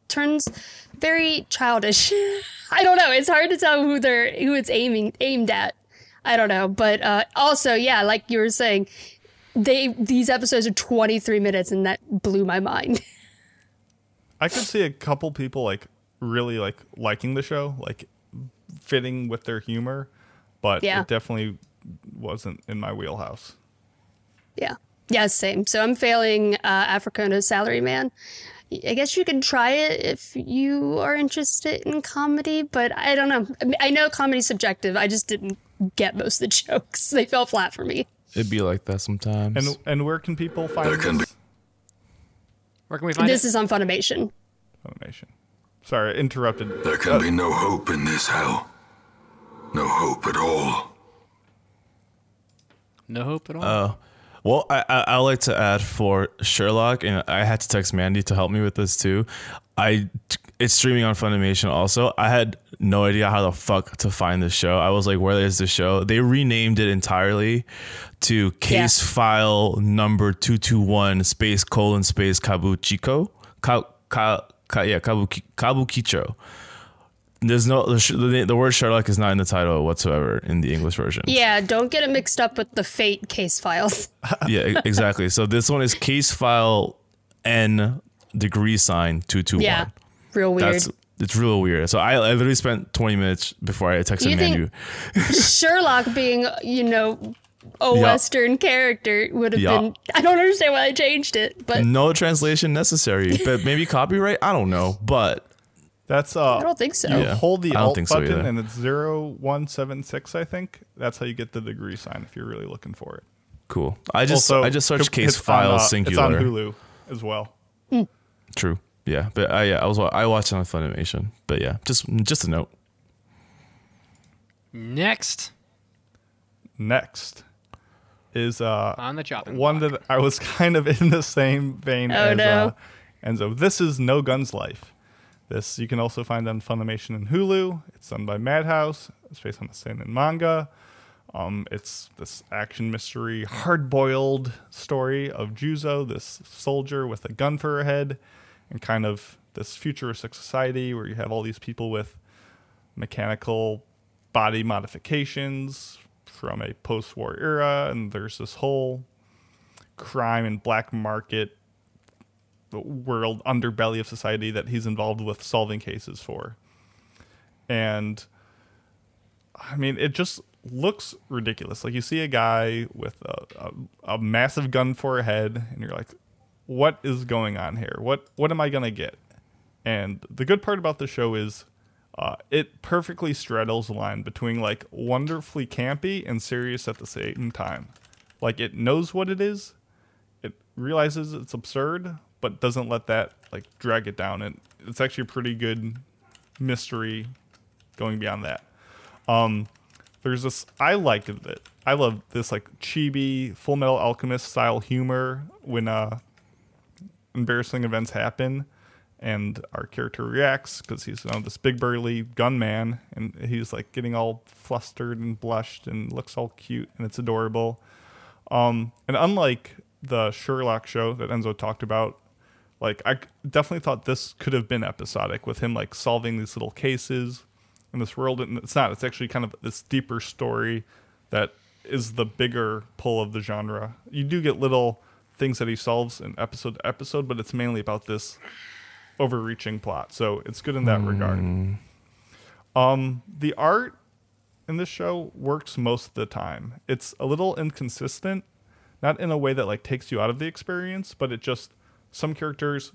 turns very childish. (laughs) I don't know. It's hard to tell who they're who it's aiming aimed at. I don't know, but uh, also, yeah, like you were saying, they these episodes are 23 minutes, and that blew my mind. (laughs) I could see a couple people like really like liking the show, like fitting with their humor, but Yeah. it definitely wasn't in my wheelhouse. yeah, yeah, same. So I'm failing uh, Africa No Salary Man. I guess you could try it if you are interested in comedy, but I don't know. I, mean, I know comedy's subjective. I just didn't get most of the (laughs) jokes. They fell flat for me. It'd be like that sometimes. And and where can people find this? Where can we find This it? is on Funimation. Funimation. Sorry, interrupted. There can be no hope in this hell. No hope at all. No hope at all. Oh, well, I, I I like to add for Sherlock, and I had to text Mandi to help me with this too. I it's streaming on Funimation. Also, I had no idea how the fuck to find this show. I was like, "Where is this show?" They renamed it entirely to Case File Number Two Two One Space Colon Space Kabuchiko. Ka, ka, ka, yeah, Kabuki, Kabukicho. There's no the, the, the word Sherlock is not in the title whatsoever in the English version. Yeah, don't get it mixed up with the Fate case files. (laughs) yeah, exactly. So this one is case file N degree sign two two one. Yeah, real weird. That's it's real weird. So I, I literally spent twenty minutes before I texted You Manu. Sherlock being, you know, a Yeah. Western character would have Yeah. been. I don't understand why they changed it, but no translation necessary, but maybe copyright. I don't know, but That's uh. I don't think so. You Yeah, hold the I don't alt think so button either. and it's zero one seven six. I think that's how you get the degree sign if you're really looking for it. cool. I just Also, I just searched it's case on, file uh, singular. It's on Hulu as well. True. Yeah, but I yeah I was I watched it on Funimation. But yeah, just just a note. Next Next is uh on the chopping one that I was (laughs) kind of in the same vein Oh, as no. uh, Enzo. This is No Guns Life. This you can also find on Funimation and Hulu. It's done by Madhouse. It's based on the seinen manga. Um, it's this action mystery, hard-boiled story of Juzo, this soldier with a gun for a head, and kind of this futuristic society where you have all these people with mechanical body modifications from a post-war era, and there's this whole crime and black market world underbelly of society that he's involved with solving cases for. And I mean, it just looks ridiculous. Like you see a guy with a, a, a massive gun for a head, and you're like, "What is going on here? What what am I gonna get?" And the good part about the show is, uh, it perfectly straddles the line between like wonderfully campy and serious at the same time. Like it knows what it is, it realizes it's absurd, but doesn't let that like drag it down. And it's actually a pretty good mystery going beyond that. Um, there's this I liked it. I love this like chibi Full Metal Alchemist style humor when uh embarrassing events happen and our character reacts because he's you know, this big burly gunman and he's like getting all flustered and blushed and looks all cute and it's adorable. Um, and unlike the Sherlock show that Enzo talked about, like I definitely thought this could have been episodic with him like solving these little cases in this world, and it's not. It's actually kind of this deeper story that is the bigger pull of the genre. You do get little things that he solves in episode to episode, but it's mainly about this overreaching plot. So it's good in that regard. Um, the art in this show works most of the time. It's a little inconsistent, not in a way that like takes you out of the experience, but it just some characters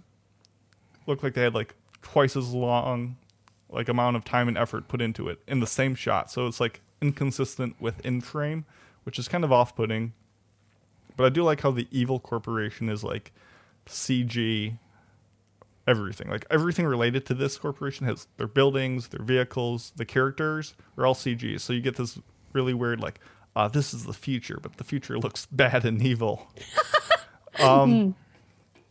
look like they had like twice as long like amount of time and effort put into it in the same shot. So it's like inconsistent with in frame, which is kind of off-putting. But I do like how the evil corporation is like CG everything. Like everything related to this corporation has their buildings, their vehicles, the characters are all CG. So you get this really weird like, uh, this is the future, but the future looks (laughs) bad and evil. (laughs) um,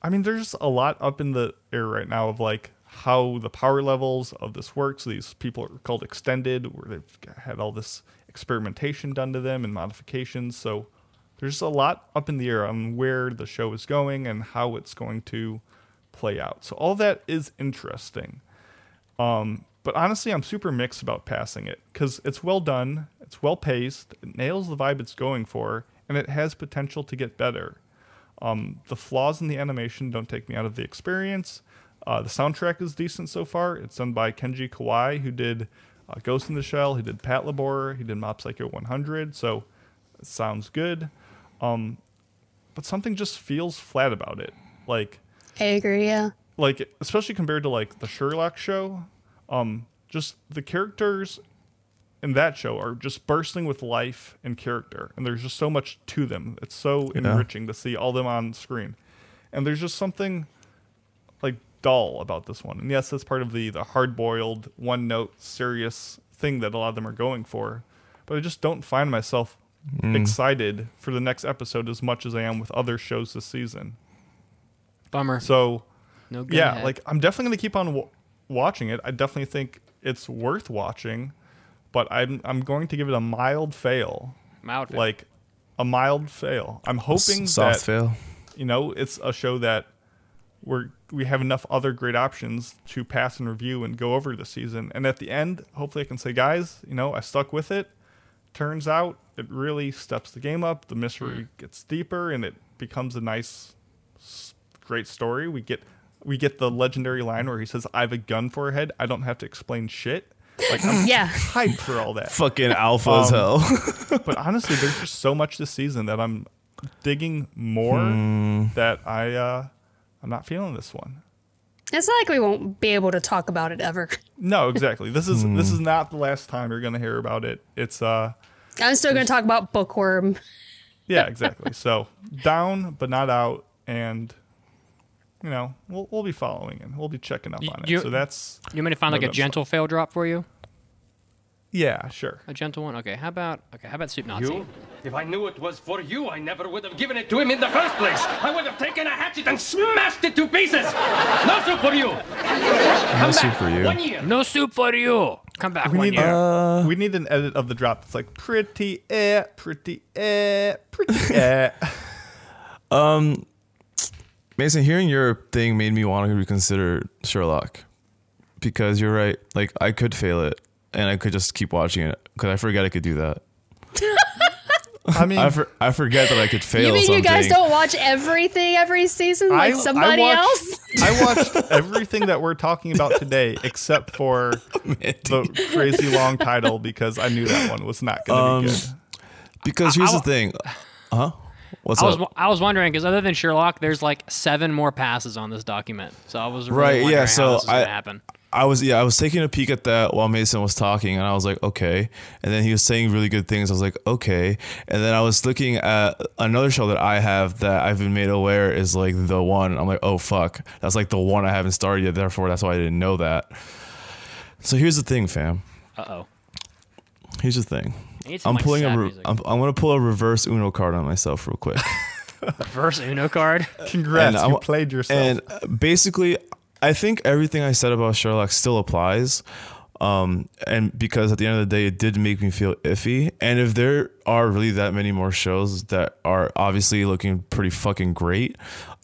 I mean, there's a lot up in the air right now of like how the power levels of this works. These people are called extended, where they've had all this experimentation done to them and modifications. So there's a lot up in the air on where the show is going and how it's going to play out. So all that is interesting. Um, but honestly, I'm super mixed about passing it because it's well done, it's well paced, it nails the vibe it's going for, and it has potential to get better. Um, the flaws in the animation don't take me out of the experience. Uh, the soundtrack is decent so far. It's done by Kenji Kawai, who did uh, Ghost in the Shell, he did Patlabor, he did Mob Psycho 100, so it sounds good. Um, but something just feels flat about it. Like, I agree. Yeah. like especially compared to like the Sherlock show, um, just the characters in that show are just bursting with life and character, and there's just so much to them. It's so Yeah. enriching to see all them on screen, and there's just something like dull about this one. And yes, that's part of the the hard boiled, one note, serious thing that a lot of them are going for, but I just don't find myself Mm. excited for the next episode as much as I am with other shows this season. Bummer. So, No good yeah, ahead. like I'm definitely gonna keep on w- watching it. I definitely think it's worth watching, but I'm I'm going to give it a mild fail. Mild fail. Like a mild fail. I'm hoping S- soft that fail. you know it's a show that we're we have enough other great options to pass and review and go over the season. And at the end, hopefully, I can say, guys, you know, I stuck with it. Turns out it really steps the game up. The mystery hmm. gets deeper, and it becomes a nice, great story. We get we get the legendary line where he says, "I have a gun for a head. I don't have to explain shit." Like I'm (laughs) Yeah. hyped for all that. Fucking alpha as Um, hell. (laughs) but honestly, there's just so much this season that I'm digging more Hmm. that I uh, I'm not feeling this one. It's not like we won't be able to talk about it ever. (laughs) No, exactly. This is Hmm. this is not the last time you're gonna hear about it. It's uh I'm still going to talk about Bookworm. yeah, exactly. so down but not out and you know, we'll we'll be following and we'll be checking up on it. so that's You want me to find like a November. gentle fail drop for you? Yeah, sure. A gentle one? Okay, how about okay, how about Soup Nazi? You? If I knew it was for you, I never would have given it to him in the first place. I would have taken a hatchet and smashed it to pieces. No soup for you. No soup for you. One year. No soup for you. Come back We one need, year. Uh, we need an edit of the drop that's like pretty eh, pretty eh, pretty eh. (laughs) Um, Mason, hearing your thing made me want to reconsider Sherlock because you're right. Like I could fail it, and I could just keep watching it because I forget I could do that. (laughs) I mean, I, for, I forget that I could fail You mean something. you guys don't watch everything every season like I- I somebody else? (laughs) I watched everything that we're talking about today except for (laughs) the crazy long title because I knew that one was not going to Um, be good. because here's I- the thing, (sighs) huh? What's I was? I was wondering because other than Sherlock, there's like seven more passes on this document. So I was really right yeah how so I, happen. I was yeah i was taking a peek at that while mason was talking and i was like okay and then he was saying really good things i was like okay and then i was looking at another show that i have that i've been made aware is like the one i'm like oh fuck that's like the one i haven't started yet therefore that's why i didn't know that so here's the thing fam Uh oh. here's the thing I need some, i'm like, pulling a. Re- I'm, I'm gonna pull a reverse uno card on myself real quick (laughs) Reverse Uno card. (laughs) (laughs) Congrats, I you wa- played yourself. And uh, basically, I think everything I said about Sherlock still applies. Um, and because at the end of the day, it did make me feel iffy. And if there are really that many more shows that are obviously looking pretty fucking great,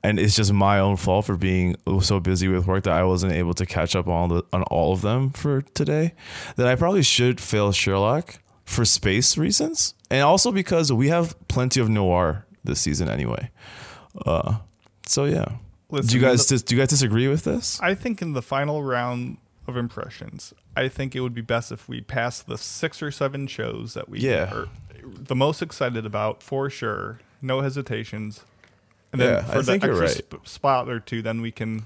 and it's just my own fault for being so busy with work that I wasn't able to catch up on the on all of them for today, then I probably should fail Sherlock for space reasons, and also because we have plenty of noir this season anyway. Uh, so yeah. do you guys the- dis- do you guys disagree with this? I think in the final round of impressions, I think it would be best if we pass the six or seven shows that we Yeah. are the most excited about for sure, no hesitations. And then Yeah, for I the think you're extra right. sp- spot or two, then we can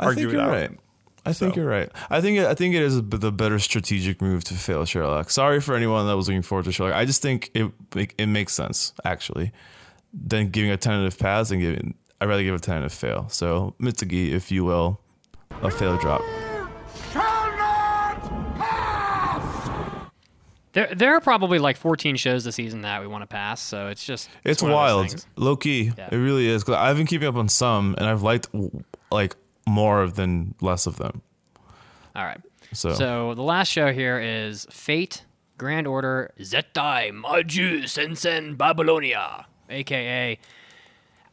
I argue think it you're out. right. I think So- you're right. I think I think it is a b- the better strategic move to fail Sherlock. Sorry for anyone that was looking forward to Sherlock. I just think it make- it makes sense actually. Than giving a tentative pass and giving I'd rather give a tentative fail. So Mitsugi, if you will, a fail drop. There, there are probably like 14 shows this season that we want to pass. So it's just It's one of those wild, low key. Yeah. It really is. 'Cause I've been keeping up on some, and I've liked like more of than less of them. All right. So- so the last show here is Fate Grand Order Zettai Majuu Sensen Babylonia, aka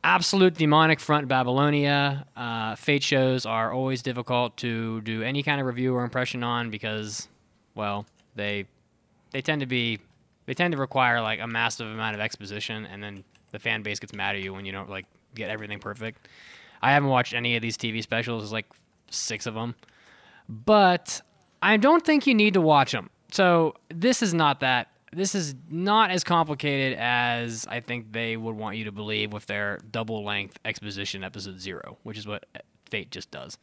Absolute Demonic Front Babylonia. Uh, Fate shows are always difficult to do any kind of review or impression on because, well, they they tend to be they tend to require like a massive amount of exposition, and then the fan base gets mad at you when you don't like get everything perfect. I haven't watched any of these TV specials. There's like six of them, but I don't think you need to watch them. So this is not that. This is not as complicated as I think they would want you to believe with their double length exposition episode zero, which is what Fate just does.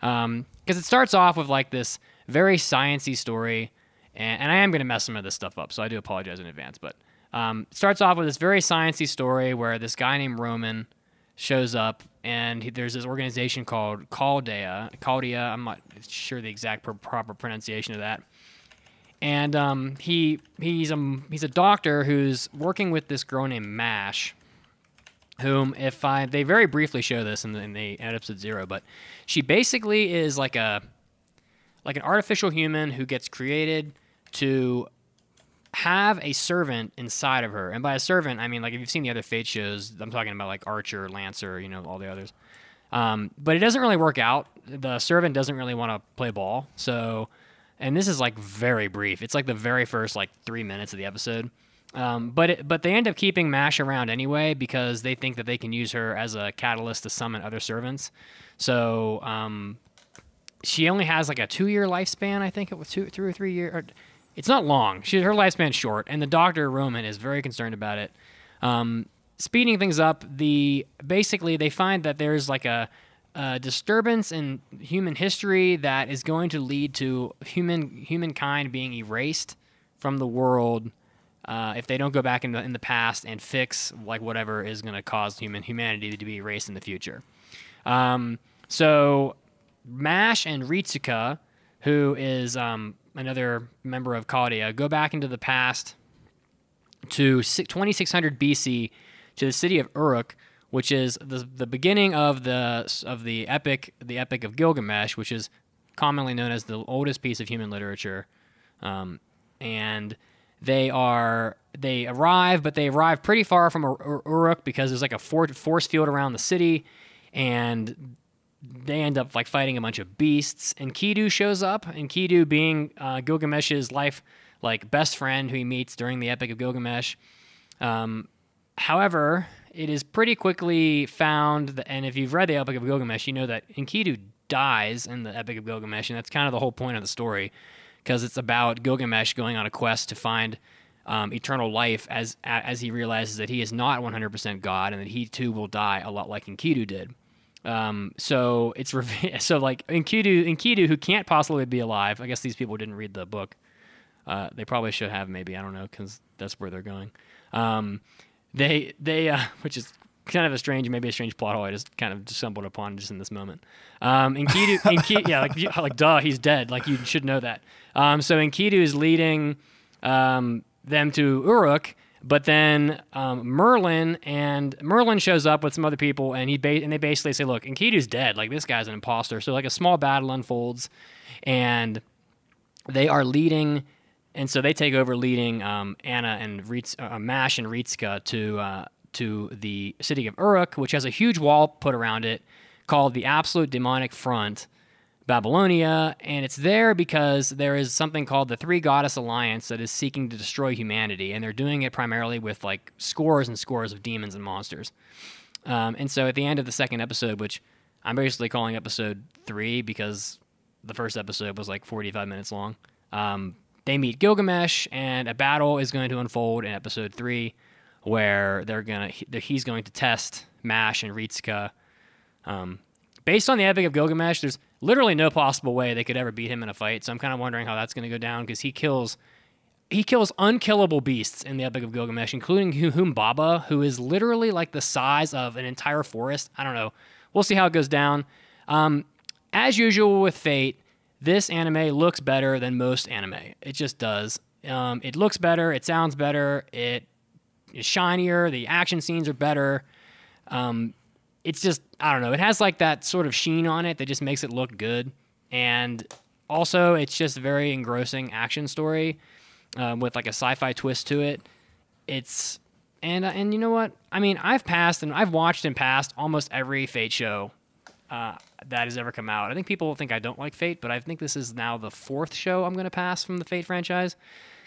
Because it starts off with like this very sciency story, and, and I am going to mess some of this stuff up, so I do apologize in advance. But um, it starts off with this very sciencey story where this guy named Roman shows up, and he, there's this organization called Chaldea. Chaldea, I'm not sure the exact pro- proper pronunciation of that. and um, he he's a he's a doctor who's working with this girl named Mash, whom if I they very briefly show this in the, in the episode zero, but she basically is like a like an artificial human who gets created to have a servant inside of her, and by a servant I mean like if you've seen the other Fate shows, I'm talking about like Archer, Lancer, you know all the others. Um, but it doesn't really work out. The servant doesn't really want to play ball, so and this is like very brief. It's like the very first like three minutes of the episode. Um, but it, but they end up keeping Mash around anyway because they think that they can use her as a catalyst to summon other servants. So um, she only has like a two year lifespan. I think it was two, two or three years. It's not long. She her lifespan's short, and the doctor Roman is very concerned about it. Um, speeding things up, the basically they find that there's like a, a disturbance in human history that is going to lead to human humankind being erased from the world uh, if they don't go back in the in the past and fix like whatever is going to cause human humanity to be erased in the future. Um, so Mash and Ritsuka, who is um, another member of Chaldea, go back into the past to 2600 BC to the city of Uruk, which is the, the beginning of the of the epic the epic of Gilgamesh, which is commonly known as the oldest piece of human literature. Um, and they are they arrive, but they arrive pretty far from Ur- Ur- Uruk because there's like a force field around the city, and they end up like fighting a bunch of beasts. And Kidu shows up, and Kidu being uh, Gilgamesh's life like best friend who he meets during the Epic of Gilgamesh. Um, however, it is pretty quickly found, that, and if you've read the Epic of Gilgamesh, you know that Enkidu dies in the Epic of Gilgamesh, and that's kind of the whole point of the story, because it's about Gilgamesh going on a quest to find um, eternal life as as he realizes that he is not 100% God, and that he too will die a lot like Enkidu did. Um, so it's (laughs) so like Enkidu, Enkidu, who can't possibly be alive. I guess these people didn't read the book. Uh, they probably should have, maybe I don't know, because that's where they're going. Um, they they uh, (laughs) which is kind of a strange, maybe a strange plot hole. I just kind of stumbled upon just in this moment. Um, Enkidu, (laughs) Enkidu yeah, like like duh, he's dead. Like you should know that. Um, so Enkidu is leading um, them to Uruk. But then um, Merlin and Merlin shows up with some other people, and he ba- and they basically say, "Look, Enkidu's dead. Like this guy's an imposter." So like a small battle unfolds, and they are leading, and so they take over leading um, Anna and Ritz, uh, Mash and Ritsuka to uh, to the city of Uruk, which has a huge wall put around it called the Absolute Demonic Front, Babylonia, and it's there because there is something called the Three Goddess Alliance that is seeking to destroy humanity, and they're doing it primarily with like scores and scores of demons and monsters. Um, and so at the end of the second episode, which I'm basically calling episode three because the first episode was like 45 minutes long, um, they meet Gilgamesh, and a battle is going to unfold in episode three, where they're gonna he's going to test Mash and Ritsuka. Um, based on the Epic of Gilgamesh, there's literally no possible way they could ever beat him in a fight. So I'm kind of wondering how that's going to go down because he kills he kills unkillable beasts in the Epic of Gilgamesh, including Hu- Humbaba, who is literally like the size of an entire forest. I don't know. We'll see how it goes down. Um, as usual with Fate, this anime looks better than most anime. It just does. Um, it looks better. It sounds better. It is shinier. The action scenes are better. Um, it's just I don't know. It has like that sort of sheen on it that just makes it look good, and also it's just a very engrossing action story um, with like a sci-fi twist to it. It's and uh, and you know what? I mean, I've passed and I've watched and passed almost every Fate show uh, that has ever come out. I think people think I don't like Fate, but I think this is now the fourth show I'm going to pass from the Fate franchise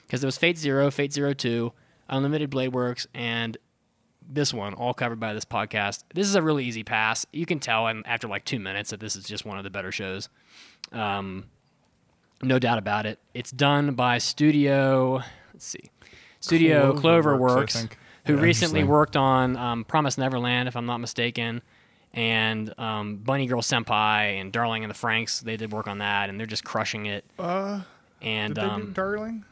because there was Fate Zero, Fate Zero Two, Unlimited Blade Works, and this one, all covered by this podcast. This is a really easy pass. You can tell in, after like two minutes that this is just one of the better shows. Um, no doubt about it. It's done by Studio. Let's see, Studio Cloverworks, Cloverworks, think. who Yeah, recently worked on um, Promise Neverland, if I'm not mistaken, and um, Bunny Girl Senpai and Darling and the Franxx. They did work on that, and they're just crushing it. Uh, and did they do um, Darling?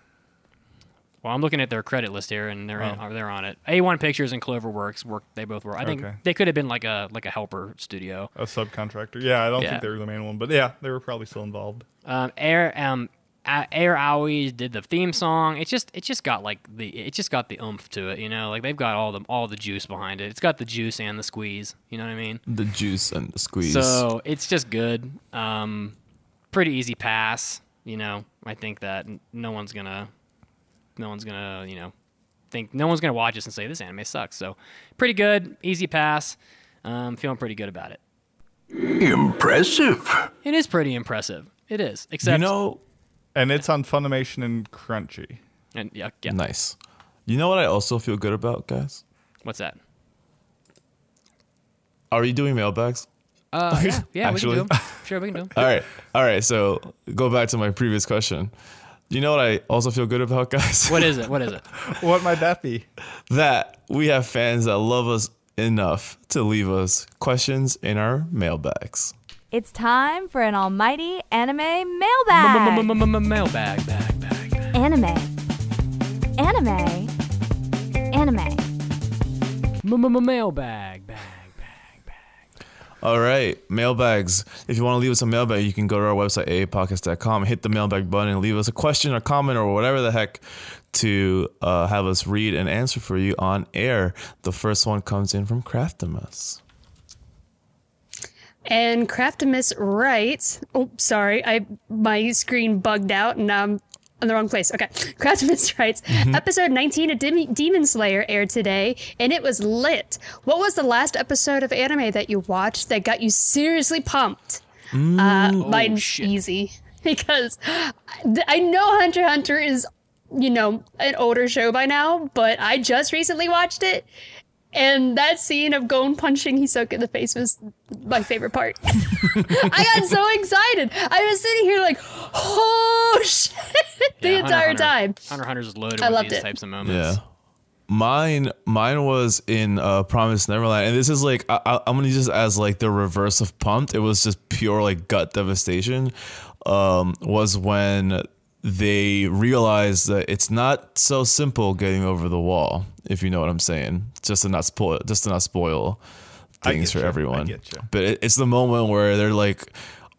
Well, I'm looking at their credit list here, and they're Oh. in, they're on it. A1 Pictures and Cloverworks work. They both were. I think Okay. they could have been like a like a helper studio. A subcontractor. Yeah, I don't Yeah. think they were the main one, but yeah, they were probably still involved. Um, Eir um, Eir Aoi did the theme song. It just it just got like the it just got the oomph to it, you know. Like they've got all the all the juice behind it. It's got the juice and the squeeze. You know what I mean? The juice and the squeeze. So it's just good. Um, pretty easy pass. You know, I think that no one's gonna, no one's gonna, you know, think no one's gonna watch this and say this anime sucks. So pretty good, easy pass. Um, feeling pretty good about it. Impressive. It is pretty impressive. It is. Except you know, and it's on Funimation and Crunchy. And yeah, yeah. nice. You know what I also feel good about, guys? What's that? Are you doing mailbags? Uh, yeah, yeah, we can do Actually? 'em. Sure, we can do 'em. (laughs) All right, all right. So go back to my previous question. You know what I also feel good about, (laughs) guys? What is it? What is it? (laughs) what might that be? That we have fans that love us enough to leave us questions in our mailbags. It's time for an almighty anime mailbag. Mailbag, bag, bag. Anime. Anime. Anime. Mailbag, bag. All right, mailbags. If you want to leave us a mailbag, you can go to our website, aaapodcast.com, hit the mailbag button, and leave us a question or comment or whatever the heck to uh, have us read and answer for you on air. The first one comes in from Craftimus. And Craftimus writes, oh, sorry, I my screen bugged out and I'm in the wrong place. Okay. (laughs) Craftimus writes, Mm-hmm. episode 19 of Dem- Demon Slayer aired today, and it was lit. What was the last episode of anime that you watched that got you seriously pumped? Uh, Mm. Oh, mine's easy (laughs) because th- I know Hunter Hunter is, you know, an older show by now, but I just recently watched it. And that scene of Gon punching Hisoka in the face was my favorite part. (laughs) I got so excited. I was sitting here like, oh shit, the Yeah, entire Hunter- time. Hunter Hunter's is loaded I with loved these it. types of moments. Yeah. Mine, mine was in uh, Promise Neverland, and this is like I, I- I'm gonna use this as like the reverse of pumped. It was just pure like gut devastation. Um, was when they realize that it's not so simple getting over the wall. If you know what I'm saying, just to not spoil, just to not spoil things for you, everyone. But it, it's the moment where they're like,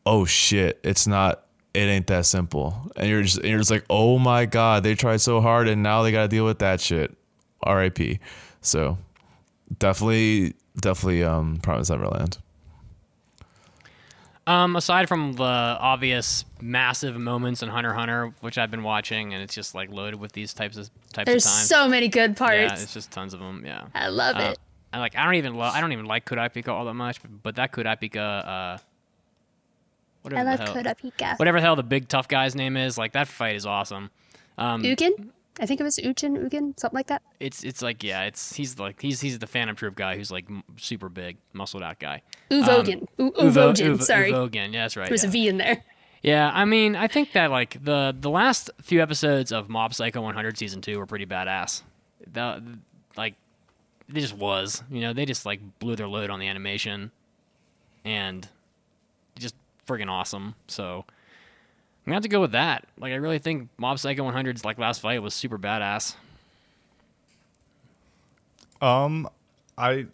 "Oh shit, it's not." It ain't that simple, and you're just and you're just like, oh my god, they tried so hard, and now they got to deal with that shit. R.I.P. So definitely, definitely, um, Promise Neverland. Um, aside from the obvious massive moments in Hunter Hunter, which I've been watching, and it's just like loaded with these types of types There's of times. There's so many good parts. Yeah, it's just tons of them. Yeah, I love Uh, it. I like. I don't even. Lo- I don't even like Kurapika all that much, but, but that Kurapika, uh, whatever I love Kurapika. whatever the hell the big tough guy's name is, like that fight is awesome. Um, Ugin? I think it was Uchin, Ugin, something like that. it's it's like yeah, it's he's like he's he's the Phantom Troupe guy who's like m- super big, muscled out guy. Uvogin. Um, U- Uvogin, Uvo- sorry. Uvogin, yeah, that's right. There was yeah. a V in there. Yeah, I mean, I think that like the the last few episodes of Mob Psycho 100 season two were pretty badass. The like, it just was, you know, they just like blew their load on the animation, and just friggin' awesome. So gonna have to go with that. Like, I really think Mob Psycho 100's like last fight was super badass. Um, I.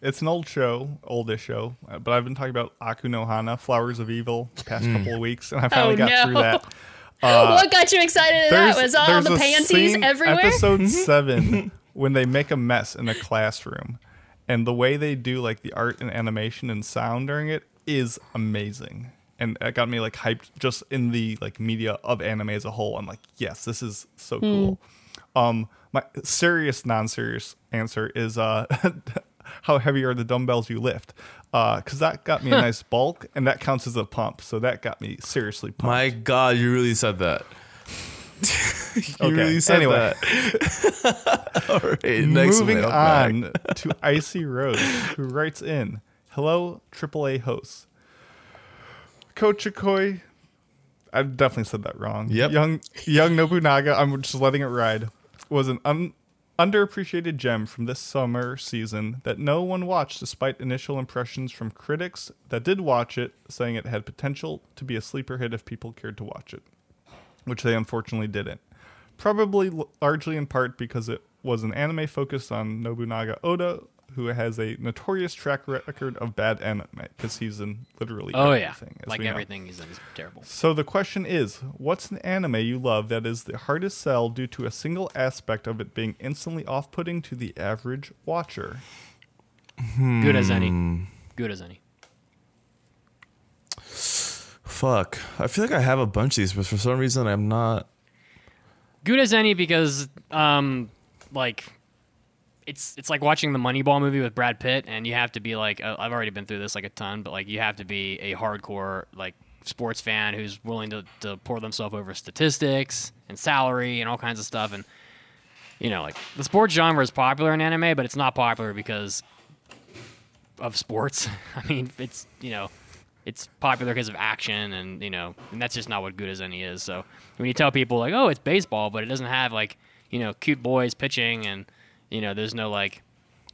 It's an old show, oldish show, uh, but I've been talking about Aku no Hana, Flowers of Evil, the past Hmm. couple of weeks, and I finally Oh, got no. through that. (laughs) Uh, what got you excited at that? Was all there's the a panties scene, (laughs) everywhere? Episode (laughs) seven, when they make a mess in a classroom, and the way they do like the art and animation and sound during it is amazing, and it got me like hyped just in the like media of anime as a whole. I'm like, yes, this is so Hmm. cool. Um, my serious, non-serious answer is uh, (laughs) how heavy are the dumbbells you lift? Because that got me a nice bulk, and that counts as a pump. So that got me seriously pumped. My God, you really said that. (laughs) you Okay, really said anyway. that. (laughs) All right, next Moving mailbag. on to Icy Rose, who writes in, "Hello, AAA hosts. Kochikoi, I definitely said that wrong. Yep. Young Young Nobunaga, I'm just letting it ride. Was an un, underappreciated gem from this summer season that no one watched, despite initial impressions from critics that did watch it, saying it had potential to be a sleeper hit if people cared to watch it, which they unfortunately didn't. Probably l- largely in part because it was an anime focused on Nobunaga Oda, who has a notorious track record of bad anime because he's in literally Oh yeah, everything. as like we know. everything he's in is terrible. So the question is, what's an anime you love that is the hardest sell due to a single aspect of it being instantly off-putting to the average watcher? Gurazeni. Hmm. Gurazeni. Fuck. I feel like I have a bunch of these, but for some reason I'm not. Gurazeni because um like it's it's like watching the Moneyball movie with Brad Pitt, and you have to be like uh, I've already been through this like a ton, but like you have to be a hardcore like sports fan who's willing to to pour themselves over statistics and salary and all kinds of stuff, and you know like the sports genre is popular in anime, but it's not popular because of sports. (laughs) I mean, it's you know, it's popular because of action, and you know, and that's just not what Gurazeni is. So when you tell people like, oh, it's baseball, but it doesn't have like you know, cute boys pitching, and you know, there's no like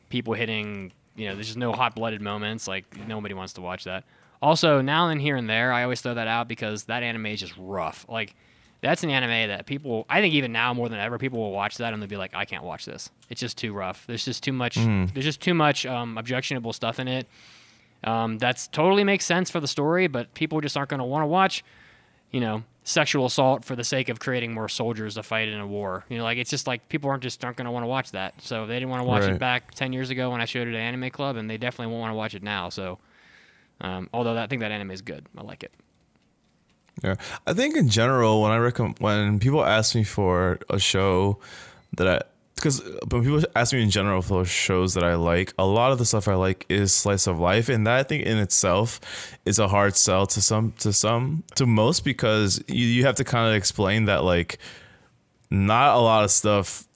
people hitting. You know, there's just no hot blooded moments. Like nobody wants to watch that. Also, now and here and there, I always throw that out because that anime is just rough. Like that's an anime that people, I think even now more than ever, people will watch that and they'll be like, I can't watch this. It's just too rough. There's just too much. Mm. There's just too much um, objectionable stuff in it. Um, that's totally makes sense for the story, but people just aren't going to want to watch, you know, sexual assault for the sake of creating more soldiers to fight in a war. You know, like it's just like people aren't just aren't going to want to watch that. So they didn't want to watch Right. it back ten years ago when I showed it at Anime Club, and they definitely won't want to watch it now. So, um, although I think that anime is good, I like it. Yeah, I think in general, when I recommend when people ask me for a show that I because when people ask me in general for shows that I like, a lot of the stuff I like is slice of life, and that I think in itself is a hard sell to some to some to most because you you have to kind of explain that like not a lot of stuff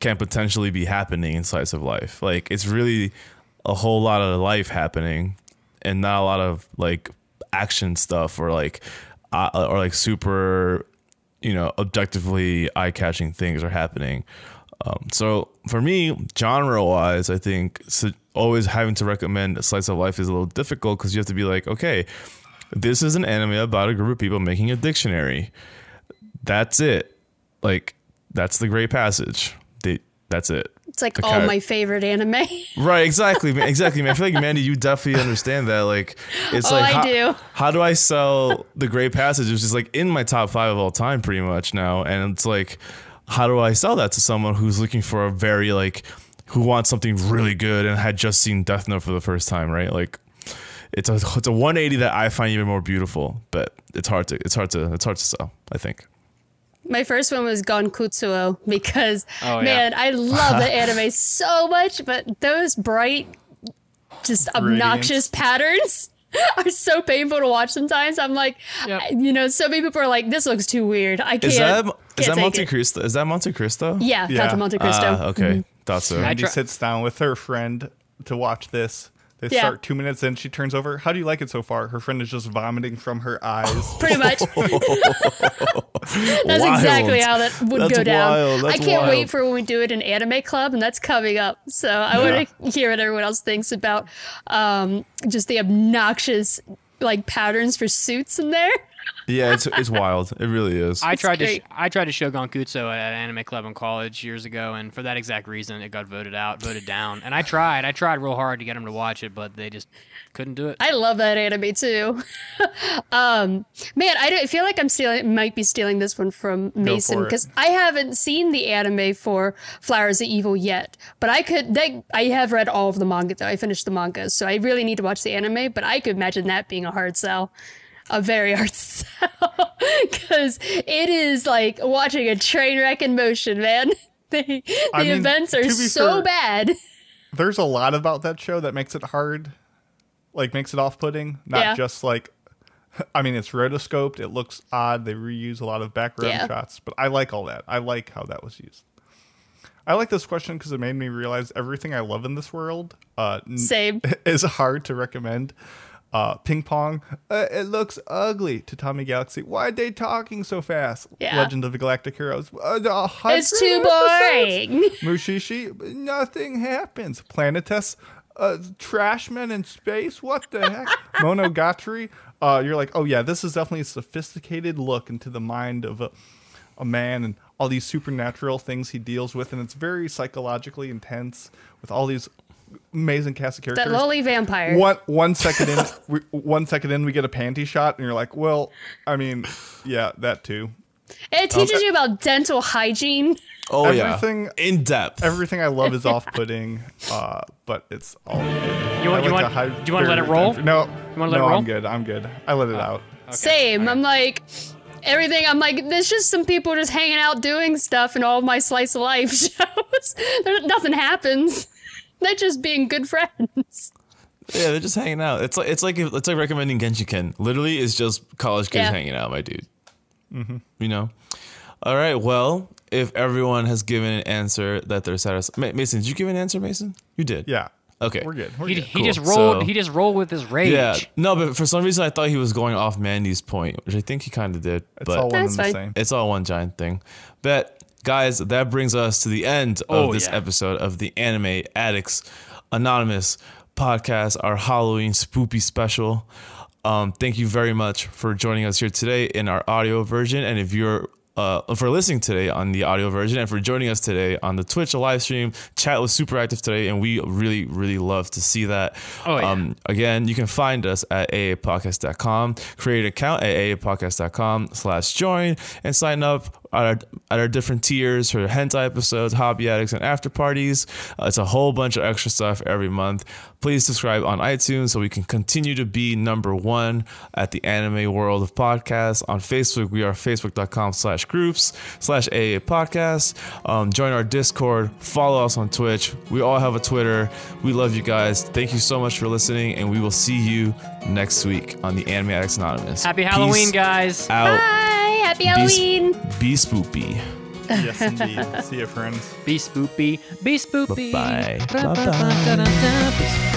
can potentially be happening in slice of life. Like it's really a whole lot of life happening and not a lot of like action stuff or like uh, or like super you know objectively eye-catching things are happening um, so for me genre wise i think so always having to recommend a slice of life is a little difficult because you have to be like okay this is an anime about a group of people making a dictionary that's it like that's the great passage they, that's it It's like all my favorite anime. (laughs) Right, exactly, exactly. Man. I feel like Mandi, you definitely understand that. Like, it's Oh, like how, do. how do I sell the Great Passage? Which is like in my top five of all time, pretty much now. And it's like, how do I sell that to someone who's looking for a very like, who wants something really good and had just seen Death Note for the first time, right? Like, it's a it's a 180 that I find even more beautiful, but it's hard to it's hard to it's hard to sell. I think. My first one was Gankutsuou because Oh, yeah. man, I love the (laughs) anime so much, but those bright, just obnoxious patterns (laughs) are so painful to watch sometimes. I'm like, you know, so many people are like, this looks too weird. I can't. Is that is can't that Monte it. Cristo? Is that Monte Cristo? Yeah, that's Yeah. Monte Cristo. Ah, okay, Mhm. thought so. Mandi sits down with her friend to watch this. They Yeah. start two minutes in. She turns over. How do you like it so far? Her friend is just vomiting from her eyes. (laughs) Pretty much. (laughs) That's exactly how that would That's go down. wild. I can't wait for when we do it in anime club, and that's coming up. So I want to hear what everyone else thinks about um, just the obnoxious like patterns for suits in there. Yeah, it's it's wild. It really is. I tried to sh- I tried to show Gankutsuou at Anime Club in college years ago, and for that exact reason, it got voted out, voted down. And I tried, I tried real hard to get them to watch it, but they just couldn't do it. I love that anime too. (laughs) um, man, I, don't, I feel like I'm stealing, might be stealing this one from Mason because I haven't seen the anime for Flowers of Evil yet. But I could, they, I have read all of the manga though. I finished the manga, so I really need to watch the anime. But I could imagine that being a hard sell, a very hard (laughs) sell, because it is like watching a train wreck in motion, man. (laughs) the the mean, events are so fair- bad. (laughs) There's a lot about that show that makes it hard, like makes it off-putting. Not Yeah. just like, I mean, it's rotoscoped. It looks odd. They reuse a lot of background Yeah. shots, but I like all that. I like how that was used. I like this question because it made me realize everything I love in this world uh, Same. is hard to recommend. Uh, ping pong, uh, it looks ugly to Tatami Galaxy. Why are they talking so fast? Yeah. Legend of the Galactic Heroes. Uh, It's too episodes. boring. (laughs) Mushishi, nothing happens. Planetes, uh, Trashmen in space. What the heck? (laughs) Monogatari. Uh, you're like, oh yeah, this is definitely a sophisticated look into the mind of a, a man and all these supernatural things he deals with, and it's very psychologically intense with all these amazing cast of characters. That lowly vampire. One one (laughs) second in, we, one second in, we get a panty shot, and you're like, well, I mean, yeah, that too. It teaches Um, you about dental hygiene. Oh everything, yeah, in depth. Everything I love is (laughs) off-putting, uh, but it's all. Good. You want- I you like want- high do you wanna let it roll? entry. No, You wanna let it no, roll? I'm good. I'm good. I let it out. Same. I'm like everything. I'm like there's just some people just hanging out doing stuff in all of my slice of life (laughs) shows. there, nothing happens. They're just being good friends. (laughs) Yeah, they're just hanging out. It's like it's like it's like recommending Genshiken. Literally, it's just college kids Yeah. hanging out, my dude. Mhm. You know. All right. Well, if everyone has given an answer that they're satisfied, Mason, did you give an answer, Mason? You did. Yeah. Okay. We're good. We're He, good. he Cool. just rolled. So- he just rolled with his rage. Yeah. No, but for some reason I thought he was going off Mandi's point, which I think he kind of did. It's but all one That's and the same. It's all one giant thing. But guys, that brings us to the end of Oh, this yeah. episode of the Anime Addicts Anonymous podcast, our Halloween spoopy special. Um, thank you very much for joining us here today in our audio version. And if you're uh, for listening today on the audio version and for joining us today on the Twitch live stream. Chat was super active today, and we really, really love to see that. Oh, yeah. Um, again, you can find us at aaapodcast.com. Create an account at aaapodcast.com slash join and sign up at our, at our different tiers for hentai episodes, hobby addicts, and after parties. Uh, it's a whole bunch of extra stuff every month. Please subscribe on iTunes so we can continue to be number one at the anime world of podcasts. On Facebook, we are facebook.com slash groups slash AA podcast. Um, join our Discord, follow us on Twitch. We all have a Twitter. We love you guys. Thank you so much for listening, and we will see you next week on the Anime Addicts Anonymous. Happy Halloween, Peace guys. Out. Bye. Happy Be sp- Halloween. Be spoopy. yes, indeed. See you, friends. Be spoopy. Be spoopy. Bye-bye. Peace.